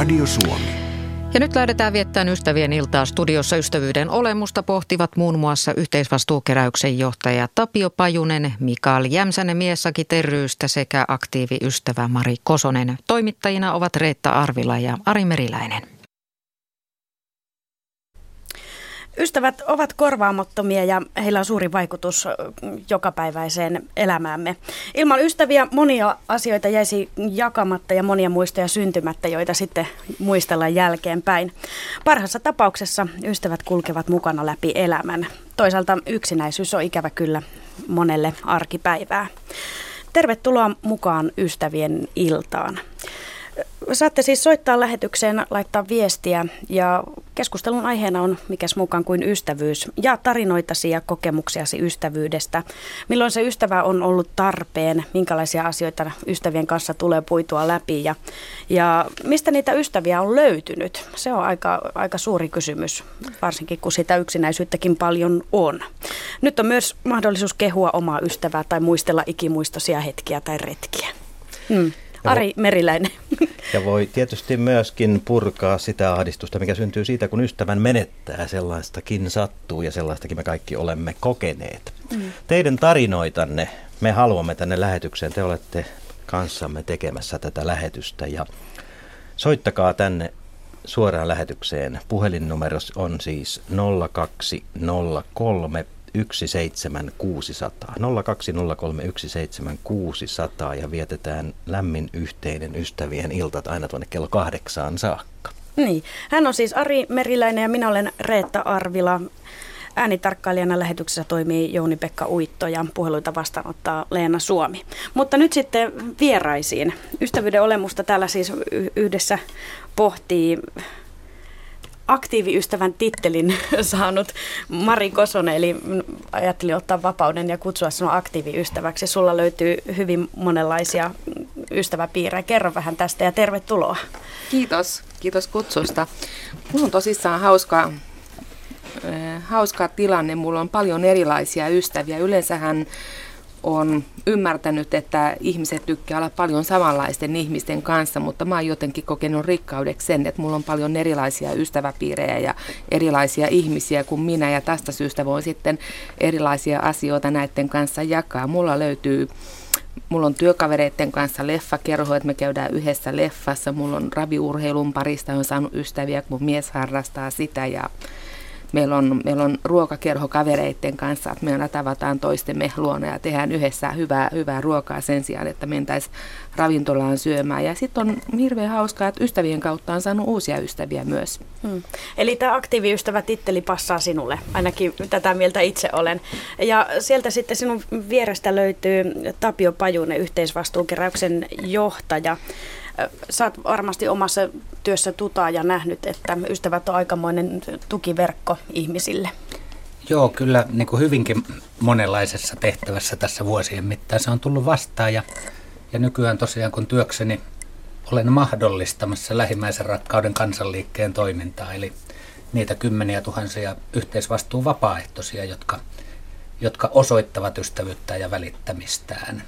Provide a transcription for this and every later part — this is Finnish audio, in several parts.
Radio Suomi. Ja nyt lähdetään viettämään ystävien iltaa studiossa ystävyyden olemusta pohtivat muun muassa yhteisvastuukeräyksen johtaja Tapio Pajunen, Mikael Jämsänen Miessaki Terryystä sekä aktiiviystävä Mari Kosonen. Toimittajina ovat Reetta Arvila ja Ari Meriläinen. Ystävät ovat korvaamattomia ja heillä on suuri vaikutus jokapäiväiseen elämäämme. Ilman ystäviä monia asioita jäisi jakamatta ja monia muistoja syntymättä, joita sitten muistellaan jälkeenpäin. Parhaassa tapauksessa ystävät kulkevat mukana läpi elämän. Toisaalta yksinäisyys on ikävä kyllä monelle arkipäivää. Tervetuloa mukaan ystävien iltaan. Saatte siis soittaa lähetykseen, laittaa viestiä ja keskustelun aiheena on mikäs mukaan kuin ystävyys ja tarinoitasi ja kokemuksiasi ystävyydestä. Milloin se ystävä on ollut tarpeen, minkälaisia asioita ystävien kanssa tulee puitua läpi ja, ja mistä niitä ystäviä on löytynyt. Se on aika, aika suuri kysymys, varsinkin kun sitä yksinäisyyttäkin paljon on. Nyt on myös mahdollisuus kehua omaa ystävää tai muistella ikimuistoisia hetkiä tai retkiä. Hmm. Ari Meriläinen. Ja voi tietysti myöskin purkaa sitä ahdistusta, mikä syntyy siitä, kun ystävän menettää. Sellaistakin sattuu ja sellaistakin me kaikki olemme kokeneet. Mm. Teidän tarinoitanne me haluamme tänne lähetykseen. Te olette kanssamme tekemässä tätä lähetystä ja soittakaa tänne suoraan lähetykseen. Puhelinnumero on siis 0203 17600. 020317600 ja vietetään lämmin yhteinen ystävien iltat aina tuonne kello kahdeksaan saakka. Niin. Hän on siis Ari Meriläinen ja minä olen Reetta Arvila. Äänitarkkailijana lähetyksessä toimii Jouni-Pekka Uitto ja puheluita vastaanottaa Leena Suomi. Mutta nyt sitten vieraisiin. Ystävyyden olemusta täällä siis yhdessä pohtii aktiiviystävän tittelin saanut Mari Kosonen, eli ajattelin ottaa vapauden ja kutsua sinua aktiiviystäväksi. Sulla löytyy hyvin monenlaisia ystäväpiirejä. Kerro vähän tästä ja tervetuloa. Kiitos, kiitos kutsusta. Mulla on tosissaan hauskaa, äh, hauska tilanne. Mulla on paljon erilaisia ystäviä. Yleensähän on ymmärtänyt, että ihmiset tykkää olla paljon samanlaisten ihmisten kanssa, mutta mä oon jotenkin kokenut rikkaudeksi sen, että mulla on paljon erilaisia ystäväpiirejä ja erilaisia ihmisiä kuin minä ja tästä syystä voin sitten erilaisia asioita näiden kanssa jakaa. Mulla löytyy Mulla on työkavereiden kanssa leffakerho, että me käydään yhdessä leffassa. Mulla on raviurheilun parista, on saanut ystäviä, kun mies harrastaa sitä ja meillä on, meillä on ruokakerho kavereiden kanssa, että me tavataan toistemme luona ja tehdään yhdessä hyvää, hyvää ruokaa sen sijaan, että mentäisiin ravintolaan syömään. Ja sitten on hirveän hauskaa, että ystävien kautta on saanut uusia ystäviä myös. Hmm. Eli tämä aktiiviystävä titteli passaa sinulle, ainakin tätä mieltä itse olen. Ja sieltä sitten sinun vierestä löytyy Tapio Pajunen, yhteisvastuukeräyksen johtaja. Sä oot varmasti omassa työssä tutaa ja nähnyt, että ystävät on aikamoinen tukiverkko ihmisille. Joo, kyllä niin kuin hyvinkin monenlaisessa tehtävässä tässä vuosien mittaan se on tullut vastaan ja, ja nykyään tosiaan kun työkseni olen mahdollistamassa lähimmäisen rakkauden kansanliikkeen toimintaa, eli niitä kymmeniä tuhansia yhteisvastuun vapaaehtoisia, jotka, jotka osoittavat ystävyyttä ja välittämistään,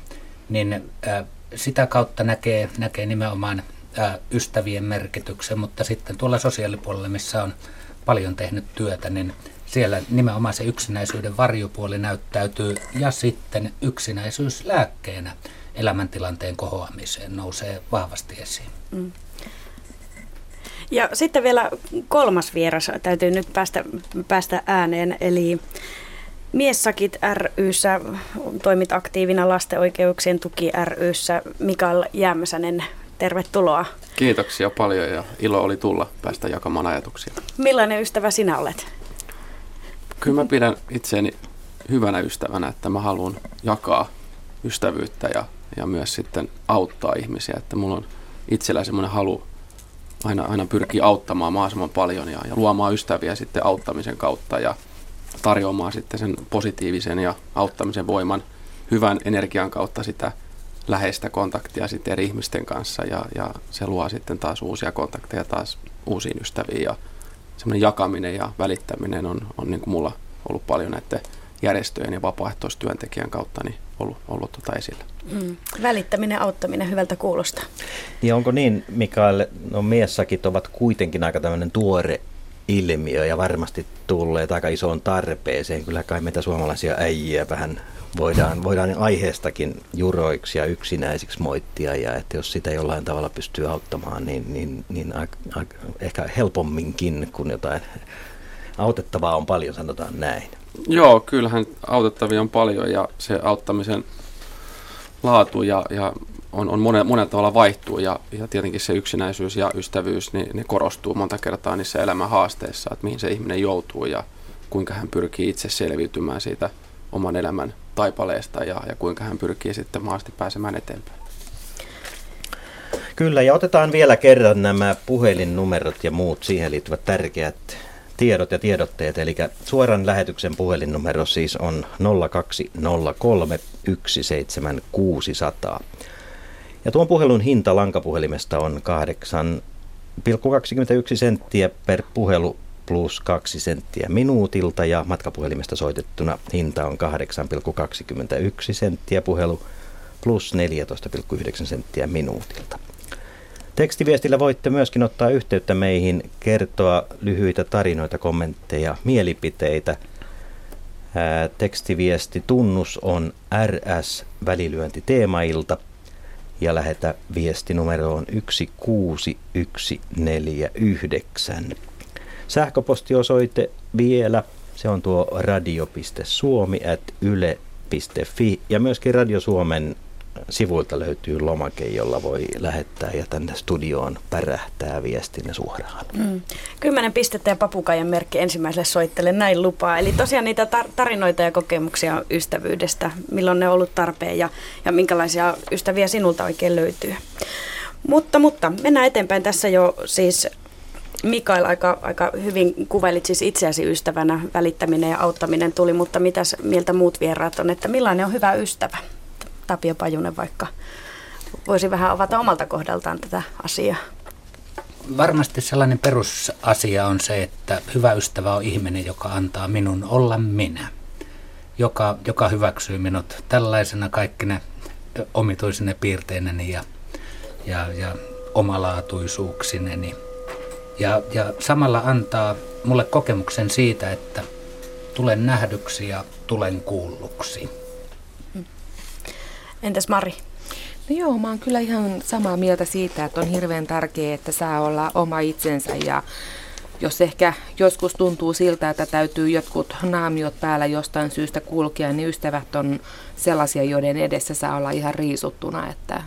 niin äh, sitä kautta näkee, näkee nimenomaan ystävien merkityksen, mutta sitten tuolla sosiaalipuolella, missä on paljon tehnyt työtä, niin siellä nimenomaan se yksinäisyyden varjupuoli näyttäytyy ja sitten yksinäisyys lääkkeenä elämäntilanteen kohoamiseen nousee vahvasti esiin. Mm. Ja sitten vielä kolmas vieras täytyy nyt päästä, päästä ääneen, eli Miessakit ryssä, toimit aktiivina lasten oikeuksien tuki ryssä. Mikael Jämsänen, tervetuloa. Kiitoksia paljon ja ilo oli tulla päästä jakamaan ajatuksia. Millainen ystävä sinä olet? Kyllä mä pidän itseäni hyvänä ystävänä, että mä haluan jakaa ystävyyttä ja, ja myös sitten auttaa ihmisiä. Että mulla on itsellä semmoinen halu aina, aina pyrkiä auttamaan mahdollisimman paljon ja, ja luomaan ystäviä sitten auttamisen kautta ja tarjoamaan sitten sen positiivisen ja auttamisen voiman hyvän energian kautta sitä läheistä kontaktia sitten eri ihmisten kanssa ja, ja se luo sitten taas uusia kontakteja taas uusiin ystäviin ja semmoinen jakaminen ja välittäminen on, on niin kuin mulla ollut paljon näiden järjestöjen ja vapaaehtoistyöntekijän kautta niin ollut, ollut tota esillä. Mm. Välittäminen, auttaminen, hyvältä kuulostaa. Ja onko niin, Mikael, no miessakit ovat kuitenkin aika tämmöinen tuore ilmiö ja varmasti tulleet aika isoon tarpeeseen. Kyllä kai meitä suomalaisia äijiä vähän voidaan, voidaan aiheestakin juroiksi ja yksinäisiksi moittia ja että jos sitä jollain tavalla pystyy auttamaan, niin, niin, niin a, a, ehkä helpomminkin kuin jotain autettavaa on paljon, sanotaan näin. Joo, kyllähän autettavia on paljon ja se auttamisen laatu ja, ja on, on monen, monen tavalla vaihtuu ja, ja tietenkin se yksinäisyys ja ystävyys, niin ne korostuu monta kertaa niissä elämän haasteissa, että mihin se ihminen joutuu ja kuinka hän pyrkii itse selviytymään siitä oman elämän taipaleesta ja, ja kuinka hän pyrkii sitten maasti pääsemään eteenpäin. Kyllä, ja otetaan vielä kerran nämä puhelinnumerot ja muut siihen liittyvät tärkeät tiedot ja tiedotteet. Eli suoran lähetyksen puhelinnumero siis on 0203 17600. Ja tuon puhelun hinta lankapuhelimesta on 8,21 senttiä per puhelu plus 2 senttiä minuutilta ja matkapuhelimesta soitettuna hinta on 8,21 senttiä puhelu plus 14,9 senttiä minuutilta. Tekstiviestillä voitte myöskin ottaa yhteyttä meihin, kertoa lyhyitä tarinoita, kommentteja, mielipiteitä. Tekstiviesti tunnus on RS välilyönti teemailta ja lähetä viesti numeroon 16149. Sähköpostiosoite vielä, se on tuo radio.suomi at yle.fi ja myöskin Radio Suomen sivuilta löytyy lomake, jolla voi lähettää ja tänne studioon pärähtää viestinne suoraan. Mm. Kymmenen pistettä ja papukaijan merkki ensimmäiselle soittele, näin lupaa. Eli tosiaan niitä tar- tarinoita ja kokemuksia ystävyydestä, milloin ne on ollut tarpeen ja, ja minkälaisia ystäviä sinulta oikein löytyy. Mutta, mutta mennään eteenpäin. Tässä jo siis Mikael aika, aika hyvin kuvailit siis itseäsi ystävänä, välittäminen ja auttaminen tuli, mutta mitäs mieltä muut vieraat on, että millainen on hyvä ystävä? Tapio Pajunen vaikka voisi vähän avata omalta kohdaltaan tätä asiaa. Varmasti sellainen perusasia on se, että hyvä ystävä on ihminen, joka antaa minun olla minä. Joka, joka hyväksyy minut tällaisena kaikkine omituisine piirteineni ja, ja, ja omalaatuisuuksineni. Ja, ja samalla antaa mulle kokemuksen siitä, että tulen nähdyksi ja tulen kuulluksi. Entäs Mari? No joo, mä oon kyllä ihan samaa mieltä siitä, että on hirveän tärkeää, että saa olla oma itsensä ja jos ehkä joskus tuntuu siltä, että täytyy jotkut naamiot päällä jostain syystä kulkea, niin ystävät on sellaisia, joiden edessä saa olla ihan riisuttuna, että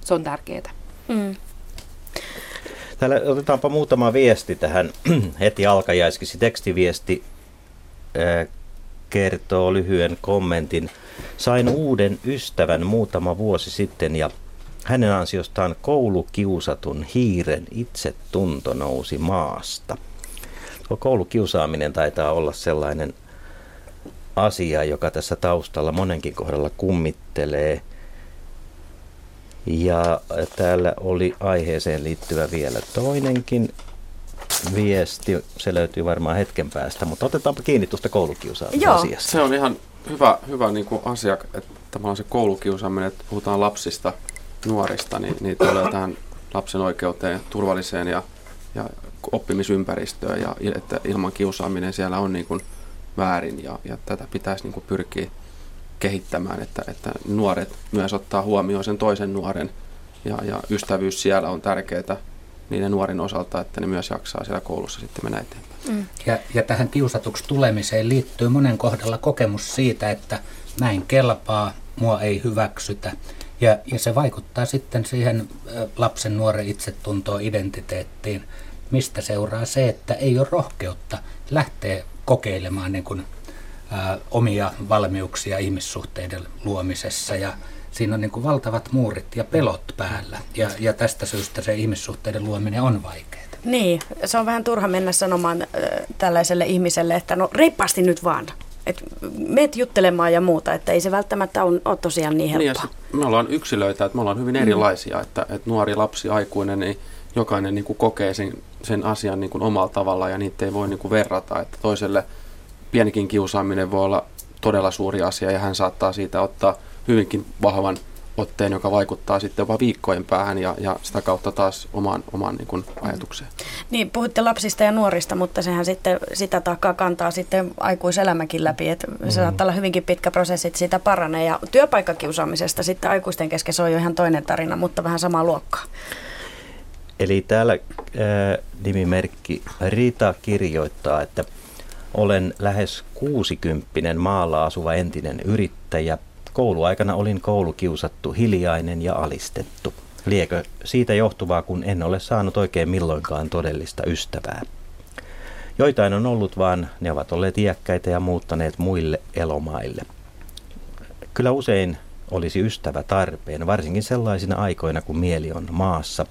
se on tärkeää. Mm. Täällä otetaanpa muutama viesti tähän heti alkajaiskisi. Tekstiviesti äh, kertoo lyhyen kommentin. Sain uuden ystävän muutama vuosi sitten ja hänen ansiostaan koulukiusatun hiiren itsetunto nousi maasta. Tuo koulukiusaaminen taitaa olla sellainen asia, joka tässä taustalla monenkin kohdalla kummittelee. Ja täällä oli aiheeseen liittyvä vielä toinenkin viesti. Se löytyy varmaan hetken päästä, mutta otetaanpa kiinni tuosta koulukiusaamisesta. Se on ihan hyvä, hyvä niin kuin asia, että tavallaan se koulukiusaaminen, että puhutaan lapsista, nuorista, niin, niin tulee tähän lapsen oikeuteen, turvalliseen ja, ja oppimisympäristöön ja että ilman kiusaaminen siellä on niin kuin väärin ja, ja tätä pitäisi niin kuin pyrkiä kehittämään, että, että nuoret myös ottaa huomioon sen toisen nuoren ja, ja ystävyys siellä on tärkeää niiden nuorin osalta, että ne myös jaksaa siellä koulussa sitten mennä eteenpäin. Mm. Ja, ja tähän kiusatuksi tulemiseen liittyy monen kohdalla kokemus siitä, että näin kelpaa, mua ei hyväksytä. Ja, ja se vaikuttaa sitten siihen lapsen nuoren itsetuntoon, identiteettiin, mistä seuraa se, että ei ole rohkeutta lähteä kokeilemaan niin kuin, ä, omia valmiuksia ihmissuhteiden luomisessa. Ja siinä on niin kuin valtavat muurit ja pelot päällä. Ja, ja tästä syystä se ihmissuhteiden luominen on vaikeaa. Niin, se on vähän turha mennä sanomaan äh, tällaiselle ihmiselle, että no reippaasti nyt vaan. Et meet juttelemaan ja muuta, että ei se välttämättä ole, ole tosiaan niin helppoa. Niin me ollaan yksilöitä, että me ollaan hyvin erilaisia, mm. että, että nuori, lapsi, aikuinen, niin jokainen niin kuin kokee sen, sen asian niin kuin omalla tavalla ja niitä ei voi niin kuin verrata, että toiselle pienikin kiusaaminen voi olla todella suuri asia ja hän saattaa siitä ottaa hyvinkin vahvan otteen, joka vaikuttaa sitten jopa viikkojen päähän ja, ja sitä kautta taas omaan, omaan niin kuin ajatukseen. Niin, puhutte lapsista ja nuorista, mutta sehän sitten sitä taakkaa kantaa sitten aikuiselämäkin läpi, että mm. se saattaa olla hyvinkin pitkä prosessi, että sitä paranee. Ja työpaikkakiusaamisesta sitten aikuisten kesken se on jo ihan toinen tarina, mutta vähän samaa luokkaa. Eli täällä ää, nimimerkki Rita kirjoittaa, että olen lähes 60 maalla asuva entinen yrittäjä – Kouluaikana olin koulukiusattu, hiljainen ja alistettu. Liekö siitä johtuvaa, kun en ole saanut oikein milloinkaan todellista ystävää? Joitain on ollut, vaan ne ovat olleet iäkkäitä ja muuttaneet muille elomaille. Kyllä usein olisi ystävä tarpeen, varsinkin sellaisina aikoina, kun mieli on maassa,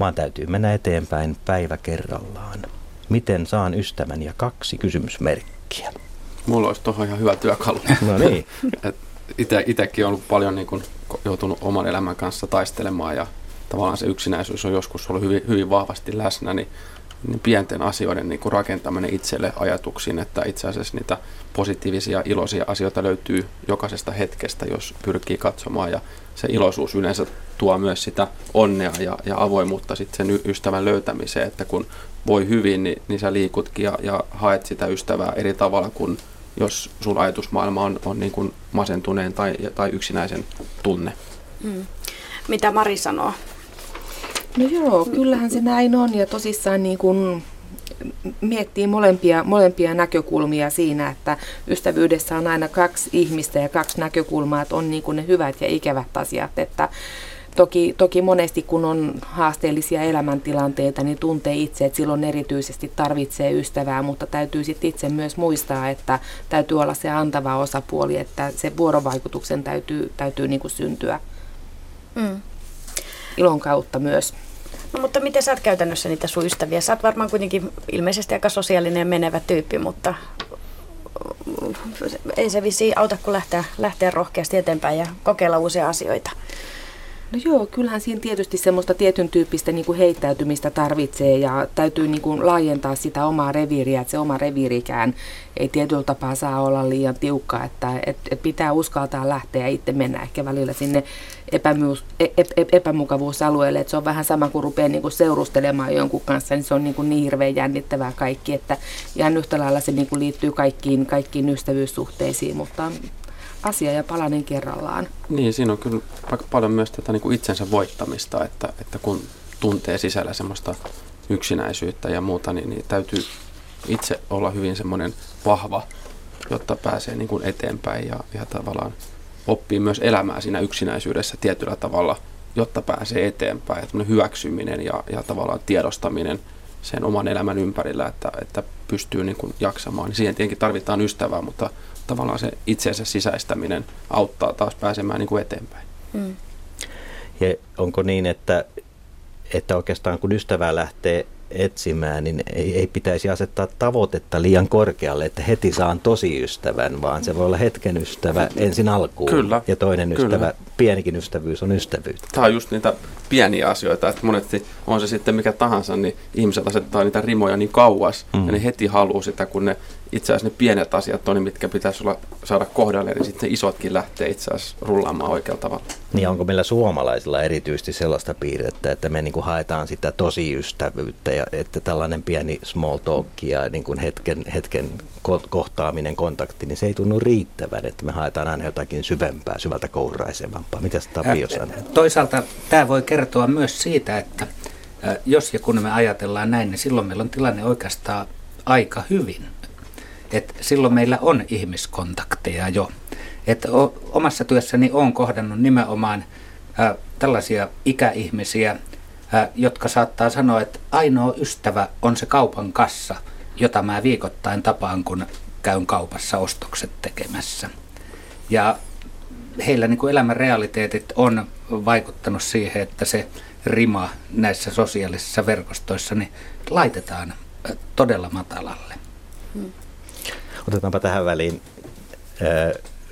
vaan täytyy mennä eteenpäin päivä kerrallaan. Miten saan ystävän ja kaksi kysymysmerkkiä? Mulla olisi tuohon ihan hyvä työkalu. No niin. Itsekin on ollut paljon niin kuin, joutunut oman elämän kanssa taistelemaan ja tavallaan se yksinäisyys on joskus ollut hyvin, hyvin vahvasti läsnä, niin, niin pienten asioiden niin kuin rakentaminen itselle ajatuksiin, että itse asiassa niitä positiivisia, iloisia asioita löytyy jokaisesta hetkestä, jos pyrkii katsomaan ja se iloisuus yleensä tuo myös sitä onnea ja, ja avoimuutta sitten sen ystävän löytämiseen, että kun voi hyvin, niin, niin sä liikutkin ja, ja haet sitä ystävää eri tavalla kuin jos sun ajatusmaailma on, on niin kuin masentuneen tai, tai yksinäisen tunne. Hmm. Mitä Mari sanoo? No joo, kyllähän se näin on ja tosissaan niin kuin miettii molempia, molempia näkökulmia siinä, että ystävyydessä on aina kaksi ihmistä ja kaksi näkökulmaa, että on niin kuin ne hyvät ja ikävät asiat, että Toki, toki monesti kun on haasteellisia elämäntilanteita, niin tuntee itse, että silloin erityisesti tarvitsee ystävää, mutta täytyy sitten itse myös muistaa, että täytyy olla se antava osapuoli, että se vuorovaikutuksen täytyy, täytyy niin kuin syntyä mm. ilon kautta myös. No mutta miten sä oot käytännössä niitä sun ystäviä? Sä oot varmaan kuitenkin ilmeisesti aika sosiaalinen ja menevä tyyppi, mutta ei se vissiin auta kuin lähteä, lähteä rohkeasti eteenpäin ja kokeilla uusia asioita. No joo, kyllähän siinä tietysti semmoista tietyn tyyppistä niin kuin heittäytymistä tarvitsee ja täytyy niin kuin laajentaa sitä omaa reviiriä, että se oma reviirikään ei tietyllä tapaa saa olla liian tiukka, että et, et pitää uskaltaa lähteä ja itse mennä ehkä välillä sinne epämyys, ep, ep, epämukavuusalueelle, että se on vähän sama kuin rupeaa niin kuin seurustelemaan jonkun kanssa, niin se on niin, kuin niin hirveän jännittävää kaikki, että ihan yhtä lailla se niin kuin liittyy kaikkiin, kaikkiin ystävyyssuhteisiin, mutta asia ja palanen kerrallaan. Niin, siinä on kyllä aika paljon myös tätä niin kuin itsensä voittamista, että, että kun tuntee sisällä semmoista yksinäisyyttä ja muuta, niin, niin täytyy itse olla hyvin semmoinen vahva, jotta pääsee niin kuin eteenpäin ja, ja tavallaan oppii myös elämää siinä yksinäisyydessä tietyllä tavalla, jotta pääsee eteenpäin. Ja hyväksyminen ja, ja tavallaan tiedostaminen sen oman elämän ympärillä, että, että pystyy niin kuin jaksamaan. Siihen tietenkin tarvitaan ystävää, mutta tavallaan se itseensä sisäistäminen auttaa taas pääsemään niin kuin eteenpäin. Mm. Ja onko niin, että, että oikeastaan kun ystävää lähtee etsimään, niin ei, ei pitäisi asettaa tavoitetta liian korkealle, että heti saan tosi ystävän, vaan se voi olla hetken ystävä ensin alkuun. Kyllä. Ja toinen Kyllä. ystävä, pienikin ystävyys on ystävyyttä. Tämä on just niitä pieniä asioita, että monesti on se sitten mikä tahansa, niin ihmiset asettaa niitä rimoja niin kauas, mm. ja ne heti haluaa sitä, kun ne itse asiassa ne pienet asiat on, mitkä pitäisi olla, saada kohdalle, niin sitten isotkin lähtee itse asiassa rullaamaan oikealla tavalla. Niin onko meillä suomalaisilla erityisesti sellaista piirrettä, että me niin kuin haetaan sitä tosiystävyyttä ja että tällainen pieni small talk ja niin kuin hetken, hetken kohtaaminen, kontakti, niin se ei tunnu riittävän, että me haetaan aina jotakin syvempää, syvältä kouraisevampaa. Mitä Tapio sanoo? Toisaalta tämä voi kertoa myös siitä, että jos ja kun me ajatellaan näin, niin silloin meillä on tilanne oikeastaan aika hyvin että silloin meillä on ihmiskontakteja jo. Että omassa työssäni olen kohdannut nimenomaan ä, tällaisia ikäihmisiä, jotka saattaa sanoa, että ainoa ystävä on se kaupan kassa, jota mä viikoittain tapaan, kun käyn kaupassa ostokset tekemässä. Ja heillä niin kuin elämän realiteetit on vaikuttanut siihen, että se rima näissä sosiaalisissa verkostoissa niin laitetaan todella matalalle. Hmm. Otetaanpa tähän väliin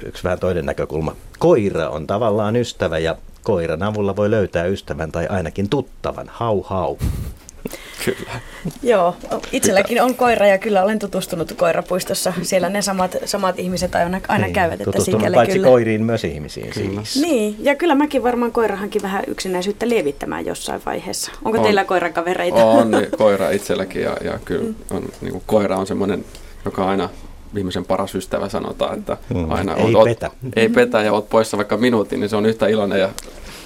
yksi vähän toinen näkökulma. Koira on tavallaan ystävä ja koiran avulla voi löytää ystävän tai ainakin tuttavan. Hau hau. Kyllä. Joo, itselläkin on koira ja kyllä olen tutustunut koirapuistossa. Siellä ne samat, samat ihmiset aina, aina Niin, käyvät. Että tutustunut sikäli paitsi kyllä. koiriin myös ihmisiin siis. Niin, ja kyllä mäkin varmaan koirahankin vähän yksinäisyyttä lievittämään jossain vaiheessa. Onko On. teillä koirakavereita? On niin, koira itselläkin ja, ja kyllä on, niin kuin, koira on semmoinen, joka aina ihmisen paras ystävä sanotaan, että Mm, aina ei oot, petä. Oot, ei petä ja oot poissa vaikka minuutin, niin se on yhtä iloinen ja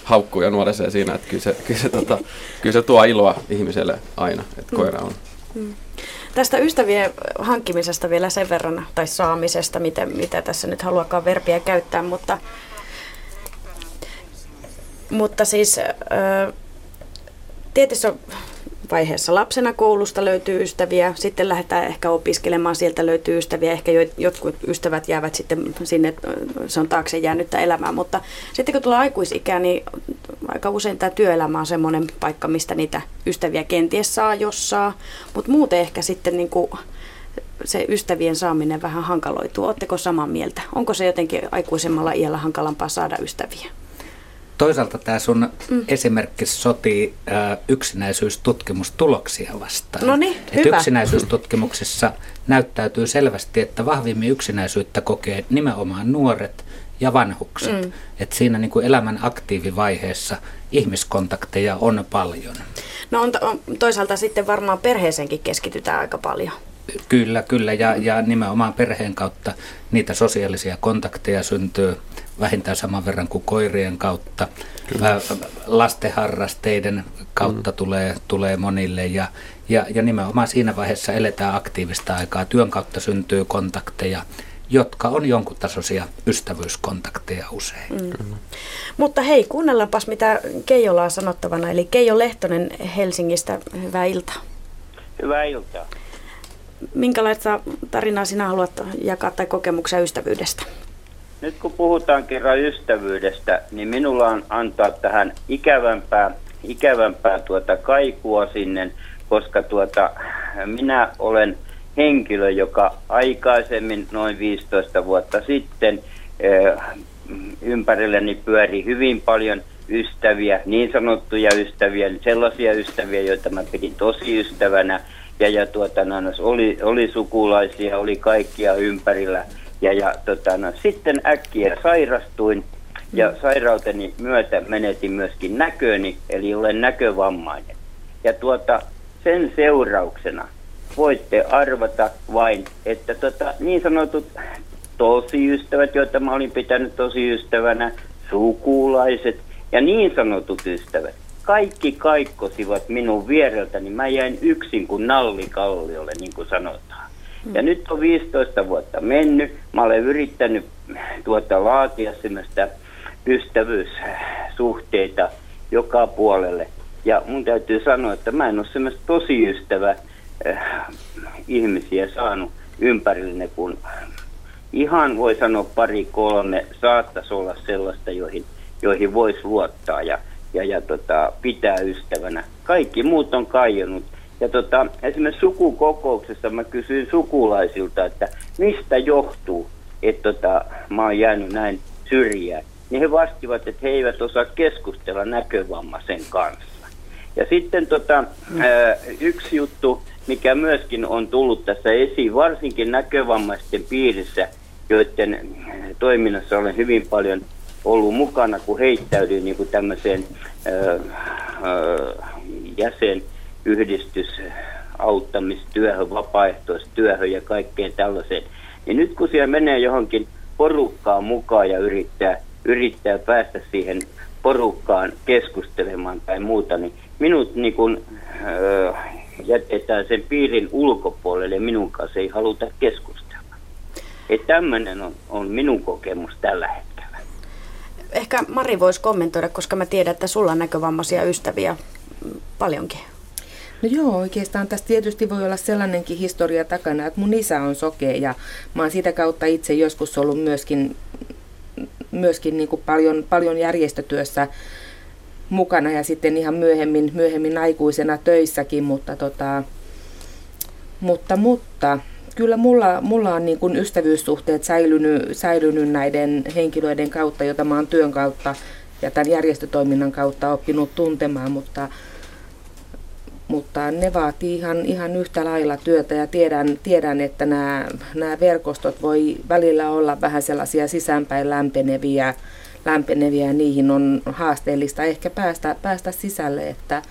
haukkuu ja nuorisee siinä, että kyllä se, kyllä se, tota, kyllä se tuo iloa ihmiselle aina, että koira on. Tästä ystävien hankkimisesta vielä sen verran, tai saamisesta, mitä, mitä tässä nyt haluakaan verbiä käyttää, mutta, mutta siis ö, tietyssä vaiheessa lapsena koulusta löytyy ystäviä, sitten lähdetään ehkä opiskelemaan, sieltä löytyy ystäviä, ehkä jo- jotkut ystävät jäävät sitten sinne, se on taakse jäänyttä elämää, mutta sitten kun tulee aikuisikää, niin aika usein tämä työelämä on semmoinen paikka, mistä niitä ystäviä kenties saa, jos saa, mutta muuten ehkä sitten niin kuin se ystävien saaminen vähän hankaloituu. Oletteko samaa mieltä? Onko se jotenkin aikuisemmalla iällä hankalampaa saada ystäviä? Toisaalta tämä sun mm. esimerkki sotii äh, yksinäisyystutkimustuloksia vastaan. Noniin, Et hyvä. Yksinäisyystutkimuksessa näyttäytyy selvästi, että vahvimmin yksinäisyyttä kokee nimenomaan nuoret ja vanhukset. Mm. Et siinä niin kuin elämän aktiivivaiheessa ihmiskontakteja on paljon. No on, on, toisaalta sitten varmaan perheeseenkin keskitytään aika paljon. Kyllä, kyllä. Ja, ja nimenomaan perheen kautta niitä sosiaalisia kontakteja syntyy vähintään saman verran kuin koirien kautta. Ää, Lastenharrasteiden kautta tulee, tulee monille ja, ja, ja nimenomaan siinä vaiheessa eletään aktiivista aikaa. Työn kautta syntyy kontakteja, jotka on jonkun tasoisia ystävyyskontakteja usein. Mm. Mutta hei, kuunnellaanpas mitä Keijolla on sanottavana. Eli Keijo Lehtonen Helsingistä, hyvää iltaa. Hyvää iltaa. Minkälaista tarinaa sinä haluat jakaa tai kokemuksia ystävyydestä? Nyt kun puhutaan kerran ystävyydestä, niin minulla on antaa tähän ikävämpää, ikävämpää tuota kaikua sinne, koska tuota, minä olen henkilö, joka aikaisemmin, noin 15 vuotta sitten, eh, ympärilleni pyöri hyvin paljon ystäviä, niin sanottuja ystäviä, sellaisia ystäviä, joita mä pidin tosi ystävänä, ja, ja tuota, no, no, oli, oli sukulaisia, oli kaikkia ympärillä, ja, ja tota, no, sitten äkkiä sairastuin, ja sairauteni myötä menetin myöskin näköni, eli olen näkövammainen. Ja tuota, sen seurauksena voitte arvata vain, että tota, niin sanotut tosiystävät, joita mä olin pitänyt tosiystävänä, sukulaiset ja niin sanotut ystävät, kaikki kaikkosivat minun viereltäni. Mä jäin yksin kuin nallikalliolle, niin kuin sanotaan. Ja nyt on 15 vuotta mennyt. Mä olen yrittänyt tuota laatia semmoista ystävyyssuhteita joka puolelle. Ja mun täytyy sanoa, että mä en ole semmoista tosiystävä äh, ihmisiä saanut ympärilleni, kun ihan voi sanoa pari kolme saattaisi olla sellaista, joihin, joihin voisi luottaa ja, ja, ja tota, pitää ystävänä. Kaikki muut on kaijonut. Ja tota, esimerkiksi sukukokouksessa mä kysyin sukulaisilta, että mistä johtuu, että tota, mä oon jäänyt näin syrjään. Niin he vastivat, että he eivät osaa keskustella näkövammaisen kanssa. Ja sitten tota, ää, yksi juttu, mikä myöskin on tullut tässä esiin, varsinkin näkövammaisten piirissä, joiden toiminnassa olen hyvin paljon ollut mukana, kun heittäydyin niin kuin tämmöiseen ää, ää, jäsenyhdistys auttamistyöhön, vapaaehtoistyöhön ja kaikkeen tällaiseen. Niin nyt kun siellä menee johonkin porukkaan mukaan ja yrittää, yrittää päästä siihen porukkaan keskustelemaan tai muuta, niin minut niin kun, öö, jätetään sen piirin ulkopuolelle minun kanssa ei haluta keskustella. Että tämmöinen on, on minun kokemus tällä hetkellä. Ehkä Mari voisi kommentoida, koska mä tiedän, että sulla on näkövammaisia ystäviä paljonkin. No joo, oikeastaan tässä tietysti voi olla sellainenkin historia takana, että mun isä on sokea ja mä oon sitä kautta itse joskus ollut myöskin, myöskin niin kuin paljon, paljon järjestötyössä mukana ja sitten ihan myöhemmin, myöhemmin aikuisena töissäkin, mutta, tota, mutta, mutta kyllä mulla, mulla on niin kuin ystävyyssuhteet säilynyt, säilynyt näiden henkilöiden kautta, jota mä oon työn kautta ja tämän järjestötoiminnan kautta oppinut tuntemaan, mutta mutta ne vaatii ihan, ihan yhtä lailla työtä ja tiedän, tiedän että nämä, nämä verkostot voi välillä olla vähän sellaisia sisäänpäin lämpeneviä, lämpeneviä ja niihin on haasteellista ehkä päästä, päästä sisälle, että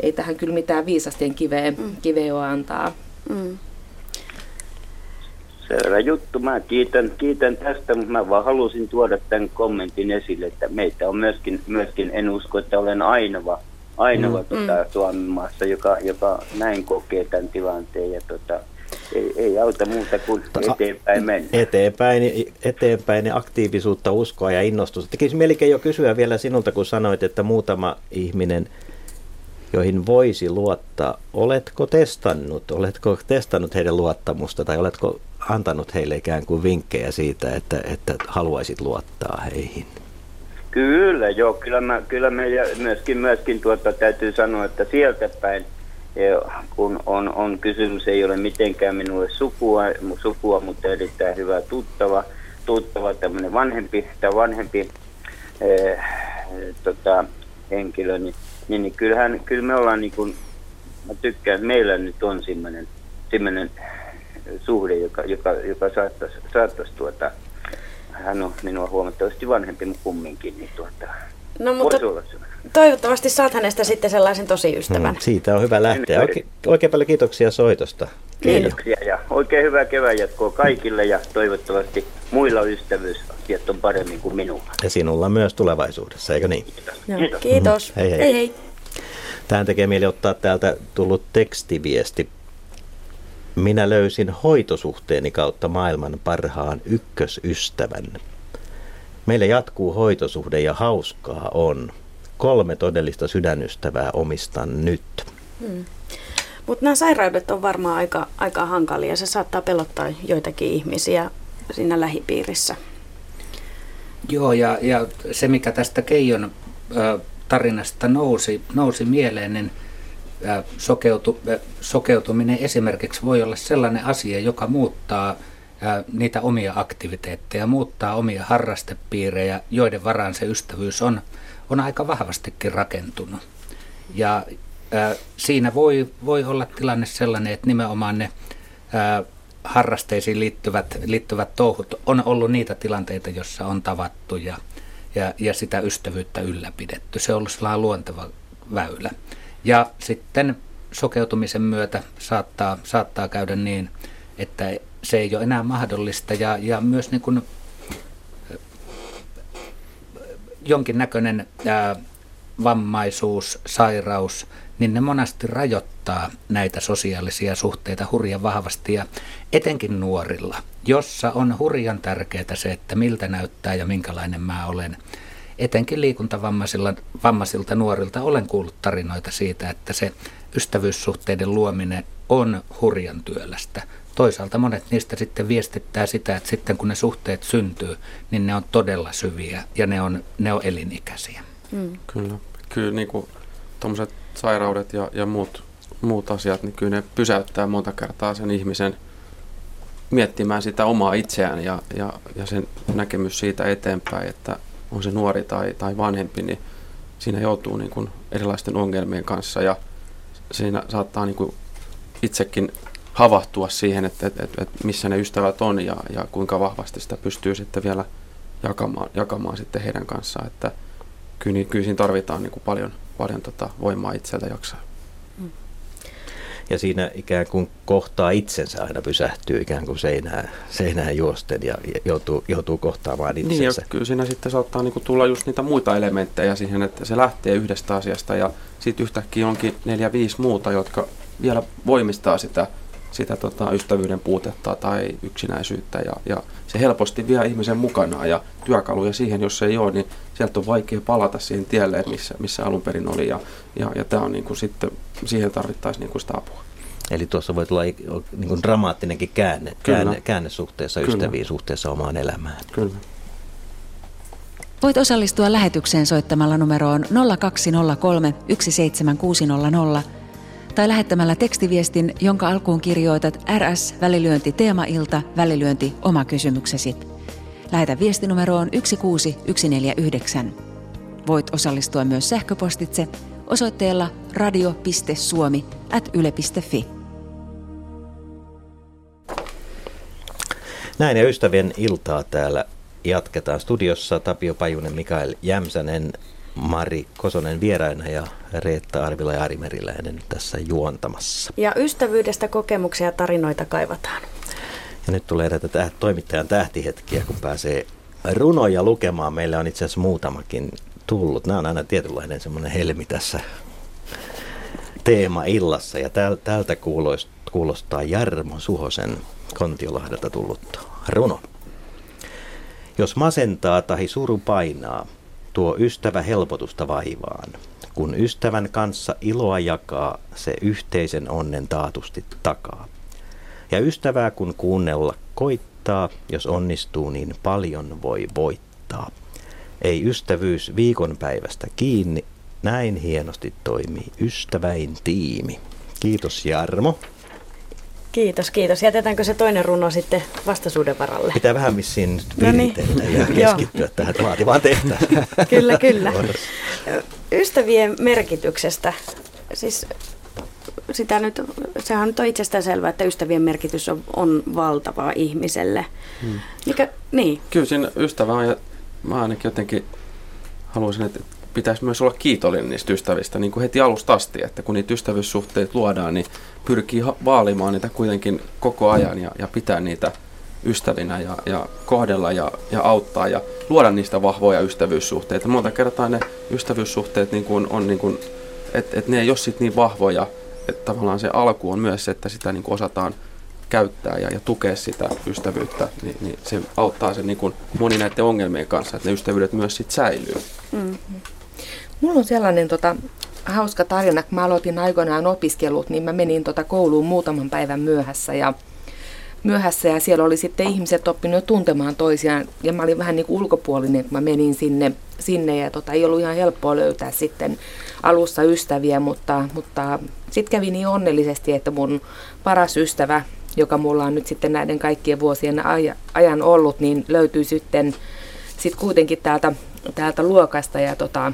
ei tähän kyllä mitään viisastien kiveä, mm. kiveä antaa. Mm. Selvä juttu. Mä kiitän, kiitän tästä, mutta mä vaan halusin tuoda tämän kommentin esille, että meitä on myöskin, myöskin en usko, että olen ainoa, ainoa mm. tota, mm. Suomen maassa, joka, joka näin kokee tämän tilanteen. Ja tota, ei, ei auta muuta kuin eteenpäin mennä. Eteenpäin, eteenpäin aktiivisuutta, uskoa ja innostusta. Tekisi melkein jo kysyä vielä sinulta, kun sanoit, että muutama ihminen, joihin voisi luottaa. Oletko testannut, oletko testannut heidän luottamusta tai oletko antanut heille ikään kuin vinkkejä siitä, että, että haluaisit luottaa heihin? Kyllä, joo. Kyllä, mä, kyllä me myöskin, myöskin tuota, täytyy sanoa, että sieltä päin, kun on, on kysymys, ei ole mitenkään minulle sukua, sukua mutta erittäin hyvä tuttava, tuttava tämmöinen vanhempi, tai vanhempi eh, tota, henkilö, niin, niin, niin kyllähän, kyllä me ollaan niin kuin, mä tykkään, meillä nyt on semmoinen suhde, joka, joka, joka saattaisi, saattaisi tuota, hän on minua huomattavasti vanhempi, mutta kumminkin, niin tuota, No mutta toivottavasti saat hänestä sitten sellaisen tosi ystävän. Hmm, siitä on hyvä lähteä. Oike, oikein paljon kiitoksia soitosta. Kiitoksia ja oikein hyvää kevään jatkoa kaikille ja toivottavasti muilla ystävyysasiat on paremmin kuin minulla. Ja sinulla myös tulevaisuudessa, eikö niin? Kiitos. Kiitos. Kiitos. Hei hei. hei hei. Tähän tekee mieli ottaa täältä tullut tekstiviesti minä löysin hoitosuhteeni kautta maailman parhaan ykkösystävän. Meillä jatkuu hoitosuhde ja hauskaa on. Kolme todellista sydänystävää omistan nyt. Hmm. Mutta nämä sairaudet on varmaan aika, aika hankalia. Se saattaa pelottaa joitakin ihmisiä siinä lähipiirissä. Joo, ja, ja se mikä tästä Keijon ö, tarinasta nousi, nousi mieleen, niin – sokeutu, sokeutuminen esimerkiksi voi olla sellainen asia, joka muuttaa niitä omia aktiviteetteja, muuttaa omia harrastepiirejä, joiden varaan se ystävyys on, on aika vahvastikin rakentunut. Ja siinä voi, voi olla tilanne sellainen, että nimenomaan ne harrasteisiin liittyvät, liittyvät touhut on ollut niitä tilanteita, joissa on tavattu ja, ja, ja sitä ystävyyttä ylläpidetty. Se on ollut sellainen luonteva väylä. Ja sitten sokeutumisen myötä saattaa, saattaa käydä niin, että se ei ole enää mahdollista ja, ja myös niin kuin jonkinnäköinen ää, vammaisuus, sairaus, niin ne monasti rajoittaa näitä sosiaalisia suhteita hurjan vahvasti ja etenkin nuorilla, jossa on hurjan tärkeää se, että miltä näyttää ja minkälainen mä olen etenkin liikuntavammaisilta nuorilta olen kuullut tarinoita siitä, että se ystävyyssuhteiden luominen on hurjan työlästä. Toisaalta monet niistä sitten viestittää sitä, että sitten kun ne suhteet syntyy, niin ne on todella syviä ja ne on, ne on elinikäisiä. Mm. Kyllä, kyllä niin kuin tuommoiset sairaudet ja, ja muut, muut asiat, niin kyllä ne pysäyttää monta kertaa sen ihmisen miettimään sitä omaa itseään ja, ja, ja sen näkemys siitä eteenpäin, että on se nuori tai, tai vanhempi, niin siinä joutuu niin kuin erilaisten ongelmien kanssa ja siinä saattaa niin kuin itsekin havahtua siihen, että, että, että, missä ne ystävät on ja, ja kuinka vahvasti sitä pystyy sitten vielä jakamaan, jakamaan sitten heidän kanssaan. Että kyllä, niin, kyllä siinä tarvitaan niin kuin paljon, paljon tota voimaa itseltä jaksaa ja siinä ikään kuin kohtaa itsensä aina pysähtyy ikään kuin seinään, seinään juosten ja joutuu, joutuu kohtaamaan itsensä. Niin kyllä siinä sitten saattaa niin kuin tulla just niitä muita elementtejä siihen, että se lähtee yhdestä asiasta ja sitten yhtäkkiä onkin neljä, viisi muuta, jotka vielä voimistaa sitä, sitä tota, ystävyyden puutetta tai yksinäisyyttä ja, ja se helposti vie ihmisen mukanaan ja työkaluja siihen, jos ei ole, niin sieltä on vaikea palata siihen tielle, missä, missä alun perin oli ja, ja, ja tämä on niin kuin sitten, siihen tarvittaisiin niin kuin sitä apua. Eli tuossa voi tulla niin kuin dramaattinenkin käänne, käänne, käänne suhteessa Kyllä. ystäviin, suhteessa omaan elämään. Kyllä. Voit osallistua lähetykseen soittamalla numeroon 0203 17600 tai lähettämällä tekstiviestin, jonka alkuun kirjoitat RS välilyönti teemailta välilyönti oma kysymyksesi. Lähetä viestinumeroon 16149. Voit osallistua myös sähköpostitse osoitteella radio.suomi at yle.fi. Näin ja ystävien iltaa täällä jatketaan. Studiossa Tapio Pajunen, Mikael Jämsänen, Mari Kosonen vieraina ja Reetta Arvila ja Ari Meriläinen tässä juontamassa. Ja ystävyydestä kokemuksia ja tarinoita kaivataan. Ja nyt tulee tätä toimittajan tähtihetkiä, kun pääsee runoja lukemaan. Meillä on itse asiassa muutamakin tullut. Nämä on aina tietynlainen semmoinen helmi tässä teema-illassa. Ja tältä kuulostaa Jarmo Suhosen Kontiolahdelta tullut runo. Jos masentaa tahi suru painaa, tuo ystävä helpotusta vaivaan. Kun ystävän kanssa iloa jakaa, se yhteisen onnen taatusti takaa. Ja ystävää kun kuunnella koittaa, jos onnistuu niin paljon voi voittaa. Ei ystävyys viikonpäivästä kiinni, näin hienosti toimii ystäväin tiimi. Kiitos Jarmo. Kiitos, kiitos. Jätetäänkö se toinen runo sitten vastaisuuden varalle? Pitää vähän vissiin viritellä no niin. ja keskittyä tähän vaativaan tehtävään. kyllä, kyllä. Ystävien merkityksestä. Siis sitä nyt, sehän nyt on itsestään selvää, että ystävien merkitys on, on valtavaa ihmiselle. Hmm. Mikä, niin. Kyllä siinä ystävä on, mä ainakin jotenkin haluaisin, että pitäisi myös olla kiitollinen niistä ystävistä niin kuin heti alusta asti, että kun niitä ystävyyssuhteita luodaan, niin pyrkii vaalimaan niitä kuitenkin koko ajan ja, ja pitää niitä ystävinä ja, ja kohdella ja, ja auttaa ja luoda niistä vahvoja ystävyyssuhteita. Monta kertaa ne ystävyyssuhteet niin kuin on, niin kuin, että et ne ei ole sit niin vahvoja, että tavallaan se alku on myös se, että sitä niin kuin osataan käyttää ja, ja tukea sitä ystävyyttä, niin, niin se auttaa sen niin moni näiden ongelmien kanssa, että ne ystävyydet myös sit säilyy. Mm-hmm. Mulla on sellainen tota, hauska tarina, kun mä aloitin aikoinaan opiskelut, niin mä menin tota kouluun muutaman päivän myöhässä ja myöhässä ja siellä oli sitten ihmiset oppinut tuntemaan toisiaan ja mä olin vähän niin kuin ulkopuolinen, kun mä menin sinne, sinne ja tota, ei ollut ihan helppoa löytää sitten alussa ystäviä, mutta, mutta sitten kävi niin onnellisesti, että mun paras ystävä, joka mulla on nyt sitten näiden kaikkien vuosien ajan ollut, niin löytyi sitten sit kuitenkin täältä, täältä luokasta. Ja tota,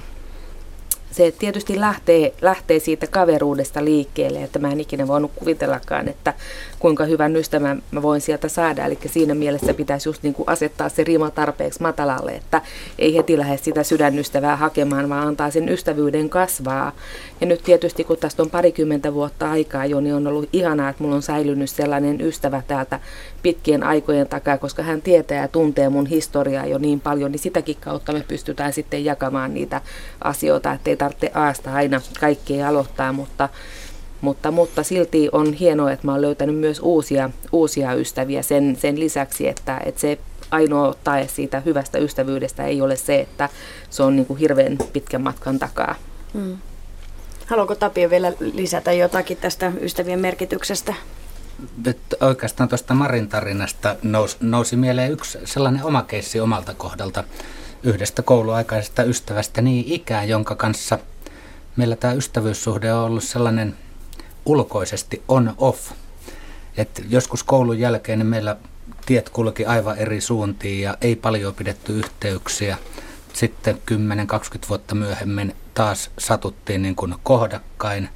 se tietysti lähtee, lähtee siitä kaveruudesta liikkeelle, että mä en ikinä voinut kuvitellakaan, että kuinka hyvän ystävän mä voin sieltä saada. Eli siinä mielessä pitäisi just niin kuin asettaa se rima tarpeeksi matalalle, että ei heti lähde sitä sydänystävää hakemaan, vaan antaa sen ystävyyden kasvaa. Ja nyt tietysti kun tästä on parikymmentä vuotta aikaa jo, niin on ollut ihanaa, että mulla on säilynyt sellainen ystävä täältä pitkien aikojen takaa, koska hän tietää ja tuntee mun historiaa jo niin paljon, niin sitäkin kautta me pystytään sitten jakamaan niitä asioita, ettei tarvitse aasta aina kaikkea aloittaa, mutta mutta, mutta silti on hienoa, että mä oon löytänyt myös uusia, uusia ystäviä sen, sen lisäksi, että, että se ainoa tae siitä hyvästä ystävyydestä ei ole se, että se on niin kuin hirveän pitkän matkan takaa. Hmm. Haluatko Tapio vielä lisätä jotakin tästä ystävien merkityksestä? Nyt oikeastaan tuosta Marin tarinasta nousi, nousi mieleen yksi sellainen oma keissi omalta kohdalta yhdestä kouluaikaisesta ystävästä niin ikään, jonka kanssa meillä tämä ystävyyssuhde on ollut sellainen ulkoisesti on-off. Et joskus koulun jälkeen niin meillä tiet kulki aivan eri suuntiin ja ei paljon pidetty yhteyksiä. Sitten 10-20 vuotta myöhemmin taas satuttiin niin kuin kohdakkain,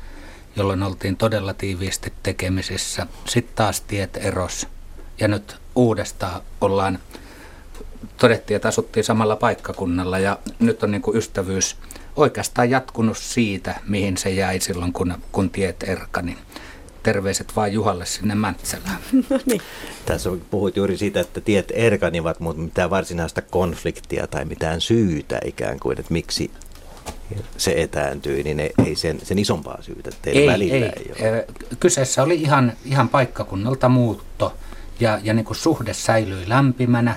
jolloin oltiin todella tiiviisti tekemisissä. Sitten taas tiet eros ja nyt uudestaan ollaan, todettiin, että asuttiin samalla paikkakunnalla ja nyt on niin kuin ystävyys oikeastaan jatkunut siitä, mihin se jäi silloin, kun, kun tiet erkani. Terveiset vaan Juhalle sinne Mäntsälään. No niin. Tässä puhuit juuri siitä, että tiet erkanivat, mutta mitään varsinaista konfliktia tai mitään syytä ikään kuin, että miksi se etääntyi, niin ei sen, sen isompaa syytä teillä ei, välillä ei, ei ole. Kyseessä oli ihan, ihan paikkakunnalta muutto ja, ja niin kuin suhde säilyi lämpimänä.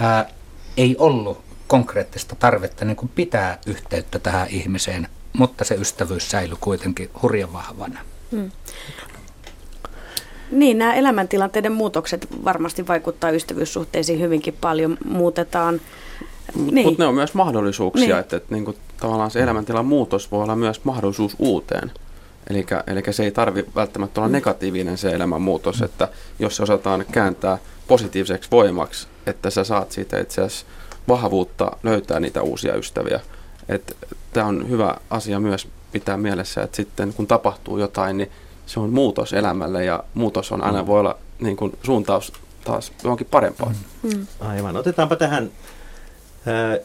Ää, ei ollut konkreettista tarvetta niin kuin pitää yhteyttä tähän ihmiseen, mutta se ystävyys säilyy kuitenkin hurjan vahvana. Hmm. Niin, nämä elämäntilanteiden muutokset varmasti vaikuttaa ystävyyssuhteisiin hyvinkin paljon. Muutetaan niin. Mutta ne on myös mahdollisuuksia, niin. että, että niin kuin, tavallaan se elämäntilan muutos voi olla myös mahdollisuus uuteen. Eli se ei tarvi välttämättä olla negatiivinen se elämänmuutos, että jos se osataan kääntää positiiviseksi voimaksi, että sä saat siitä itse asiassa vahvuutta löytää niitä uusia ystäviä. Tämä on hyvä asia myös pitää mielessä, että sitten kun tapahtuu jotain, niin se on muutos elämälle ja muutos on aina mm. voi olla niin kuin suuntaus taas johonkin parempaan. Mm. Aivan. Otetaanpa tähän ää,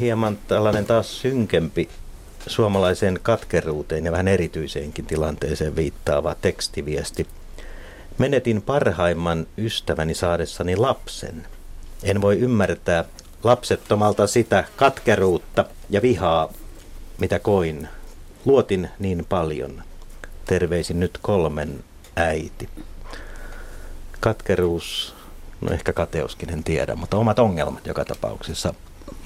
hieman tällainen taas synkempi suomalaiseen katkeruuteen ja vähän erityiseenkin tilanteeseen viittaava tekstiviesti. Menetin parhaimman ystäväni saadessani lapsen. En voi ymmärtää lapsettomalta sitä katkeruutta ja vihaa, mitä koin. Luotin niin paljon. Terveisin nyt kolmen äiti. Katkeruus, no ehkä kateuskin en tiedä, mutta omat ongelmat joka tapauksessa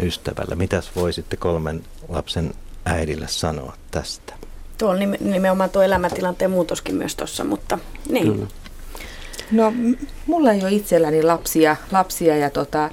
ystävällä. Mitäs voisitte kolmen lapsen äidille sanoa tästä? Tuo on nimenomaan tuo elämäntilanteen muutoskin myös tuossa, mutta niin. Kyllä. No, mulla ei ole itselläni lapsia, lapsia ja tota,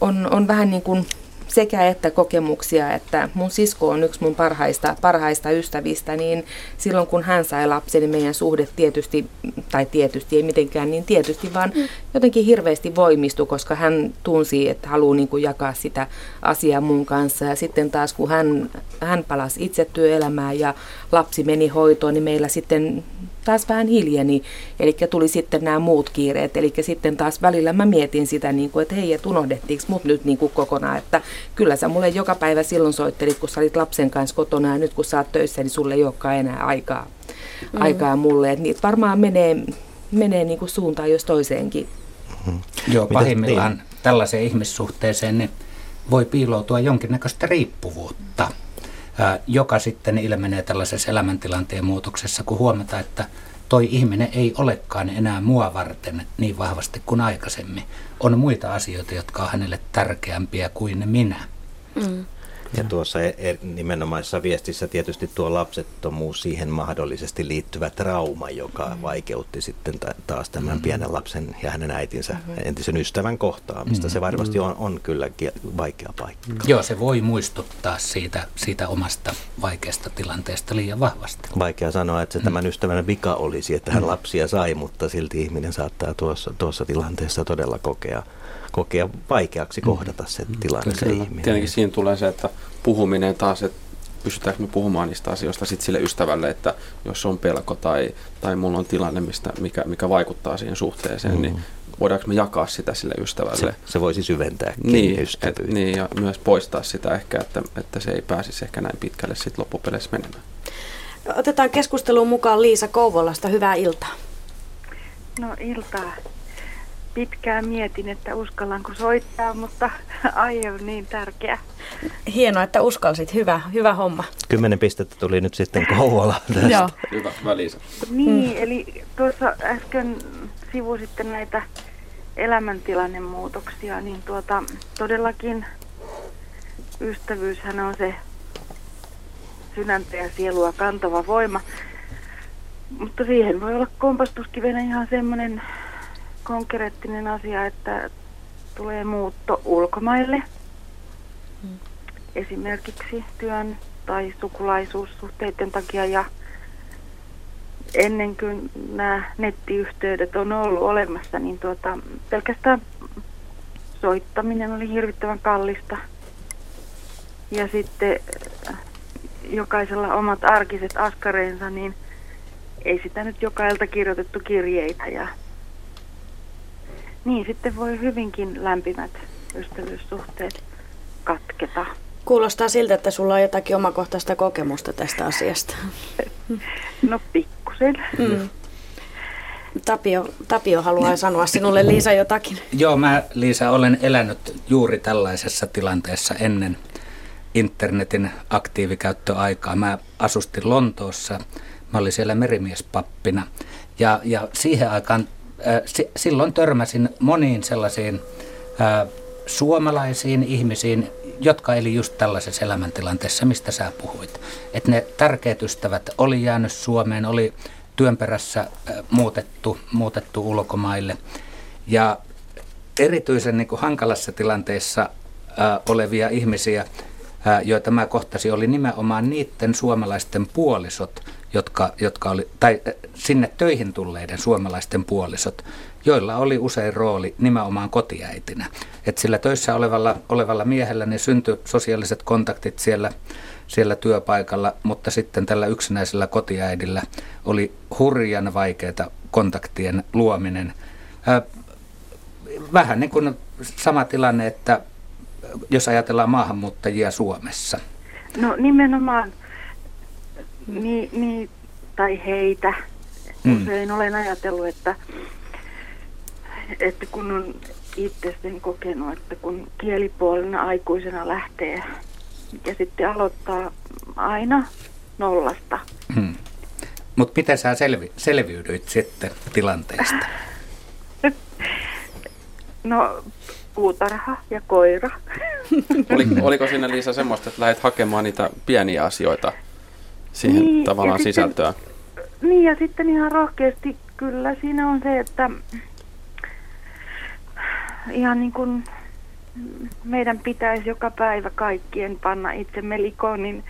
on, on vähän niin kuin sekä että kokemuksia, että mun sisko on yksi mun parhaista, parhaista ystävistä, niin silloin kun hän sai lapsen, niin meidän suhde tietysti, tai tietysti ei mitenkään niin tietysti, vaan mm. jotenkin hirveästi voimistui, koska hän tunsi, että haluaa niin kuin jakaa sitä asiaa mun kanssa. Ja sitten taas kun hän, hän palasi itse työelämään ja lapsi meni hoitoon, niin meillä sitten taas vähän hiljeni, eli tuli sitten nämä muut kiireet, eli sitten taas välillä mä mietin sitä, niin kuin, että hei, että unohdettiinko mut nyt niin kuin kokonaan, että kyllä sä mulle joka päivä silloin soittelit, kun sä olit lapsen kanssa kotona, ja nyt kun sä oot töissä, niin sulle ei olekaan enää aikaa, mm. aikaa mulle, että niitä varmaan menee, menee niin kuin suuntaan jos toiseenkin. Mm. Joo, pahimmillaan niin? tällaiseen ihmissuhteeseen niin voi piiloutua jonkinnäköistä riippuvuutta joka sitten ilmenee tällaisessa elämäntilanteen muutoksessa, kun huomataan, että toi ihminen ei olekaan enää mua varten niin vahvasti kuin aikaisemmin. On muita asioita, jotka on hänelle tärkeämpiä kuin minä. Mm. Ja tuossa e- e- nimenomaisessa viestissä tietysti tuo lapsettomuus, siihen mahdollisesti liittyvä trauma, joka mm. vaikeutti sitten taas tämän mm. pienen lapsen ja hänen äitinsä mm. entisen ystävän kohtaamista. Mm. Se varmasti on, on kyllä vaikea paikka. Mm. Joo, se voi muistuttaa siitä, siitä omasta vaikeasta tilanteesta liian vahvasti. Vaikea sanoa, että se mm. tämän ystävän vika olisi, että hän mm. lapsia sai, mutta silti ihminen saattaa tuossa, tuossa tilanteessa todella kokea kokea vaikeaksi mm. kohdata se mm. tilanne se ihminen. Tietenkin siinä tulee se, että puhuminen taas, että pystytäänkö me puhumaan niistä asioista sit sille ystävälle, että jos on pelko tai, tai mulla on tilanne, mistä, mikä, mikä vaikuttaa siihen suhteeseen, niin mm. niin voidaanko me jakaa sitä sille ystävälle. Se, se voisi syventää niin, et, niin, ja myös poistaa sitä ehkä, että, että se ei pääsisi ehkä näin pitkälle sit loppupeleissä menemään. Otetaan keskusteluun mukaan Liisa Kouvolasta. Hyvää iltaa. No iltaa pitkään mietin, että uskallanko soittaa, mutta aihe on niin tärkeä. Hienoa, että uskalsit. Hyvä, hyvä homma. Kymmenen pistettä tuli nyt sitten Kouvola tästä. Joo. Hyvä, välisa. Niin, mm. eli tuossa äsken sivusitte näitä elämäntilannemuutoksia, niin tuota, todellakin ystävyyshän on se sydäntä ja sielua kantava voima. Mutta siihen voi olla kompastuskivenä ihan semmoinen konkreettinen asia, että tulee muutto ulkomaille. Mm. Esimerkiksi työn tai sukulaisuussuhteiden takia ja ennen kuin nämä nettiyhteydet on ollut olemassa, niin tuota, pelkästään soittaminen oli hirvittävän kallista. Ja sitten äh, jokaisella omat arkiset askareensa, niin ei sitä nyt jokailta kirjoitettu kirjeitä ja niin sitten voi hyvinkin lämpimät ystävyyssuhteet katketa. Kuulostaa siltä, että sulla on jotakin omakohtaista kokemusta tästä asiasta. No pikkusen. Mm. Tapio, Tapio haluaa sanoa sinulle Liisa jotakin. Joo, mä Liisa olen elänyt juuri tällaisessa tilanteessa ennen internetin aktiivikäyttöaikaa. Mä asustin Lontoossa, mä olin siellä merimiespappina ja, ja siihen aikaan silloin törmäsin moniin sellaisiin suomalaisiin ihmisiin, jotka eli just tällaisessa elämäntilanteessa, mistä sä puhuit. Että ne tärkeät ystävät oli jäänyt Suomeen, oli työn perässä muutettu, muutettu ulkomaille. Ja erityisen niin kuin hankalassa tilanteessa olevia ihmisiä, joita mä kohtasin, oli nimenomaan niiden suomalaisten puolisot, jotka, jotka oli, tai sinne töihin tulleiden suomalaisten puolisot, joilla oli usein rooli nimenomaan kotiäitinä. Et sillä töissä olevalla, olevalla miehellä ne syntyi sosiaaliset kontaktit siellä, siellä työpaikalla, mutta sitten tällä yksinäisellä kotiäidillä oli hurjan vaikeaa kontaktien luominen. Vähän niin kuin sama tilanne, että jos ajatellaan maahanmuuttajia Suomessa. No nimenomaan, niin, niin, tai heitä. Mm. Usein olen ajatellut, että, että kun on itse sen kokenut, että kun kielipuolena aikuisena lähtee ja sitten aloittaa aina nollasta. Hmm. Mutta miten sä selvi- selviydyit sitten tilanteesta? no puutarha ja koira. Oli, oliko sinne Liisa semmoista, että lähdet hakemaan niitä pieniä asioita siihen niin, tavallaan sisältöä? niin ja sitten ihan rohkeasti kyllä siinä on se, että ihan niin kuin meidän pitäisi joka päivä kaikkien panna itsemme likoon, niin,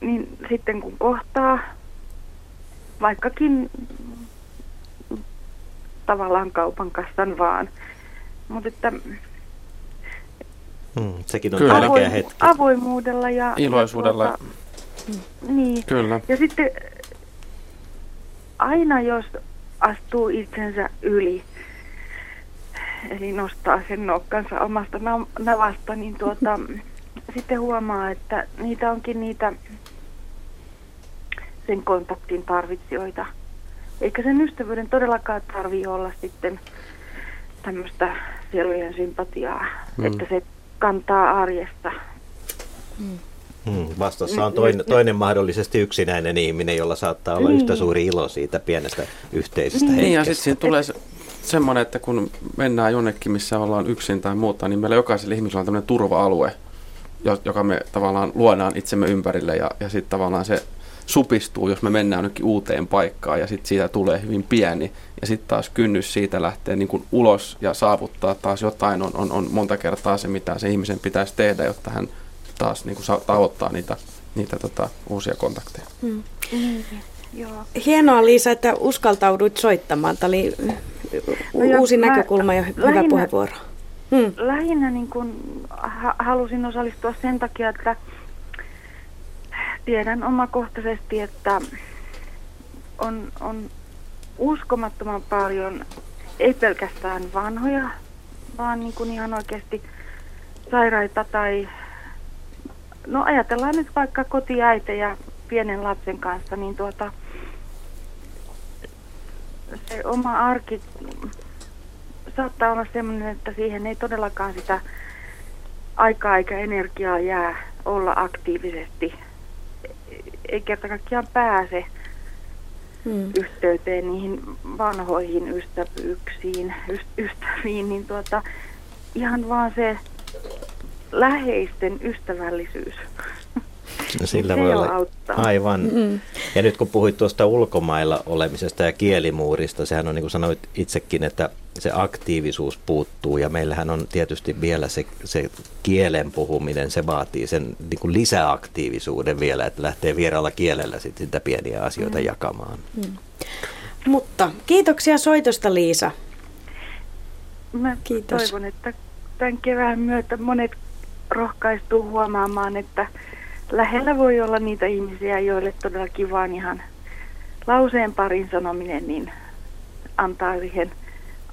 niin sitten kun kohtaa vaikkakin tavallaan kaupan kassan vaan, mutta että hmm, sekin on Kyllä. tärkeä hetki. Avoimuudella ja iloisuudella. Ja tuota, niin. Kyllä. Ja sitten aina jos astuu itsensä yli, eli nostaa sen nokkansa omasta navasta, niin tuota, sitten huomaa, että niitä onkin niitä sen kontaktin tarvitsijoita. Eikä sen ystävyyden todellakaan tarvii olla sitten tämmöistä sielujen sympatiaa, mm. että se kantaa arjesta. Mm. Hmm, vastassa on toinen, toinen mahdollisesti yksinäinen ihminen, jolla saattaa olla yhtä suuri ilo siitä pienestä yhteisestä niin. Niin, ja sitten siinä tulee se, semmoinen, että kun mennään jonnekin, missä ollaan yksin tai muuta, niin meillä jokaisella ihmisellä on tämmöinen turva-alue, joka me tavallaan luodaan itsemme ympärille ja, ja sitten tavallaan se supistuu, jos me mennään jonnekin uuteen paikkaan ja sitten siitä tulee hyvin pieni ja sitten taas kynnys siitä lähtee niin kuin ulos ja saavuttaa taas jotain on, on, on monta kertaa se, mitä se ihmisen pitäisi tehdä, jotta hän taas niin kuin tavoittaa niitä, niitä tota, uusia kontakteja. Hmm. Joo. Hienoa Liisa, että uskaltauduit soittamaan. Tämä oli no uusi näkökulma ja hyvä lähinnä, puheenvuoro. Hmm. Lähinnä niin kun, ha- halusin osallistua sen takia, että tiedän omakohtaisesti, että on, on uskomattoman paljon, ei pelkästään vanhoja, vaan niin kuin ihan oikeasti sairaita tai, no ajatellaan nyt vaikka kotiäitejä pienen lapsen kanssa, niin tuota, se oma arki saattaa olla sellainen, että siihen ei todellakaan sitä aikaa eikä energiaa jää olla aktiivisesti. Ei kerta kaikkiaan pääse hmm. yhteyteen niihin vanhoihin ystävyyksiin, ystäviin, niin tuota, ihan vaan se läheisten ystävällisyys. No sillä voi olla auttaa. aivan. Mm-hmm. Ja nyt kun puhuit tuosta ulkomailla olemisesta ja kielimuurista, sehän on niin kuin sanoit itsekin, että se aktiivisuus puuttuu ja meillähän on tietysti vielä se, se kielen puhuminen, se vaatii sen niin kuin lisäaktiivisuuden vielä, että lähtee vieraalla kielellä sit sitä pieniä asioita mm. jakamaan. Mm. Mutta kiitoksia soitosta Liisa. Mä Kiitos. toivon, että tämän kevään myötä monet rohkaistuu huomaamaan, että lähellä voi olla niitä ihmisiä, joille todellakin vaan ihan lauseen parin sanominen niin antaa siihen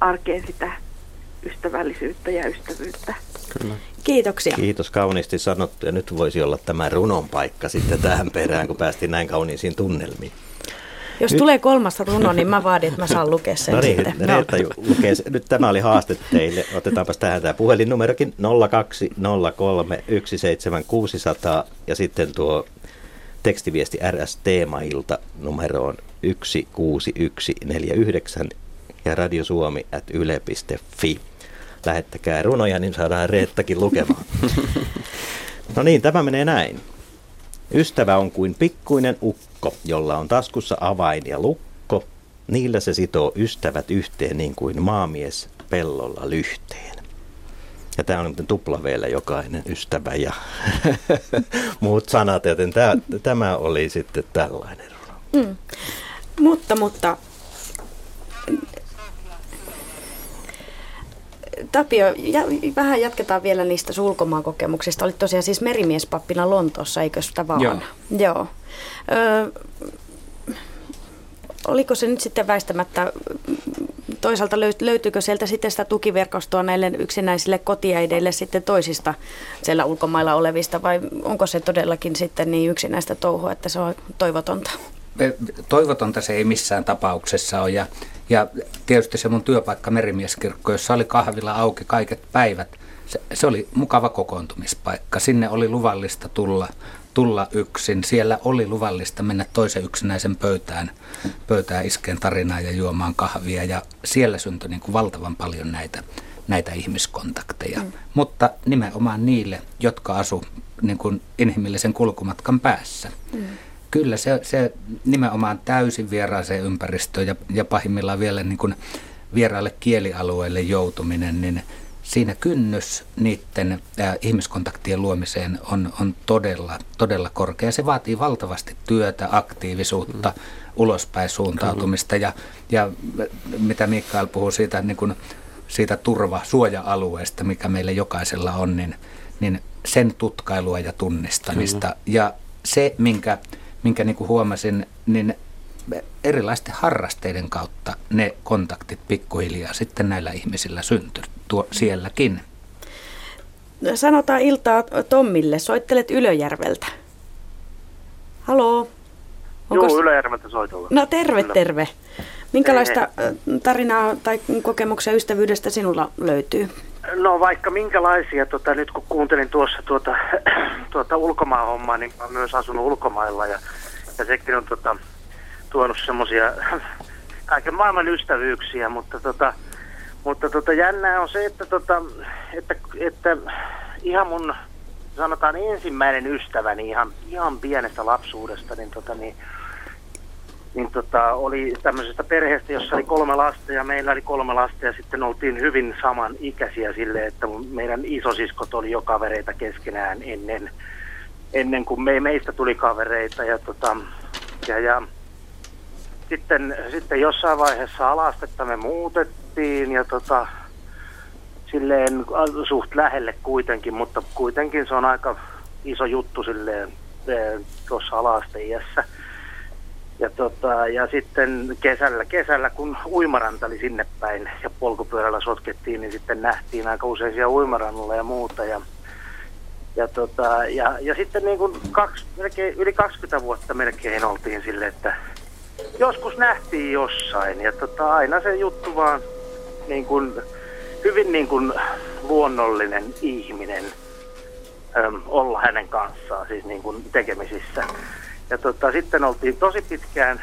arkeen sitä ystävällisyyttä ja ystävyyttä. Kyllä. Kiitoksia. Kiitos kauniisti sanottu ja nyt voisi olla tämä runon paikka sitten tähän perään, kun päästiin näin kauniisiin tunnelmiin. Jos nyt... tulee kolmas runo, niin mä vaadin, että mä saan lukea sen no niin, sitten. Reetta no. lukee, nyt tämä oli haaste teille. Otetaanpas tähän tämä puhelinnumerokin 0203 17600 ja sitten tuo tekstiviesti RS Teemailta numeroon 16149 ja radiosuomi at yle.fi. Lähettäkää runoja, niin saadaan Reettakin lukemaan. No niin, tämä menee näin. Ystävä on kuin pikkuinen ukko, jolla on taskussa avain ja lukko. Niillä se sitoo ystävät yhteen niin kuin maamies pellolla lyhteen. Ja tämä on tupla vielä jokainen ystävä ja muut sanat, joten tämä, tämä oli sitten tällainen. Hmm. Mutta, mutta Tapio, ja, vähän jatketaan vielä niistä ulkomaankokemuksista. Olit tosiaan siis merimiepappina Lontoossa, eikö sitä vaan? Joo. Joo. Ö, oliko se nyt sitten väistämättä, toisaalta löytyykö sieltä sitten sitä tukiverkostoa näille yksinäisille kotiäideille sitten toisista siellä ulkomailla olevista vai onko se todellakin sitten niin yksinäistä touhua, että se on toivotonta? Toivotonta se ei missään tapauksessa ole ja, ja tietysti se mun työpaikka merimieskirkko, jossa oli kahvila auki kaiket päivät, se, se oli mukava kokoontumispaikka. Sinne oli luvallista tulla tulla yksin. Siellä oli luvallista mennä toisen yksinäisen pöytään, pöytään iskeen tarinaa ja juomaan kahvia. Ja siellä syntyi niin kuin valtavan paljon näitä, näitä ihmiskontakteja. Mm. Mutta nimenomaan niille, jotka asu niin kuin inhimillisen kulkumatkan päässä. Mm. Kyllä se, se nimenomaan täysin vieraaseen ympäristöön ja, ja pahimmillaan vielä niin kuin vieraalle kielialueelle joutuminen, niin siinä kynnys niiden äh, ihmiskontaktien luomiseen on, on todella, todella korkea. Se vaatii valtavasti työtä, aktiivisuutta, mm. ulospäin suuntautumista ja, ja mitä Mikael puhuu siitä, niin kuin, siitä turva, suoja-alueesta, mikä meillä jokaisella on, niin, niin sen tutkailua ja tunnistamista. Kyllä. Ja se, minkä, minkä niin kuin huomasin, niin erilaisten harrasteiden kautta ne kontaktit pikkuhiljaa sitten näillä ihmisillä syntyy tuo sielläkin. Sanotaan iltaa Tommille. Soittelet Ylöjärveltä. Haloo? Onko... Joo, Ylöjärveltä soitolla. No terve, Kyllä. terve. Minkälaista tarinaa tai kokemuksia ystävyydestä sinulla löytyy? No vaikka minkälaisia, tota, nyt kun kuuntelin tuossa tuota, tuota ulkomaanhommaa, niin olen myös asunut ulkomailla ja, ja sekin on tota, tuonut semmoisia kaiken maailman ystävyyksiä, mutta tota, mutta tota, jännää on se, että, tota, että, että ihan mun sanotaan ensimmäinen ystäväni ihan, ihan pienestä lapsuudesta, niin, tota, niin, niin tota, oli tämmöisestä perheestä, jossa oli kolme lasta ja meillä oli kolme lasta ja sitten oltiin hyvin saman ikäisiä sille, että meidän isosiskot oli jo kavereita keskenään ennen, ennen kuin me, meistä tuli kavereita ja, tota, ja, ja sitten, sitten jossain vaiheessa alastetta me muutettiin ja tota, silleen suht lähelle kuitenkin, mutta kuitenkin se on aika iso juttu silleen e, tuossa alasteiässä. Ja, tota, ja sitten kesällä, kesällä, kun uimaranta oli sinne päin ja polkupyörällä sotkettiin, niin sitten nähtiin aika usein siellä uimarannalla ja muuta. Ja, ja, tota, ja, ja sitten niin kuin kaksi, melkein, yli 20 vuotta melkein oltiin sille, että joskus nähtiin jossain ja tota, aina se juttu vaan niin kuin, hyvin niin kuin luonnollinen ihminen olla hänen kanssaan, siis niin kuin tekemisissä. Ja tota, sitten oltiin tosi pitkään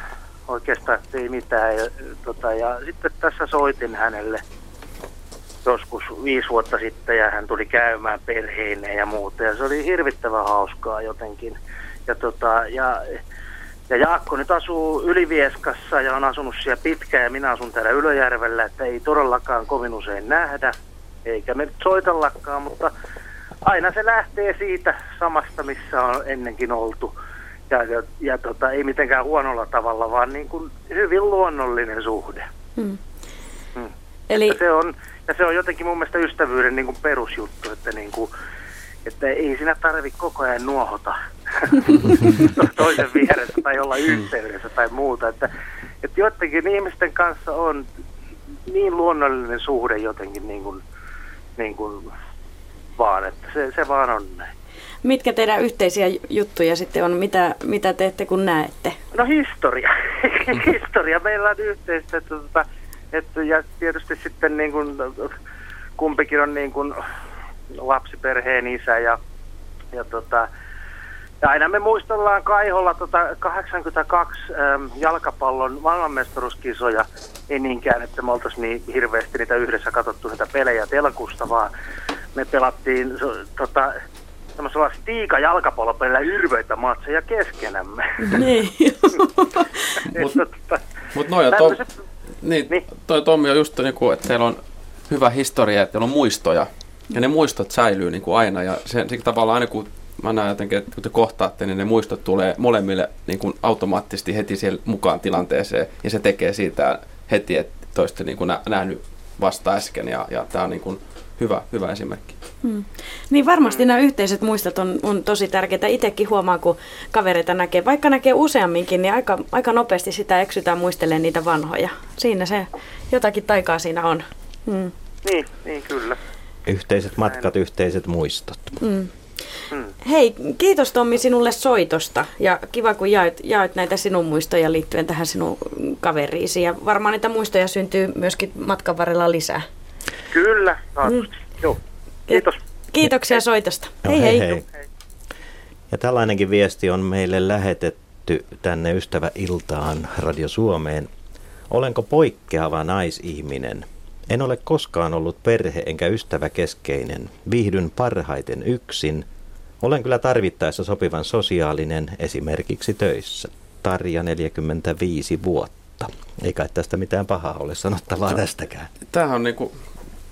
oikeastaan ei mitään. Ja, tota, ja sitten tässä soitin hänelle joskus viisi vuotta sitten ja hän tuli käymään perheineen ja muuta. Ja se oli hirvittävän hauskaa jotenkin. Ja, tota, ja ja Jaakko nyt asuu Ylivieskassa ja on asunut siellä pitkään ja minä asun täällä Ylöjärvellä, että ei todellakaan kovin usein nähdä, eikä me nyt soitellakaan, mutta aina se lähtee siitä samasta, missä on ennenkin oltu. Ja, ja, ja tota, ei mitenkään huonolla tavalla, vaan niin kuin hyvin luonnollinen suhde. Hmm. Hmm. Eli... se on, ja se on jotenkin mun mielestä ystävyyden niin kuin perusjuttu, että niin kuin, että ei siinä tarvi koko ajan nuohota toisen vieressä tai olla yhteydessä tai muuta. Että, että jotenkin ihmisten kanssa on niin luonnollinen suhde jotenkin niin kuin, niin kuin vaan, että se, se vaan on näin. Mitkä teidän yhteisiä juttuja sitten on? Mitä, mitä teette kun näette? No historia. historia meillä on yhteistä. Että, että, että, ja tietysti sitten niin kuin, kumpikin on niin kuin, lapsiperheen isä ja, ja, tota, ja aina me muistellaan Kaiholla tota 82 äm, jalkapallon maailmanmestaruuskisoja, ei niinkään, että me oltaisiin niin hirveästi niitä yhdessä katsottu niitä pelejä telkusta, vaan me pelattiin tota, semmoisella stiika jalkapallopelillä yrvöitä matseja keskenämme. Niin. Mutta mut noin, to, niin, niin. toi Tommi on just niin kuin, että teillä on hyvä historia, että teillä on muistoja ja ne muistot säilyy niin kuin aina ja sen, sen tavallaan aina kun mä näen jotenkin, että kun te kohtaatte, niin ne muistot tulee molemmille niin kuin automaattisesti heti siellä mukaan tilanteeseen, ja se tekee siitä heti, että toiste niin kuin nähnyt vasta äsken, ja, ja tämä on niin kuin hyvä, hyvä esimerkki. Hmm. Niin varmasti nämä yhteiset muistot on, on tosi tärkeitä. Itsekin huomaa, kun kavereita näkee, vaikka näkee useamminkin, niin aika, aika nopeasti sitä eksytään muistelemaan niitä vanhoja. Siinä se jotakin taikaa siinä on. Hmm. Niin, niin kyllä. Yhteiset matkat, Näin. yhteiset muistot. Hmm. Hmm. Hei, kiitos Tommi sinulle soitosta ja kiva kun jaoit, jaoit näitä sinun muistoja liittyen tähän sinun kaveriisi ja varmaan niitä muistoja syntyy myöskin matkan varrella lisää. Kyllä, mm. Joo. Kiitos. Kiitoksia soitosta. No, hei, hei, hei. hei. Ja tällainenkin viesti on meille lähetetty tänne Ystäväiltaan Radio Suomeen. Olenko poikkeava naisihminen? En ole koskaan ollut perhe- enkä ystäväkeskeinen. Viihdyn parhaiten yksin. Olen kyllä tarvittaessa sopivan sosiaalinen, esimerkiksi töissä. Tarja 45 vuotta. Eikä tästä mitään pahaa ole sanottavaa no, tästäkään. Tämähän on niinku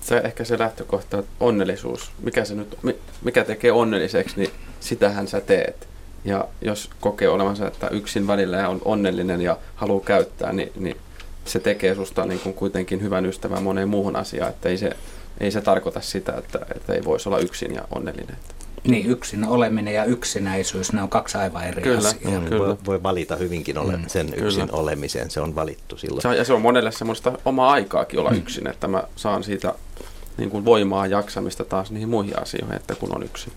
se ehkä se lähtökohta, että onnellisuus, mikä, se nyt, mikä tekee onnelliseksi, niin sitähän sä teet. Ja jos kokee olevansa, että yksin välillä on onnellinen ja haluaa käyttää, niin, niin se tekee susta niin kuin kuitenkin hyvän ystävän moneen muuhun asiaan. Että ei se, ei se tarkoita sitä, että, että ei voisi olla yksin ja onnellinen. Niin, yksin oleminen ja yksinäisyys, ne on kaksi aivan eri kyllä, asiaa. Mm, kyllä. Voi, voi valita hyvinkin ole, mm, sen yksin kyllä. olemisen, se on valittu silloin. Se on, ja se on monelle semmoista omaa aikaakin olla mm. yksin, että mä saan siitä niin kuin voimaa jaksamista taas niihin muihin asioihin, että kun on yksin.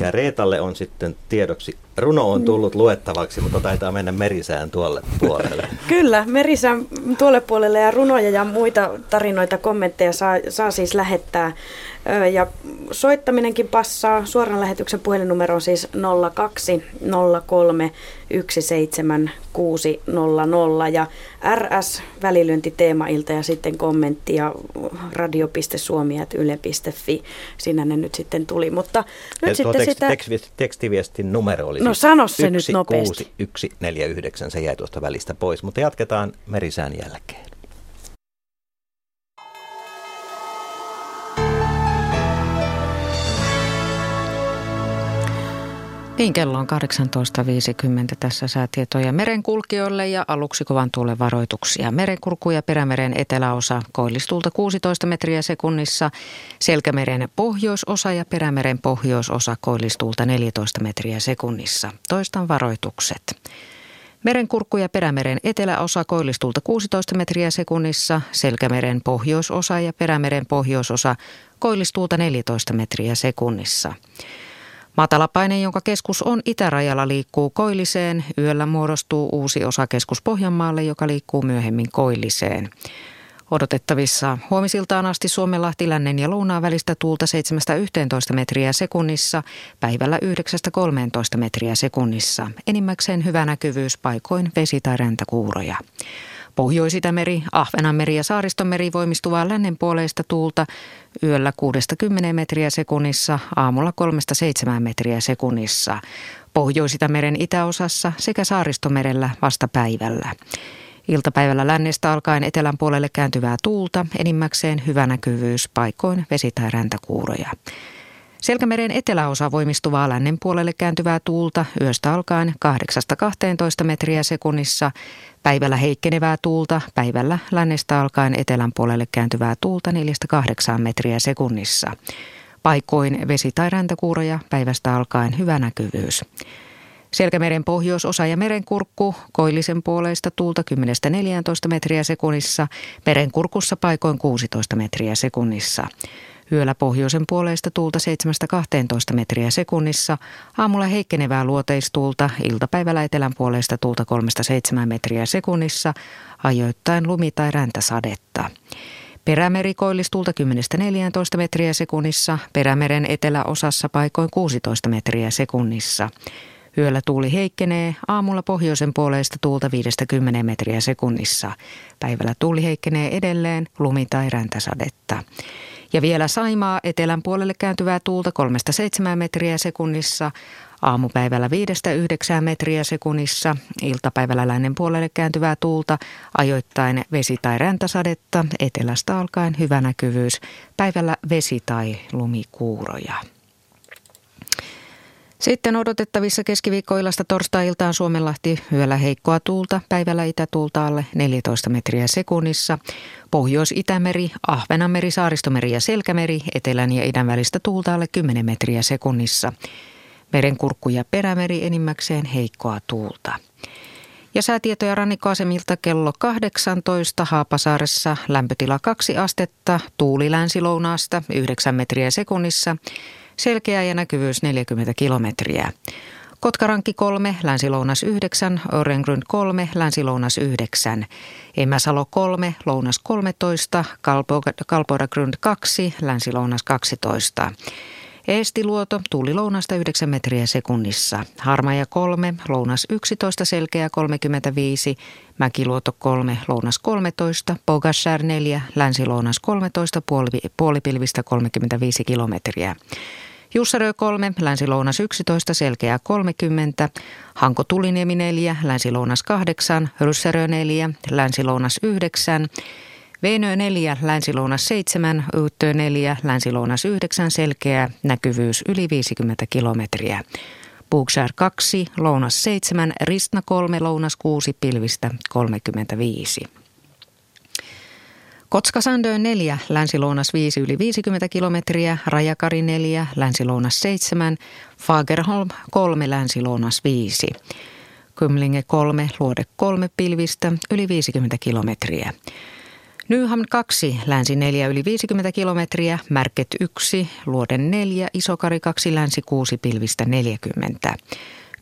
Ja Reetalle on sitten tiedoksi, runo on tullut luettavaksi, mutta taitaa mennä merisään tuolle puolelle. Kyllä, merisään tuolle puolelle ja runoja ja muita tarinoita, kommentteja saa, saa siis lähettää. Ja soittaminenkin passaa. Suoran lähetyksen puhelinnumero on siis 0203 17600 ja RS välilyönti teemailta ja sitten kommenttia radio.suomi.yle.fi. Siinä ne nyt sitten tuli, mutta nyt ja sitten tekst, sitä... Tekst, tekstiviestin numero oli No siis sano se nyt nopeasti. 16149, se jäi tuosta välistä pois, mutta jatketaan merisään jälkeen. Niin, kello on 18.50 tässä säätietoja merenkulkijoille ja aluksi kovan tuulen varoituksia. Merenkurku ja perämeren eteläosa koillistulta 16 metriä sekunnissa, Selkämeren pohjoisosa ja perämeren pohjoisosa koillistulta 14 metriä sekunnissa. Toistan varoitukset. Merenkurkku ja perämeren eteläosa koillistulta 16 metriä sekunnissa, Selkämeren pohjoisosa ja perämeren pohjoisosa koillistulta 14 metriä sekunnissa. Matalapaine, jonka keskus on itärajalla, liikkuu koilliseen. Yöllä muodostuu uusi osakeskus Pohjanmaalle, joka liikkuu myöhemmin koilliseen. Odotettavissa huomisiltaan asti Suomenlahti lännen ja lounaan välistä tuulta 7-11 metriä sekunnissa, päivällä 9-13 metriä sekunnissa. Enimmäkseen hyvä näkyvyys paikoin vesi- tai räntäkuuroja. Pohjois-Itämeri, Ahvenanmeri ja Saaristomeri voimistuvaa lännenpuoleista tuulta yöllä 60 metriä sekunnissa, aamulla 3-7 metriä sekunnissa. Pohjois-Itämeren itäosassa sekä Saaristomerellä vasta päivällä. Iltapäivällä lännestä alkaen etelän puolelle kääntyvää tuulta, enimmäkseen hyvä näkyvyys, paikoin vesi- tai räntäkuuroja. Selkämeren eteläosa voimistuvaa lännen puolelle kääntyvää tuulta yöstä alkaen 8-12 metriä sekunnissa, päivällä heikkenevää tuulta, päivällä lännestä alkaen etelän puolelle kääntyvää tuulta 4-8 metriä sekunnissa. Paikoin vesi- tai räntäkuuroja päivästä alkaen hyvä näkyvyys. Selkämeren pohjoisosa ja merenkurkku, koillisen puoleista tuulta 10-14 metriä sekunnissa, merenkurkussa paikoin 16 metriä sekunnissa. Yöllä pohjoisen puoleista tuulta 7-12 metriä sekunnissa, aamulla heikkenevää luoteistuulta, iltapäivällä etelän puoleista tuulta 3-7 metriä sekunnissa, ajoittain lumi- tai räntäsadetta. Perämeri koillistulta 10-14 metriä sekunnissa, perämeren eteläosassa paikoin 16 metriä sekunnissa. Yöllä tuuli heikkenee, aamulla pohjoisen puoleista tuulta 5-10 metriä sekunnissa. Päivällä tuuli heikkenee edelleen, lumi- tai räntäsadetta. Ja vielä Saimaa etelän puolelle kääntyvää tuulta 3-7 metriä sekunnissa, aamupäivällä 5-9 metriä sekunnissa, iltapäivällä lännen puolelle kääntyvää tuulta, ajoittain vesi- tai räntäsadetta, etelästä alkaen hyvä näkyvyys, päivällä vesi- tai lumikuuroja. Sitten odotettavissa keskiviikkoilasta torstai-iltaan Suomenlahti yöllä heikkoa tuulta, päivällä itätuulta alle 14 metriä sekunnissa. Pohjois-Itämeri, Ahvenanmeri, Saaristomeri ja Selkämeri, etelän ja idän välistä tuulta alle 10 metriä sekunnissa. Merenkurkku ja perämeri enimmäkseen heikkoa tuulta. Ja säätietoja rannikkoasemilta kello 18 Haapasaaressa lämpötila 2 astetta, tuuli länsilounaasta 9 metriä sekunnissa, selkeä ja näkyvyys 40 kilometriä. Kotkaranki 3, länsilounas 9, Orengrund 3, länsilounas 9, Emäsalo 3, lounas 13, Kalpodagrund 2, länsilounas 12. Eestiluoto, tuuli lounasta 9 metriä sekunnissa. Harmaja 3, lounas 11, selkeä 35. Mäkiluoto 3, lounas 13. Pogashär 4, länsilounas 13, puoli, puolipilvistä 35 kilometriä. Jussarö 3, länsilounas 11, selkeä 30, Hanko Tuliniemi 4, länsilounas 8, Ryssärö 4, länsilounas 9, Veenö 4, länsilounas 7, Yyttö 4, länsilounas 9, selkeä, näkyvyys yli 50 kilometriä. Bookshare 2, lounas 7, Ristna 3, lounas 6, pilvistä 35. Kotskasandöön 4, länsilounas 5 yli 50 kilometriä, Rajakari 4, länsilounas 7, Fagerholm 3, länsilounas 5. Kymlinge 3, luode 3 pilvistä, yli 50 kilometriä. Nyham 2, länsi 4 yli 50 kilometriä, Märket 1, Luoden 4, Isokari 2, länsi 6 pilvistä 40.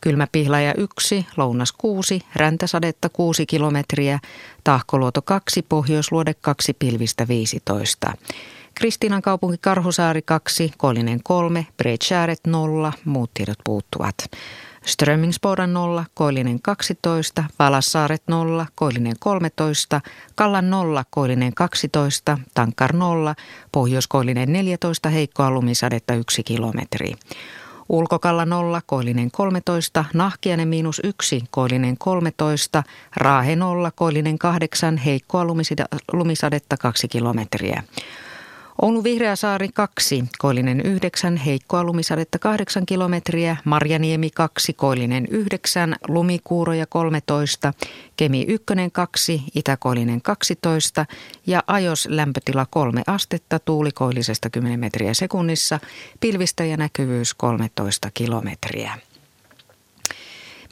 Kylmäpihlaja 1, Lounas 6, Räntäsadetta 6 kilometriä, Tahkoluoto 2, Pohjoisluode 2 pilvistä 15. Kristiinan kaupunki Karhusaari 2, Kolinen 3, Breitschääret 0, muut tiedot puuttuvat. Strömmingsbodan 0, Koillinen 12, Valassaaret 0, Koillinen 13, Kallan 0, Koillinen 12, Tankar 0, Pohjoiskoillinen 14, heikkoa lumisadetta 1 kilometri. Ulkokalla 0, Koillinen 13, Nahkianen miinus 1, Koillinen 13, Raahe 0, Koillinen 8, heikkoa lumisadetta 2 kilometriä. Oulu Vihreäsaari 2, Koillinen 9, heikkoa lumisadetta 8 kilometriä, Marjaniemi 2, Koillinen 9, Lumikuuroja 13, Kemi 1 2, Itäkoillinen 12 ja Ajos lämpötila 3 astetta tuulikoillisesta 10 metriä sekunnissa, pilvistä ja näkyvyys 13 kilometriä.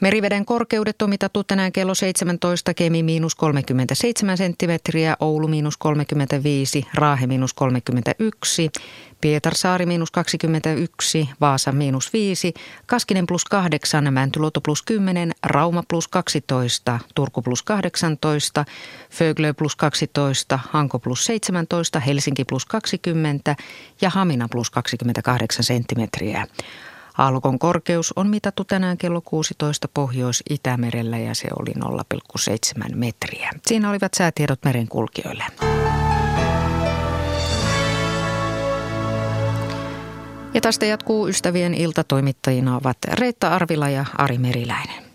Meriveden korkeudet on mitattu tänään kello 17, Kemi miinus 37 senttimetriä, Oulu miinus 35, Raahe miinus 31, Pietarsaari miinus 21, Vaasa miinus 5, Kaskinen plus 8, Mäntyluoto plus 10, Rauma plus 12, Turku plus 18, Föglö plus 12, Hanko plus 17, Helsinki plus 20 ja Hamina plus 28 senttimetriä. Aallokon korkeus on mitattu tänään kello 16 Pohjois-Itämerellä ja se oli 0,7 metriä. Siinä olivat säätiedot merenkulkijoille. Ja tästä jatkuu ystävien iltatoimittajina ovat Reetta Arvila ja Ari Meriläinen.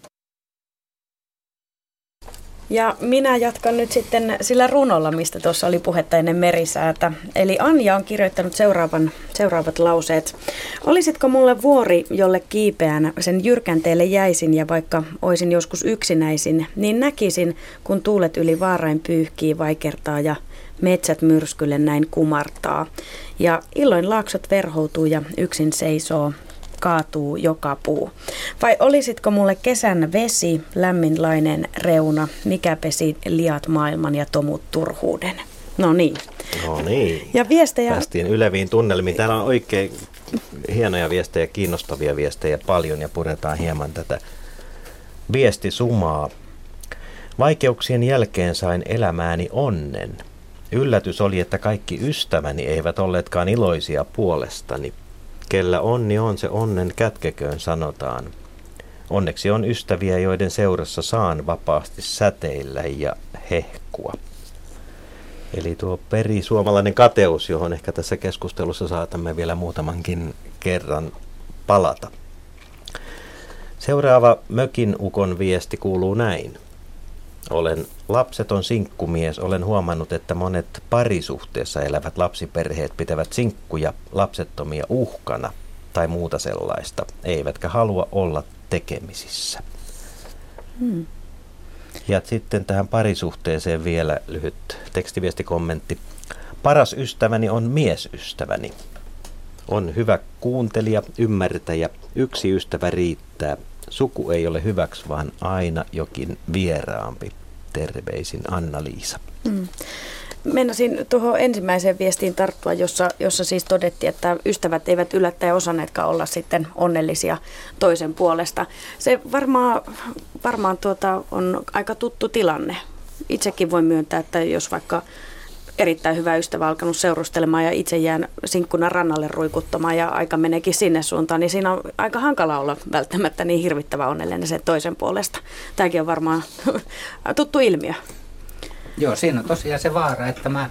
Ja minä jatkan nyt sitten sillä runolla, mistä tuossa oli puhetta ennen merisäätä. Eli Anja on kirjoittanut seuraavan, seuraavat lauseet. Olisitko mulle vuori, jolle kiipeän, sen jyrkänteelle jäisin ja vaikka oisin joskus yksinäisin, niin näkisin, kun tuulet yli vaarain pyyhkii, vaikertaa ja metsät myrskylle näin kumartaa. Ja illoin laaksot verhoutuu ja yksin seisoo kaatuu joka puu? Vai olisitko mulle kesän vesi, lämminlainen reuna, mikä pesi liat maailman ja tomut turhuuden? No niin. No niin. Ja viestejä... Päästiin yleviin tunnelmiin. Täällä on oikein hienoja viestejä, kiinnostavia viestejä paljon ja puretaan hieman tätä viestisumaa. Vaikeuksien jälkeen sain elämääni onnen. Yllätys oli, että kaikki ystäväni eivät olleetkaan iloisia puolestani. Kellä onni on, se onnen kätkeköön sanotaan. Onneksi on ystäviä, joiden seurassa saan vapaasti säteillä ja hehkua. Eli tuo perisuomalainen kateus, johon ehkä tässä keskustelussa saatamme vielä muutamankin kerran palata. Seuraava mökin ukon viesti kuuluu näin. Olen lapseton sinkkumies. Olen huomannut, että monet parisuhteessa elävät lapsiperheet pitävät sinkkuja lapsettomia uhkana. tai muuta sellaista, eivätkä halua olla tekemisissä. Hmm. Ja sitten tähän parisuhteeseen vielä lyhyt tekstiviestikommentti. Paras ystäväni on miesystäväni. On hyvä kuuntelija, ymmärtäjä. Yksi ystävä riittää. Suku ei ole hyväksi, vaan aina jokin vieraampi. Terveisin Anna-Liisa. Hmm. Meinasin tuohon ensimmäiseen viestiin tarttua, jossa, jossa siis todettiin, että ystävät eivät yllättäen osanneetkaan olla sitten onnellisia toisen puolesta. Se varmaan, varmaan tuota on aika tuttu tilanne. Itsekin voin myöntää, että jos vaikka erittäin hyvä ystävä alkanut seurustelemaan ja itse jään sinkkuna rannalle ruikuttamaan ja aika meneekin sinne suuntaan, niin siinä on aika hankala olla välttämättä niin hirvittävä onnellinen sen toisen puolesta. Tämäkin on varmaan tuttu ilmiö. Joo, siinä on tosiaan se vaara, että mä